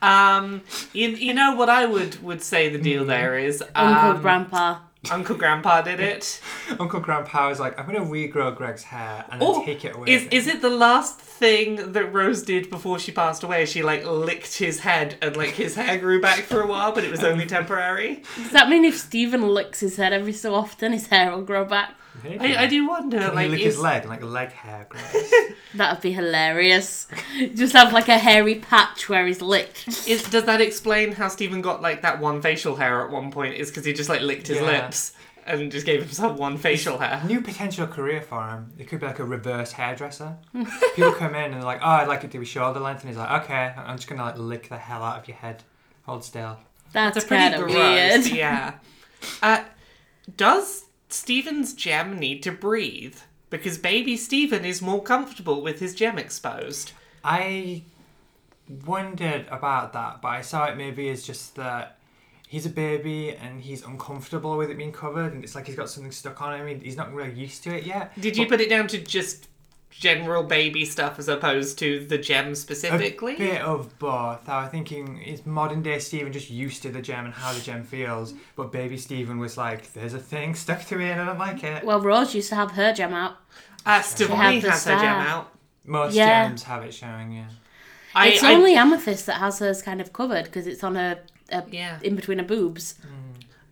Um you, you know what I would would say the deal there is Uncle um, Grandpa. Uncle Grandpa did it. Uncle Grandpa was like, "I'm gonna regrow Greg's hair and then Oh, take it away." Is is it the last thing that Rose did before she passed away? She like licked his head and like his hair grew back for a while, but it was only temporary. Does that mean if Steven licks his head every so often, his hair will grow back? Maybe. I, I do wonder, Can like, he lick is, his leg and like leg hair grows? That'd be hilarious. Just have like a hairy patch where he's licked. is does that explain how Steven got like that one facial hair at one point? Is because he just like licked his Yeah. lips and just gave himself one facial hair. New potential career for him. It could be like a reverse hairdresser. People come in and they're like, "Oh, I'd like it to be shoulder length," and he's like, "Okay, I'm just gonna like lick the hell out of your head. Hold still." That's It's pretty kind of gross. weird. Yeah. Uh, does Steven's gem need to breathe? Because baby Steven is more comfortable with his gem exposed. I wondered about that, but I saw it maybe as just that he's a baby and he's uncomfortable with it being covered, and it's like he's got something stuck on him. He's not really used to it yet. Did you put it down to just general baby stuff as opposed to the gem specifically? A bit of both. I was thinking is modern day Steven just used to the gem and how the gem feels, but baby Steven was like, "There's a thing stuck to me and I don't like it." Well, Rose used to have her gem out. Uh, Stevie had the has her gem out. Most Yeah. gems have it showing, yeah. I, it's I- only Amethyst that has hers kind of covered because it's on a, her Yeah. in between her boobs.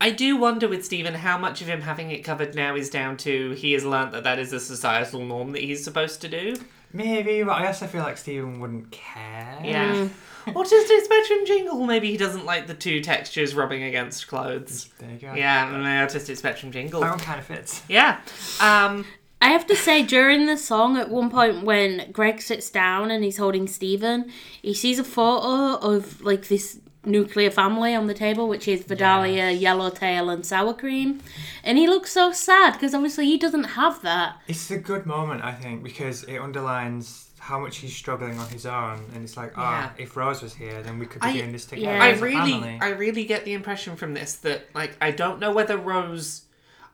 I do wonder with Steven how much of him having it covered now is down to he has learnt that that is a societal norm that he's supposed to do. Maybe, but I also feel like Steven wouldn't care. Yeah. Autistic spectrum jingle. Maybe he doesn't like the two textures rubbing against clothes. There you go. Yeah, and the autistic spectrum jingle. That one kind of fits. Yeah. Um, I have to say, during the song, at one point when Greg sits down and he's holding Steven, he sees a photo of like this nuclear family on the table, which is Vidalia, Yellowtail, and Sour Cream, and he looks so sad because obviously he doesn't have that. It's a good moment, I think, because it underlines how much he's struggling on his own, and it's like, ah, Yeah. if Rose was here, then we could be I- doing this together. yeah. I as a really, family. I really get the impression from this that like I don't know whether Rose.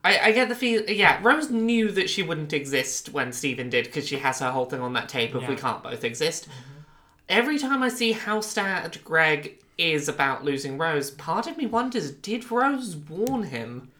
I, I get the feel, yeah. Rose knew that she wouldn't exist when Steven did because she has her whole thing on that tape of we Yeah. Mm-hmm. can't both exist. Every time I see how sad Greg is about losing Rose, part of me wonders: Did Rose warn him,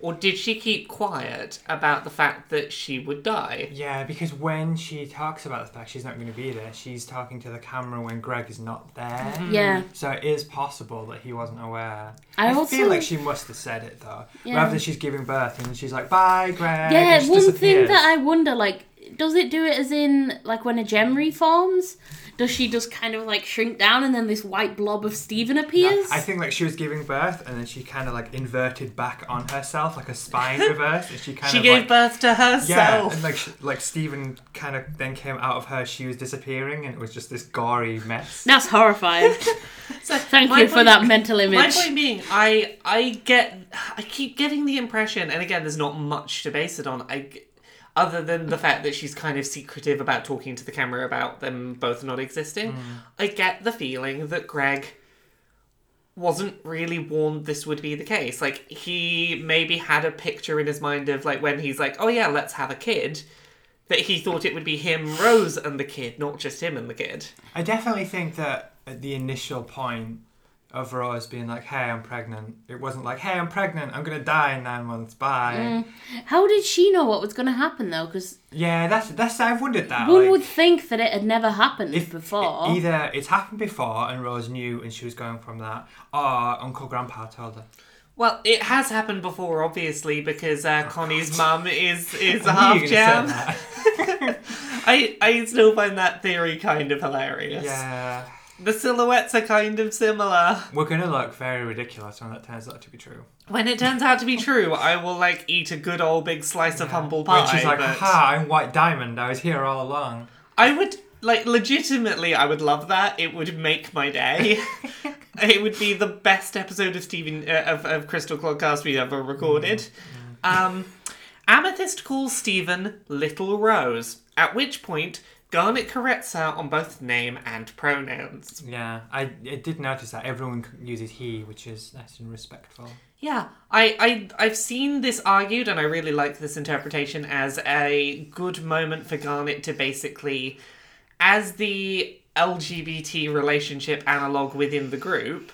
or did she keep quiet about the fact that she would die? Yeah, because when she talks about the fact she's not going to be there, she's talking to the camera when Greg is not there. Mm-hmm. Yeah. So it is possible that he wasn't aware. I I, also- feel like she must have said it though. Yeah. Rather than she's giving birth and she's like, "Bye, Greg." Yeah, and she one thing disappears. that I wonder, like, does it do it as in like when a gem reforms? Does she just kind of like shrink down and then this white blob of Steven No, appears? I think like she was giving birth and then she kind of like inverted back on herself, like a spine reverse, and she kind She of gave like, birth to herself. Yeah, and like sh- like Steven kind of then came out of her. She was disappearing, and it was just this gory mess. That's horrifying. So, Thank my you for that mental image. My point being, I I get I keep getting the impression, and again, there's not much to base it on. I g- other than the fact that she's kind of secretive about talking to the camera about them both not existing. Mm. I get the feeling that Greg wasn't really warned this would be the case. Like he maybe had a picture in his mind of like when he's like, "Oh yeah, let's have a kid." That he thought it would be him, Rose, and the kid, not just him and the kid. I definitely think that at the initial point of Rose being like, "Hey, I'm pregnant," it wasn't like, "Hey, I'm pregnant. I'm gonna die in nine months. Bye." How did she know what was going to happen though? Because Yeah, that's that's. I've wondered that. one like, would think that it had never happened if before. either it's happened before and Rose knew and she was going from that, or Uncle Grandpa told her. Well, it has happened before, obviously, because uh, Connie's mum is is a I half knew you were gonna jam. I I still find that theory kind of hilarious. Yeah, The silhouettes are kind of similar. we're gonna look very ridiculous when that turns out to be true. When it turns out to be true, I will like eat a good old big slice of humble pie. Which is like, but "Ha, I'm White Diamond. I was here all along." I would like legitimately, I would love that. It would make my day. it would be the best episode of Steven uh, of, of Crystal Clodcast we ever recorded. Um, Amethyst calls Steven Little Rose, at which point Garnet corrects her on both name and pronouns. Yeah, I, I did notice that everyone uses he, which is nice and respectful. Yeah, I, I I've seen this argued, and I really like this interpretation as a good moment for Garnet to basically, as the LGBT relationship analog within the group,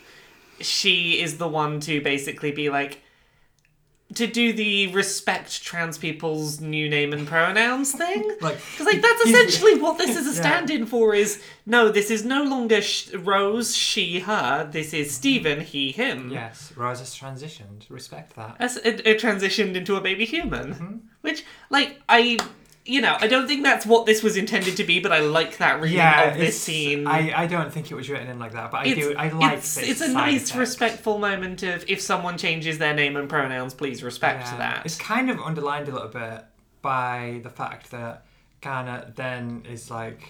she is the one to basically be like to do the respect trans people's new name and pronouns thing. Like, Because like that's essentially what this is a Yeah. stand-in for. Is no, this is no longer sh- Rose, she, her. This is Steven, he, him. Yes, Rose has transitioned. Respect that. As it, it transitioned into a baby human, mm-hmm. which like I, you know, I don't think that's what this was intended to be, but I like that reading Yeah, of this scene. I, I don't think it was written in like that, but I it's, do. I like it's, this it's a nice, effect. respectful moment of if someone changes their name and pronouns, please respect Yeah. that. It's kind of underlined a little bit by the fact that Garnet then is like,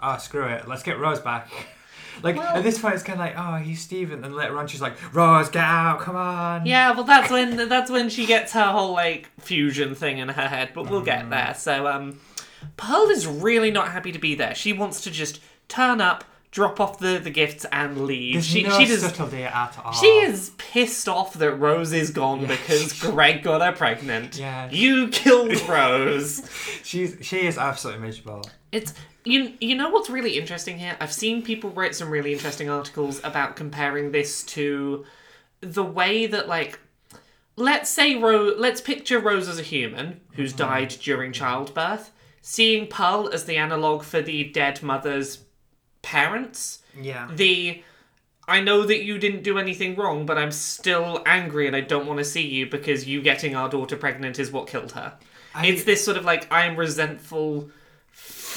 "Oh, screw it, let's get Rose back." Like Well- at this point, it's kind of like, oh, he's Steven, and later on, she's like, Rose, get out, come on. Yeah, well, that's when that's when she gets her whole like fusion thing in her head. But we'll get there. So, um, Pearl is really not happy to be there. She wants to just turn up, drop off the the gifts, and leave. There's she no she does. subtlety at all. She is pissed off that Rose is gone because Greg got her pregnant. Yeah. You killed Rose. She's she is absolutely miserable. It's you you know what's really interesting here? I've seen people write some really interesting articles about comparing this to the way that like let's say Rose let's picture Rose as a human who's mm-hmm. died during childbirth, seeing Pearl as the analog for the dead mother's parents. Yeah. The I know that you didn't do anything wrong, but I'm still angry and I don't want to see you because you getting our daughter pregnant is what killed her. I- it's this sort of like I'm resentful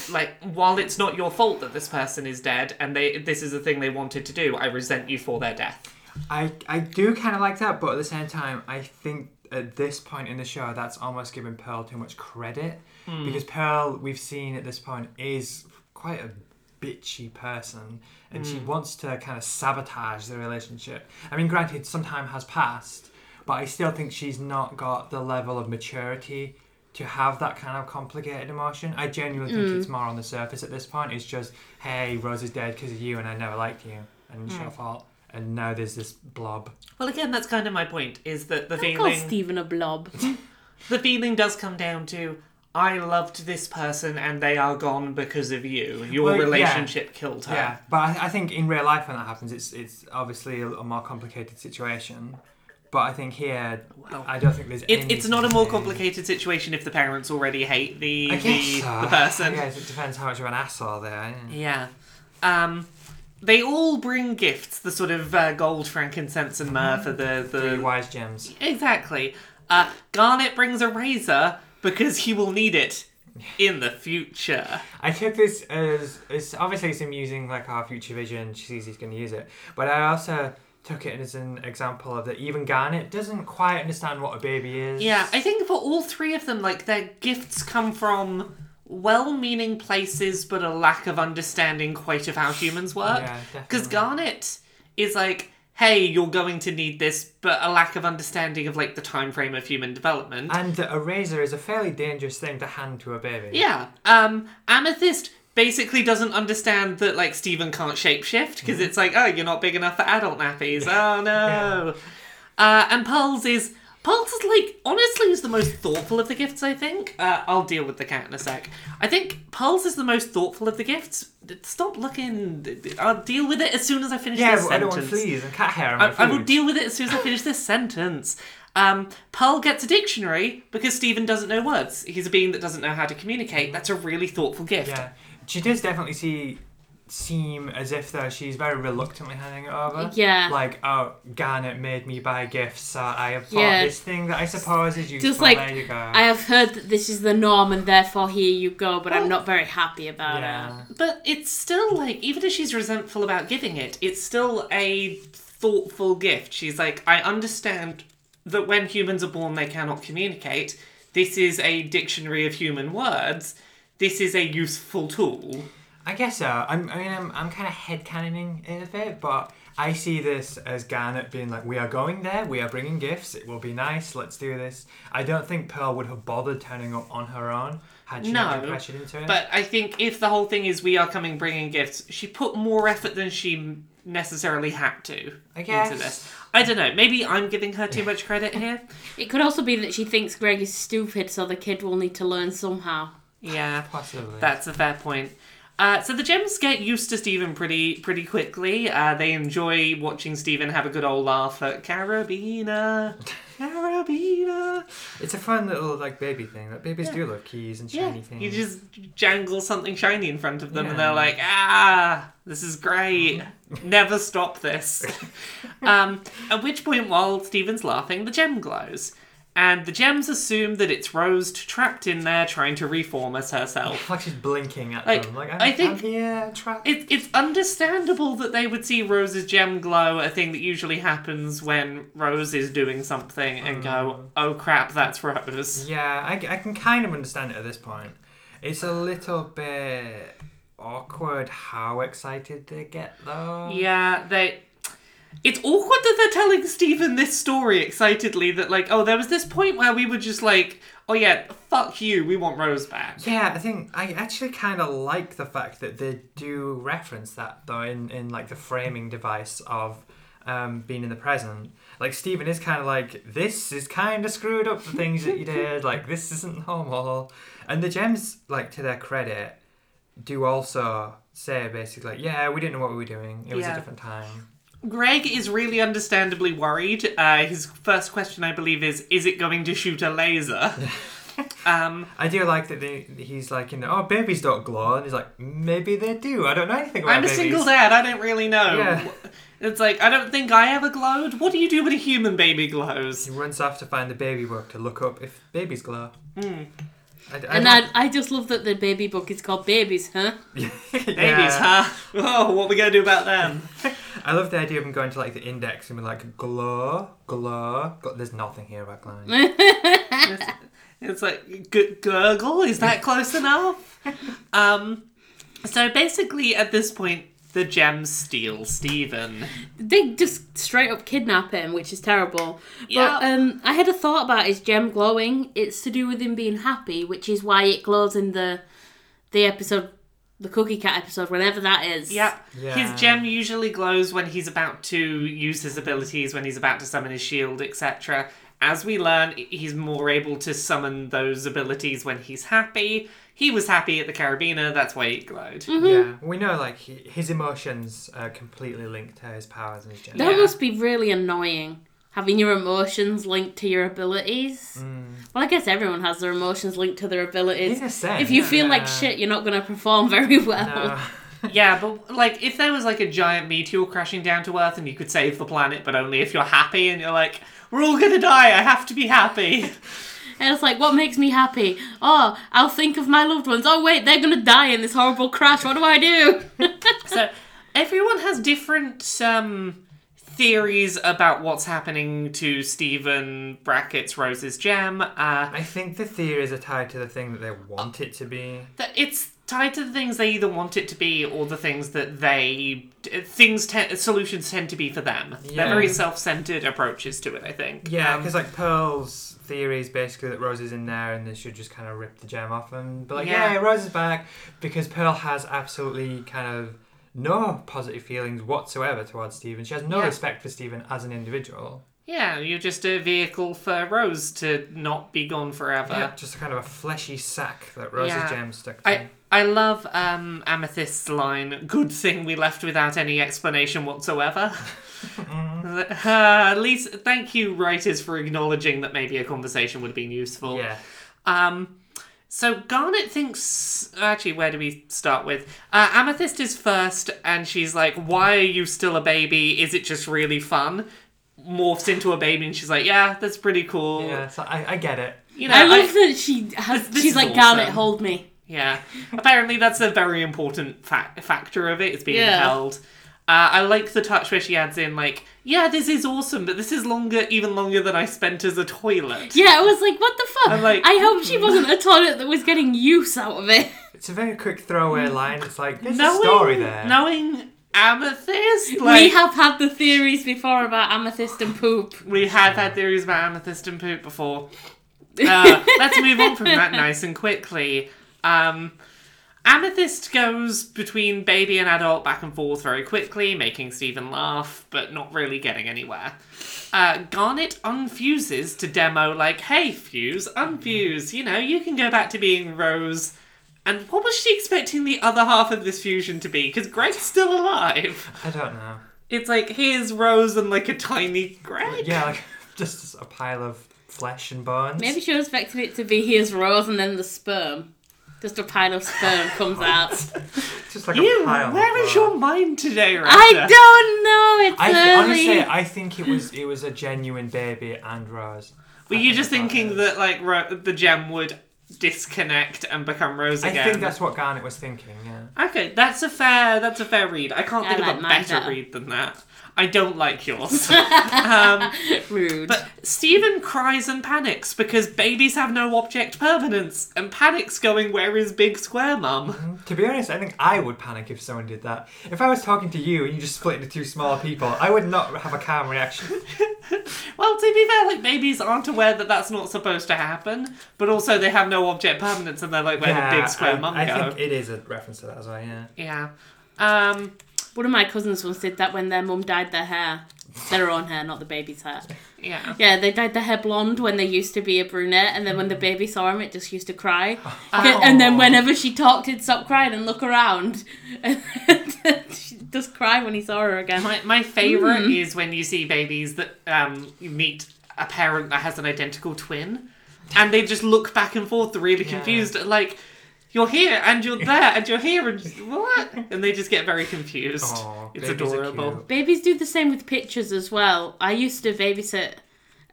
like while it's not your fault that this person is dead and they this is a thing they wanted to do, I resent you for their death. I I do kind of like that, but at the same time, I think at this point in the show, that's almost giving Pearl too much credit hmm. because Pearl, we've seen at this point, is quite a bitchy person, and she hmm. wants to kind of sabotage the relationship. I mean, granted, some time has passed, but I still think she's not got the level of maturity. To have that kind of complicated emotion, I genuinely think it's mm. more on the surface at this point. It's just, hey, Rose is dead because of you, and I never liked you, and it's your mm. fault. And now there's this blob. Well again that's kind of my point, is that the I call feeling Steven a blob. the feeling does come down to I loved this person and they are gone because of you. Your Well, yeah. relationship killed her. Yeah, but I, I think in real life when that happens, it's it's obviously a, a more complicated situation. But I think here, Well, I don't think there's. It, it's not a more complicated situation if the parents already hate the the, so. the person. Yes, it depends how much of an asshole they are. Yeah. Um, they all bring gifts, the sort of uh, gold, frankincense, and myrrh for the Three the wise gems. exactly. Uh, Garnet brings a razor because he will need it in the future. I took this as it's obviously it's him using like our future vision. She sees he's going to use it, but I also took it as an example of that even Garnet doesn't quite understand what a baby is. Yeah, I think for all three of them, like their gifts come from well-meaning places, but a lack of understanding quite of how humans work. Yeah, Because definitely. Garnet is like, hey, you're going to need this, but a lack of understanding of like the time frame of human development. And a razor is a fairly dangerous thing to hand to a baby. yeah. Um, Amethyst basically doesn't understand that like Steven can't shapeshift because it's like, oh, you're not big enough for adult nappies. Oh no. Uh, and Pearls is Pearls is like honestly is the most thoughtful of the gifts. I think. Uh, I'll deal with the cat in a sec. I think Pearls is the most thoughtful of the gifts. Stop looking. I'll deal with it as soon as I finish Yeah, this but I don't sentence. want fleas and cat hair I, I will deal with it as soon as I finish this sentence. Um, Pearl gets a dictionary because Steven doesn't know words. He's a being that doesn't know how to communicate. That's a really thoughtful gift. Yeah, she does definitely see seem as if though she's very reluctantly handing it over. Yeah. Like, oh, Garnet made me buy gifts, so I have bought Yeah. this thing that I suppose is useful. Just like, there you go. I have heard that this is the norm and therefore here you go, but I'm not very happy about it. But it's still like, even if she's resentful about giving it, it's still a thoughtful gift. She's like, I understand that when humans are born, they cannot communicate. This is a dictionary of human words. This is a useful tool. I guess so. I'm, I mean, I'm, I'm kind of headcanoning it a bit, but I see this as Garnet being like, we are going there, we are bringing gifts, it will be nice, let's do this. I don't think Pearl would have bothered turning up on her own had she not been No, pressured into it. But I think if the whole thing is we are coming bringing gifts, she put more effort than she necessarily had to I guess. into this. I don't know. Maybe I'm giving her too much credit here. It could also be that she thinks Greg is stupid, so the kid will need to learn somehow. Yeah, Possibly. that's a fair point. Uh, so the gems get used to Steven pretty pretty quickly. Uh, they enjoy watching Steven have a good old laugh at Carabiner, Carabiner. It's a fun little like baby thing. Like babies do love keys and Yeah, shiny things. you just jangle something shiny in front of them, and they're like, "Ah, this is great. Never stop this." um, at which point, while Steven's laughing, the gem glows, and the gems assume that it's Rose trapped in there trying to reform as herself. like she's blinking at Like, them. Like I'm, I think- I'm here, trapped. It, it's understandable that they would see Rose's gem glow, a thing that usually happens when Rose is doing something, and go, mm. "Oh crap, that's Rose." Yeah, I, I can kind of understand it at this point. It's a little bit awkward how excited they get though. Yeah, they. It's awkward that they're telling Steven this story excitedly. That like, oh, there was this point where we were just like, oh yeah, fuck you, we want Rose back. Yeah, I think I actually kind of like the fact that they do reference that though in, in like the framing device of um, being in the present. Like Steven is kind of like this is kind of screwed up the things that you did. Like this isn't normal. And the gems, like to their credit, do also say basically like, yeah, we didn't know what we were doing. It was Yeah. a different time. Greg is really understandably worried. Uh, his first question, I believe, is: Is it going to shoot a laser? um, I do like that they, he's like, you know, oh, babies don't glow, and he's like, maybe they do. I don't know anything about I'm a babies. single dad. I don't really know. Yeah. It's like I don't think I ever glowed. What do you do when a human baby glows? He runs off to find the baby book to look up if babies glow. Hmm. I, And I, I just love that the baby book is called Babies, huh? Babies, huh? Oh, what are we gonna do about them? I love the idea of him going to like the index and be like glow, glow. Gl- There's nothing here about glowing. It's like g- gurgle. Is that close enough? Um, so basically, at this point, the gems steal Steven. They just straight up kidnap him, which is terrible. Yeah. But um, I had a thought about his gem glowing. It's to do with him being happy, which is why it glows in the the episode, the Cookie Cat episode, whenever that is. Yep. Yeah. His gem usually glows when he's about to use his abilities, when he's about to summon his shield, etc. As we learn, he's more able to summon those abilities when he's happy. He was happy at the Carabiner, that's why he glowed. Mm-hmm. Yeah, we know like he, his emotions are completely linked to his powers and his gems. That Yeah. must be really annoying. Having your emotions linked to your abilities. Well, I guess everyone has their emotions linked to their abilities. Sense, If you feel like shit, you're not going to perform very well. No. Yeah, but like if there was like a giant meteor crashing down to Earth and you could save the planet, but only if you're happy and you're like, we're all gonna die, I have to be happy. And it's like, what makes me happy? Oh, I'll think of my loved ones. Oh, wait, they're going to die in this horrible crash. What do I do? so everyone has different um theories about what's happening to Steven brackets Rose's gem. Uh I think the theories are tied to the thing that they want it to be. that it's tied to the things they either want it to be or the things that they things te- solutions tend to be for them. They're Yeah. very self-centered approaches to it, I think. Yeah, Um, because like Pearl's theory is basically that Rose is in there and they should just kind of rip the gem off and be like, Yeah. yeah, Rose is back because Pearl has absolutely kind of no positive feelings whatsoever towards Steven. She has no Yeah. respect for Steven as an individual. Yeah, you're just a vehicle for Rose to not be gone forever. Yeah, just a kind of a fleshy sack that Rose's Yeah. gem stuck to. I I love um, Amethyst's line. Good thing we left without any explanation whatsoever. Uh, at least, thank you, writers, for acknowledging that maybe a conversation would have been useful. yeah. Um, so Garnet thinks. Actually, where do we start with? Uh, Amethyst is first, and she's like, "Why are you still a baby? Is it just really fun?" Morphs into a baby, and she's like, "Yeah, that's pretty cool." Yeah, so I, I get it. You know, I love I- that she has. This- this she's like, awesome. Garnet, hold me. Yeah. Apparently, that's a very important fa- factor of it. It's being Yeah. held. Uh, I like the touch where she adds in, like, yeah, this is awesome, but this is longer, even longer than I spent as a toilet. Yeah, I was like, what the fuck? I'm like, I hope she wasn't a toilet that was getting use out of it. It's a very quick throwaway line. It's like there's knowing, a story there. Knowing Amethyst, we have had the theories before about amethyst and poop. we have had theories about Amethyst and poop before. Uh, let's move on from that nice and quickly. Um, Amethyst goes between baby and adult back and forth very quickly, making Steven laugh, but not really getting anywhere. Uh, Garnet unfuses to demo, like, hey, Fuse, unfuse. You know, you can go back to being Rose. And what was she expecting the other half of this fusion to be? Because Greg's still alive. I don't know. It's like, here's Rose and like a tiny Greg. Yeah, like just a pile of flesh and bones. Maybe she was expecting it to be his rose and then the sperm. Just a pile of sperm comes out. just like Ew, a pile. where of is your mind today, Retta? I don't know. It's I th- early. honestly, I think it was it was a genuine baby and Rose. Were I you think just that's what it thinking is. that like Ro- the gem would disconnect and become Rose again? I think that's what Garnet was thinking. Yeah. Okay, that's a fair that's a fair read. I can't I think like of a better better. read than that. I don't like yours. um, Rude. but Steven cries and panics because babies have no object permanence, and panics going, "Where is Big Square Mum?" To be honest, I think I would panic if someone did that. If I was talking to you and you just split into two small people, I would not have a calm reaction. Well, to be fair, like babies aren't aware that that's not supposed to happen, but also they have no object permanence, and they're like, "Where did Big Square I, Mum I go?" think it is a reference to that as well. Yeah. Yeah. Um. One of my cousins once did that when their mum dyed their hair. Their own hair, not the baby's hair. Yeah. Yeah, they dyed their hair blonde when they used to be a brunette, and then when the baby saw him, it just used to cry. Oh. And then whenever she talked, he'd stop crying and look around. And she just cry when he saw her again. My my favorite Hmm. is when you see babies that um you meet a parent that has an identical twin, and they just look back and forth, really Yeah. confused, like. You're here and you're there and you're here and what? And they just get very confused. Aw, it's babies are adorable. cute. Babies do the same with pictures as well. I used to babysit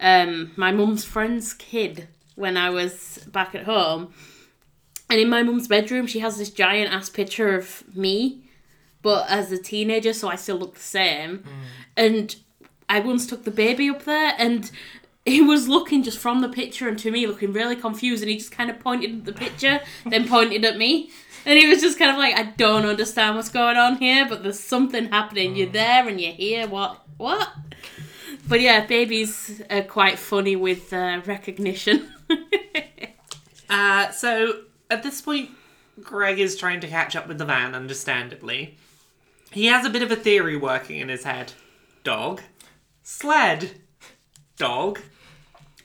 um, my mum's friend's kid when I was back at home. And in my mum's bedroom, she has this giant ass picture of me, but as a teenager, so I still look the same. And I once took the baby up there, and he was looking just from the picture and to me, looking really confused. And he just kind of pointed at the picture, then pointed at me. And he was just kind of like, I don't understand what's going on here, but there's something happening. You're there and you're here. What? What? But yeah, babies are quite funny with uh, recognition. Uh, so at this point, Greg is trying to catch up with the van, understandably. He has a bit of a theory working in his head. Dog. Sled. Dog.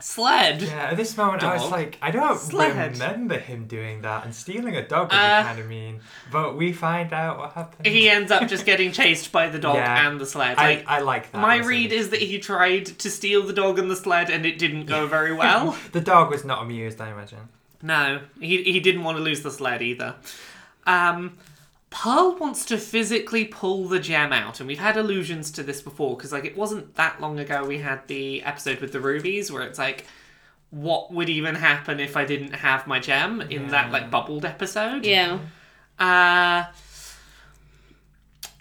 Sled. Yeah, at this moment I was like, I don't Sled. remember him doing that, and stealing a dog would Uh, be kind of mean. But we find out what happened. He ends up just getting chased by the dog Yeah. and the sled. I, Like, I like that. my read is that he tried to steal the dog and the sled and it didn't go very well. the dog was not amused. I imagine. No, he, he didn't want to lose the sled either. Um, Pearl wants to physically pull the gem out, and we've had allusions to this before because, like, it wasn't that long ago we had the episode with the rubies where it's like, what would even happen if I didn't have my gem in that like bubbled episode? yeah. Uh,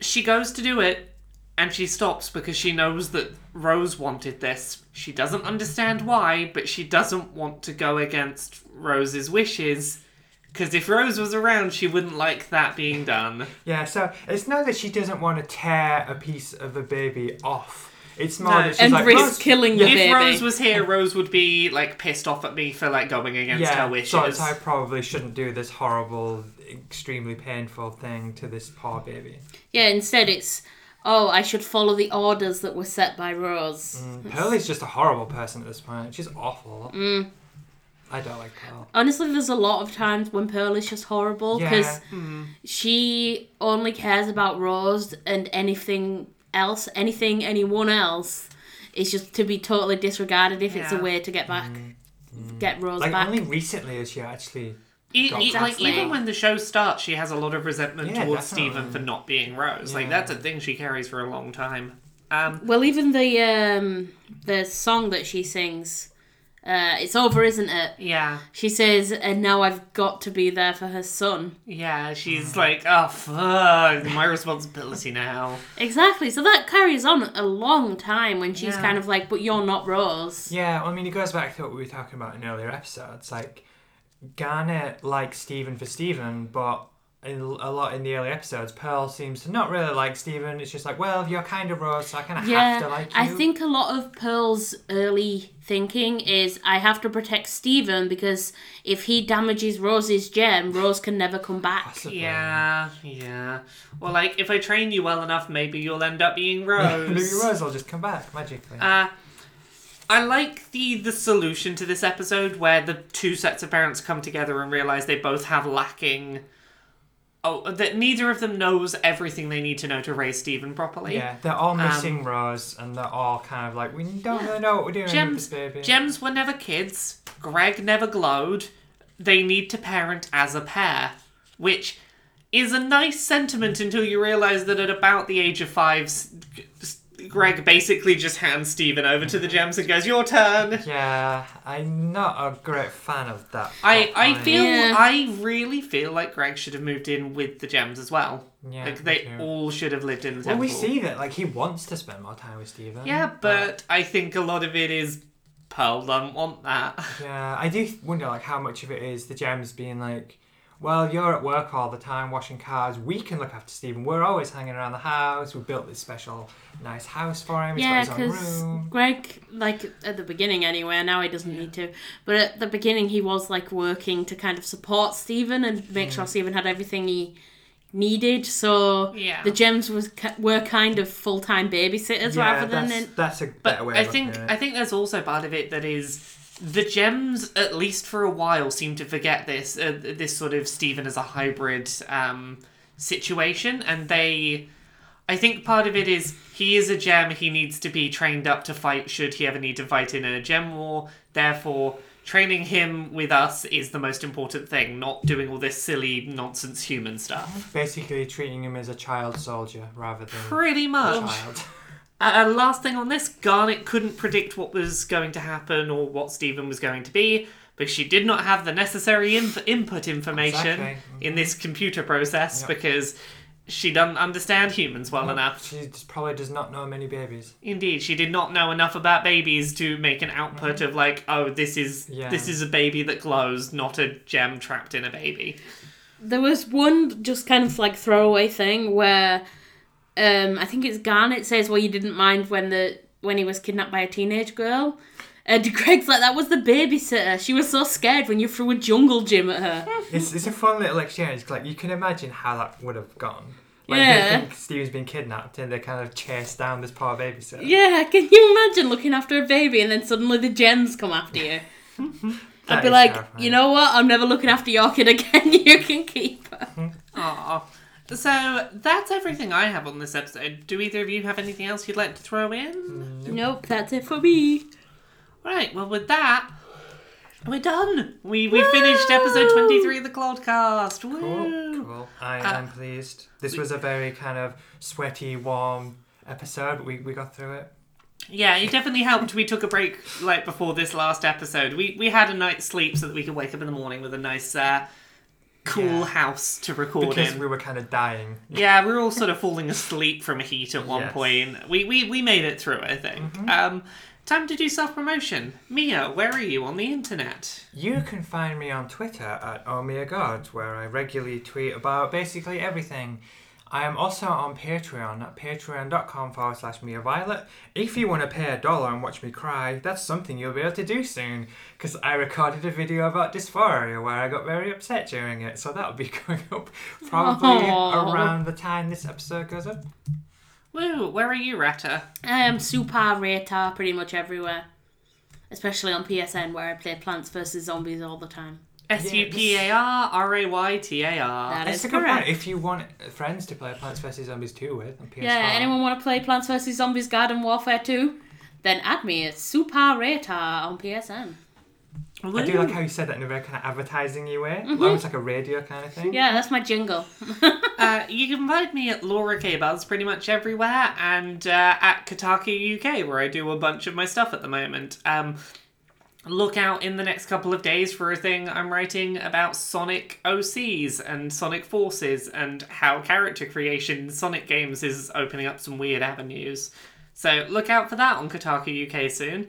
she goes to do it and she stops because she knows that Rose wanted this. She doesn't understand why, but she doesn't want to go against Rose's wishes. Because if Rose was around, she wouldn't like that being done. Yeah, so it's not that she doesn't want to tear a piece of the baby off. It's more No. that she's And like, risk "Rose-" killing the if baby. Rose was here, Rose would be like pissed off at me for like going against yeah, her wishes. so, so I probably shouldn't do this horrible, extremely painful thing to this poor baby. Yeah, instead it's, oh, I should follow the orders that were set by Rose. Pearlie's just a horrible person at this point. She's awful. Mm. I don't like Pearl. Honestly, there's a lot of times when Pearl is just horrible because Yeah. she only cares about Rose and anything else, anything, anyone else, is just to be totally disregarded if it's a way to get back, get Rose Like back. only recently has she actually. E- Got e- like even when the show starts, she has a lot of resentment Yeah, towards definitely. Steven for not being Rose. Like that's a thing she carries for a long time. Um, Well, even the um the song that she sings, uh, it's over, isn't it? yeah, She says, "And now I've got to be there for her son." yeah. She's like, oh fuck, my responsibility now. Exactly. So that carries on a long time when she's Yeah. kind of like, "But you're not Rose." Yeah, I mean, it goes back to what we were talking about in earlier episodes. Like, Garnet likes Steven for Steven, but in a lot in the early episodes, Pearl seems to not really like Steven. It's just like, well, you're kind of Rose, so I kind of have to like you. I think a lot of Pearl's early thinking is I have to protect Steven because if he damages Rose's gem, Rose can never come back. Possibly. Yeah, yeah. Well, like if I train you well enough, maybe you'll end up being Rose. Maybe Rose will just come back magically. Uh, I like the the solution to this episode where the two sets of parents come together and realize they both have lacking. Oh, that neither of them knows everything they need to know to raise Steven properly. yeah, they're all um, missing Rose, and they're all kind of like, we don't really know what we're doing with Gems, this baby. Gems were never kids. Greg never glowed. They need to parent as a pair, which is a nice sentiment until you realize that at about the age of five, Greg basically just hands Steven over to the gems and goes, "Your turn." Yeah, I'm not a great fan of that. I, I line. feel Yeah. I really feel like Greg should have moved in with the gems as well. Yeah, like they too. all should have lived in the Well, temple. we see that like he wants to spend more time with Steven. Yeah, but I think a lot of it is Pearl doesn't want that. Yeah, I do wonder like how much of it is the gems being like, well, you're at work all the time washing cars. We can look after Steven. We're always hanging around the house. We built this special nice house for him. He's Yeah, got his because room. Greg, like at the beginning anyway, now he doesn't need to, but at the beginning he was like working to kind of support Steven and make Mm. sure Steven had everything he needed. So Yeah. the gems was were kind of full time babysitters Yeah, rather than that's, in, that's a But better way. I of looking think at I think there's also part of it that is the gems, at least for a while, seem to forget this uh, this sort of Steven as a hybrid um, situation, and they. I think part of it is he is a gem. He needs to be trained up to fight should he ever need to fight in a gem war. Therefore, training him with us is the most important thing, not doing all this silly nonsense human stuff. basically treating him as a child soldier rather than Pretty a much. child. Uh, last thing on this, Garnet couldn't predict what was going to happen or what Steven was going to be, but she did not have the necessary inf- input information Exactly. in this computer process Yep. because she doesn't understand humans well enough. She probably does not know many babies. Indeed, she did not know enough about babies to make an output of like, oh, this is Yeah. this is a baby that glows, not a gem trapped in a baby. There was one just kind of like throwaway thing where um, I think it's Garnet says, "Well, you didn't mind when the when he was kidnapped by a teenage girl." And Greg's like, "That was the babysitter. She was so scared when you threw a jungle gym at her." It's, it's a fun little exchange. 'cause, Like you can imagine how that would have gone. Like Yeah. they think Steve's been kidnapped and they kind of chase down this poor babysitter. yeah, can you imagine looking after a baby and then suddenly the gems come after you? I'd be like, terrifying. you know what? I'm never looking after your kid again. you can keep her. Aww. So that's everything I have on this episode. Do either of you have anything else you'd like to throw in? Nope, that's it for me. Right, well, with that, we're done. We we finished episode 23 of the Clodcast. Woo! Cool, cool. I Uh, am pleased. This was a very kind of sweaty, warm episode, but we, we got through it. Yeah, it definitely helped. We took a break like before this last episode. We we had a night's sleep so that we could wake up in the morning with a nice, uh, cool Yeah. house to record Because in. we were kind of dying. Yeah, we were all sort of falling asleep from heat at one Yes. point. We, we we made it through, I think. Um, time to do self promotion. Mia, where are you on the internet? You can find me on Twitter at OmiaGod, where I regularly tweet about basically everything. I am also on Patreon at patreon.com forward slash Mia Violet. If you want to pay a dollar and watch me cry, that's something you'll be able to do soon, because I recorded a video about dysphoria where I got very upset during it, so that'll be going up probably Aw. around the time this episode goes up. Woo, where are you, Retta? I am um, super ratar pretty much everywhere. Especially on PSN where I play Plants vs. Zombies all the time. S U P A R R A Y T A R. That That's is a good correct. If you want friends to play Plants vs. Zombies 2 with on PS4. Yeah, anyone want to play Plants vs. Zombies Garden Warfare 2? Then add me at Super Ratar on PSN. I do like how you said that in a very kind of advertising you way, almost like a radio kind of thing. Yeah, that's my jingle. Uh, you can find me at Laura K Buzz pretty much everywhere, and uh, at Kotaku UK where I do a bunch of my stuff at the moment. Um, look out in the next couple of days for a thing I'm writing about Sonic OCs and Sonic Forces and how character creation in Sonic games is opening up some weird avenues. So look out for that on Kotaku UK soon.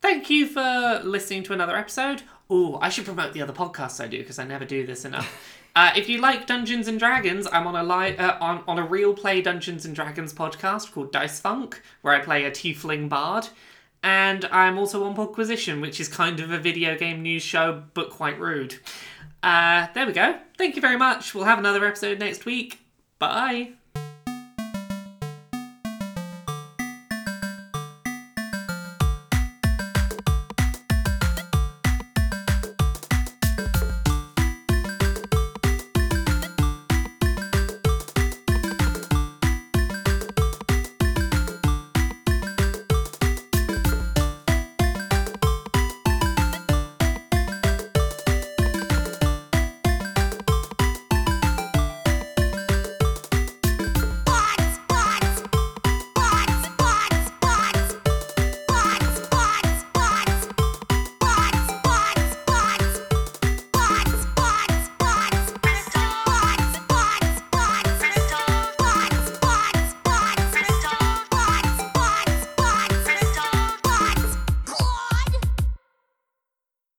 Thank you for listening to another episode. Oh, I should promote the other podcasts I do because I never do this enough. Uh, if you like Dungeons and Dragons, I'm on a li- uh, on on a real play Dungeons and Dragons podcast called Dice Funk, where I play a tiefling bard, and I'm also on Podquisition, which is kind of a video game news show but quite rude. Uh, there we go. Thank you very much. We'll have another episode next week. Bye.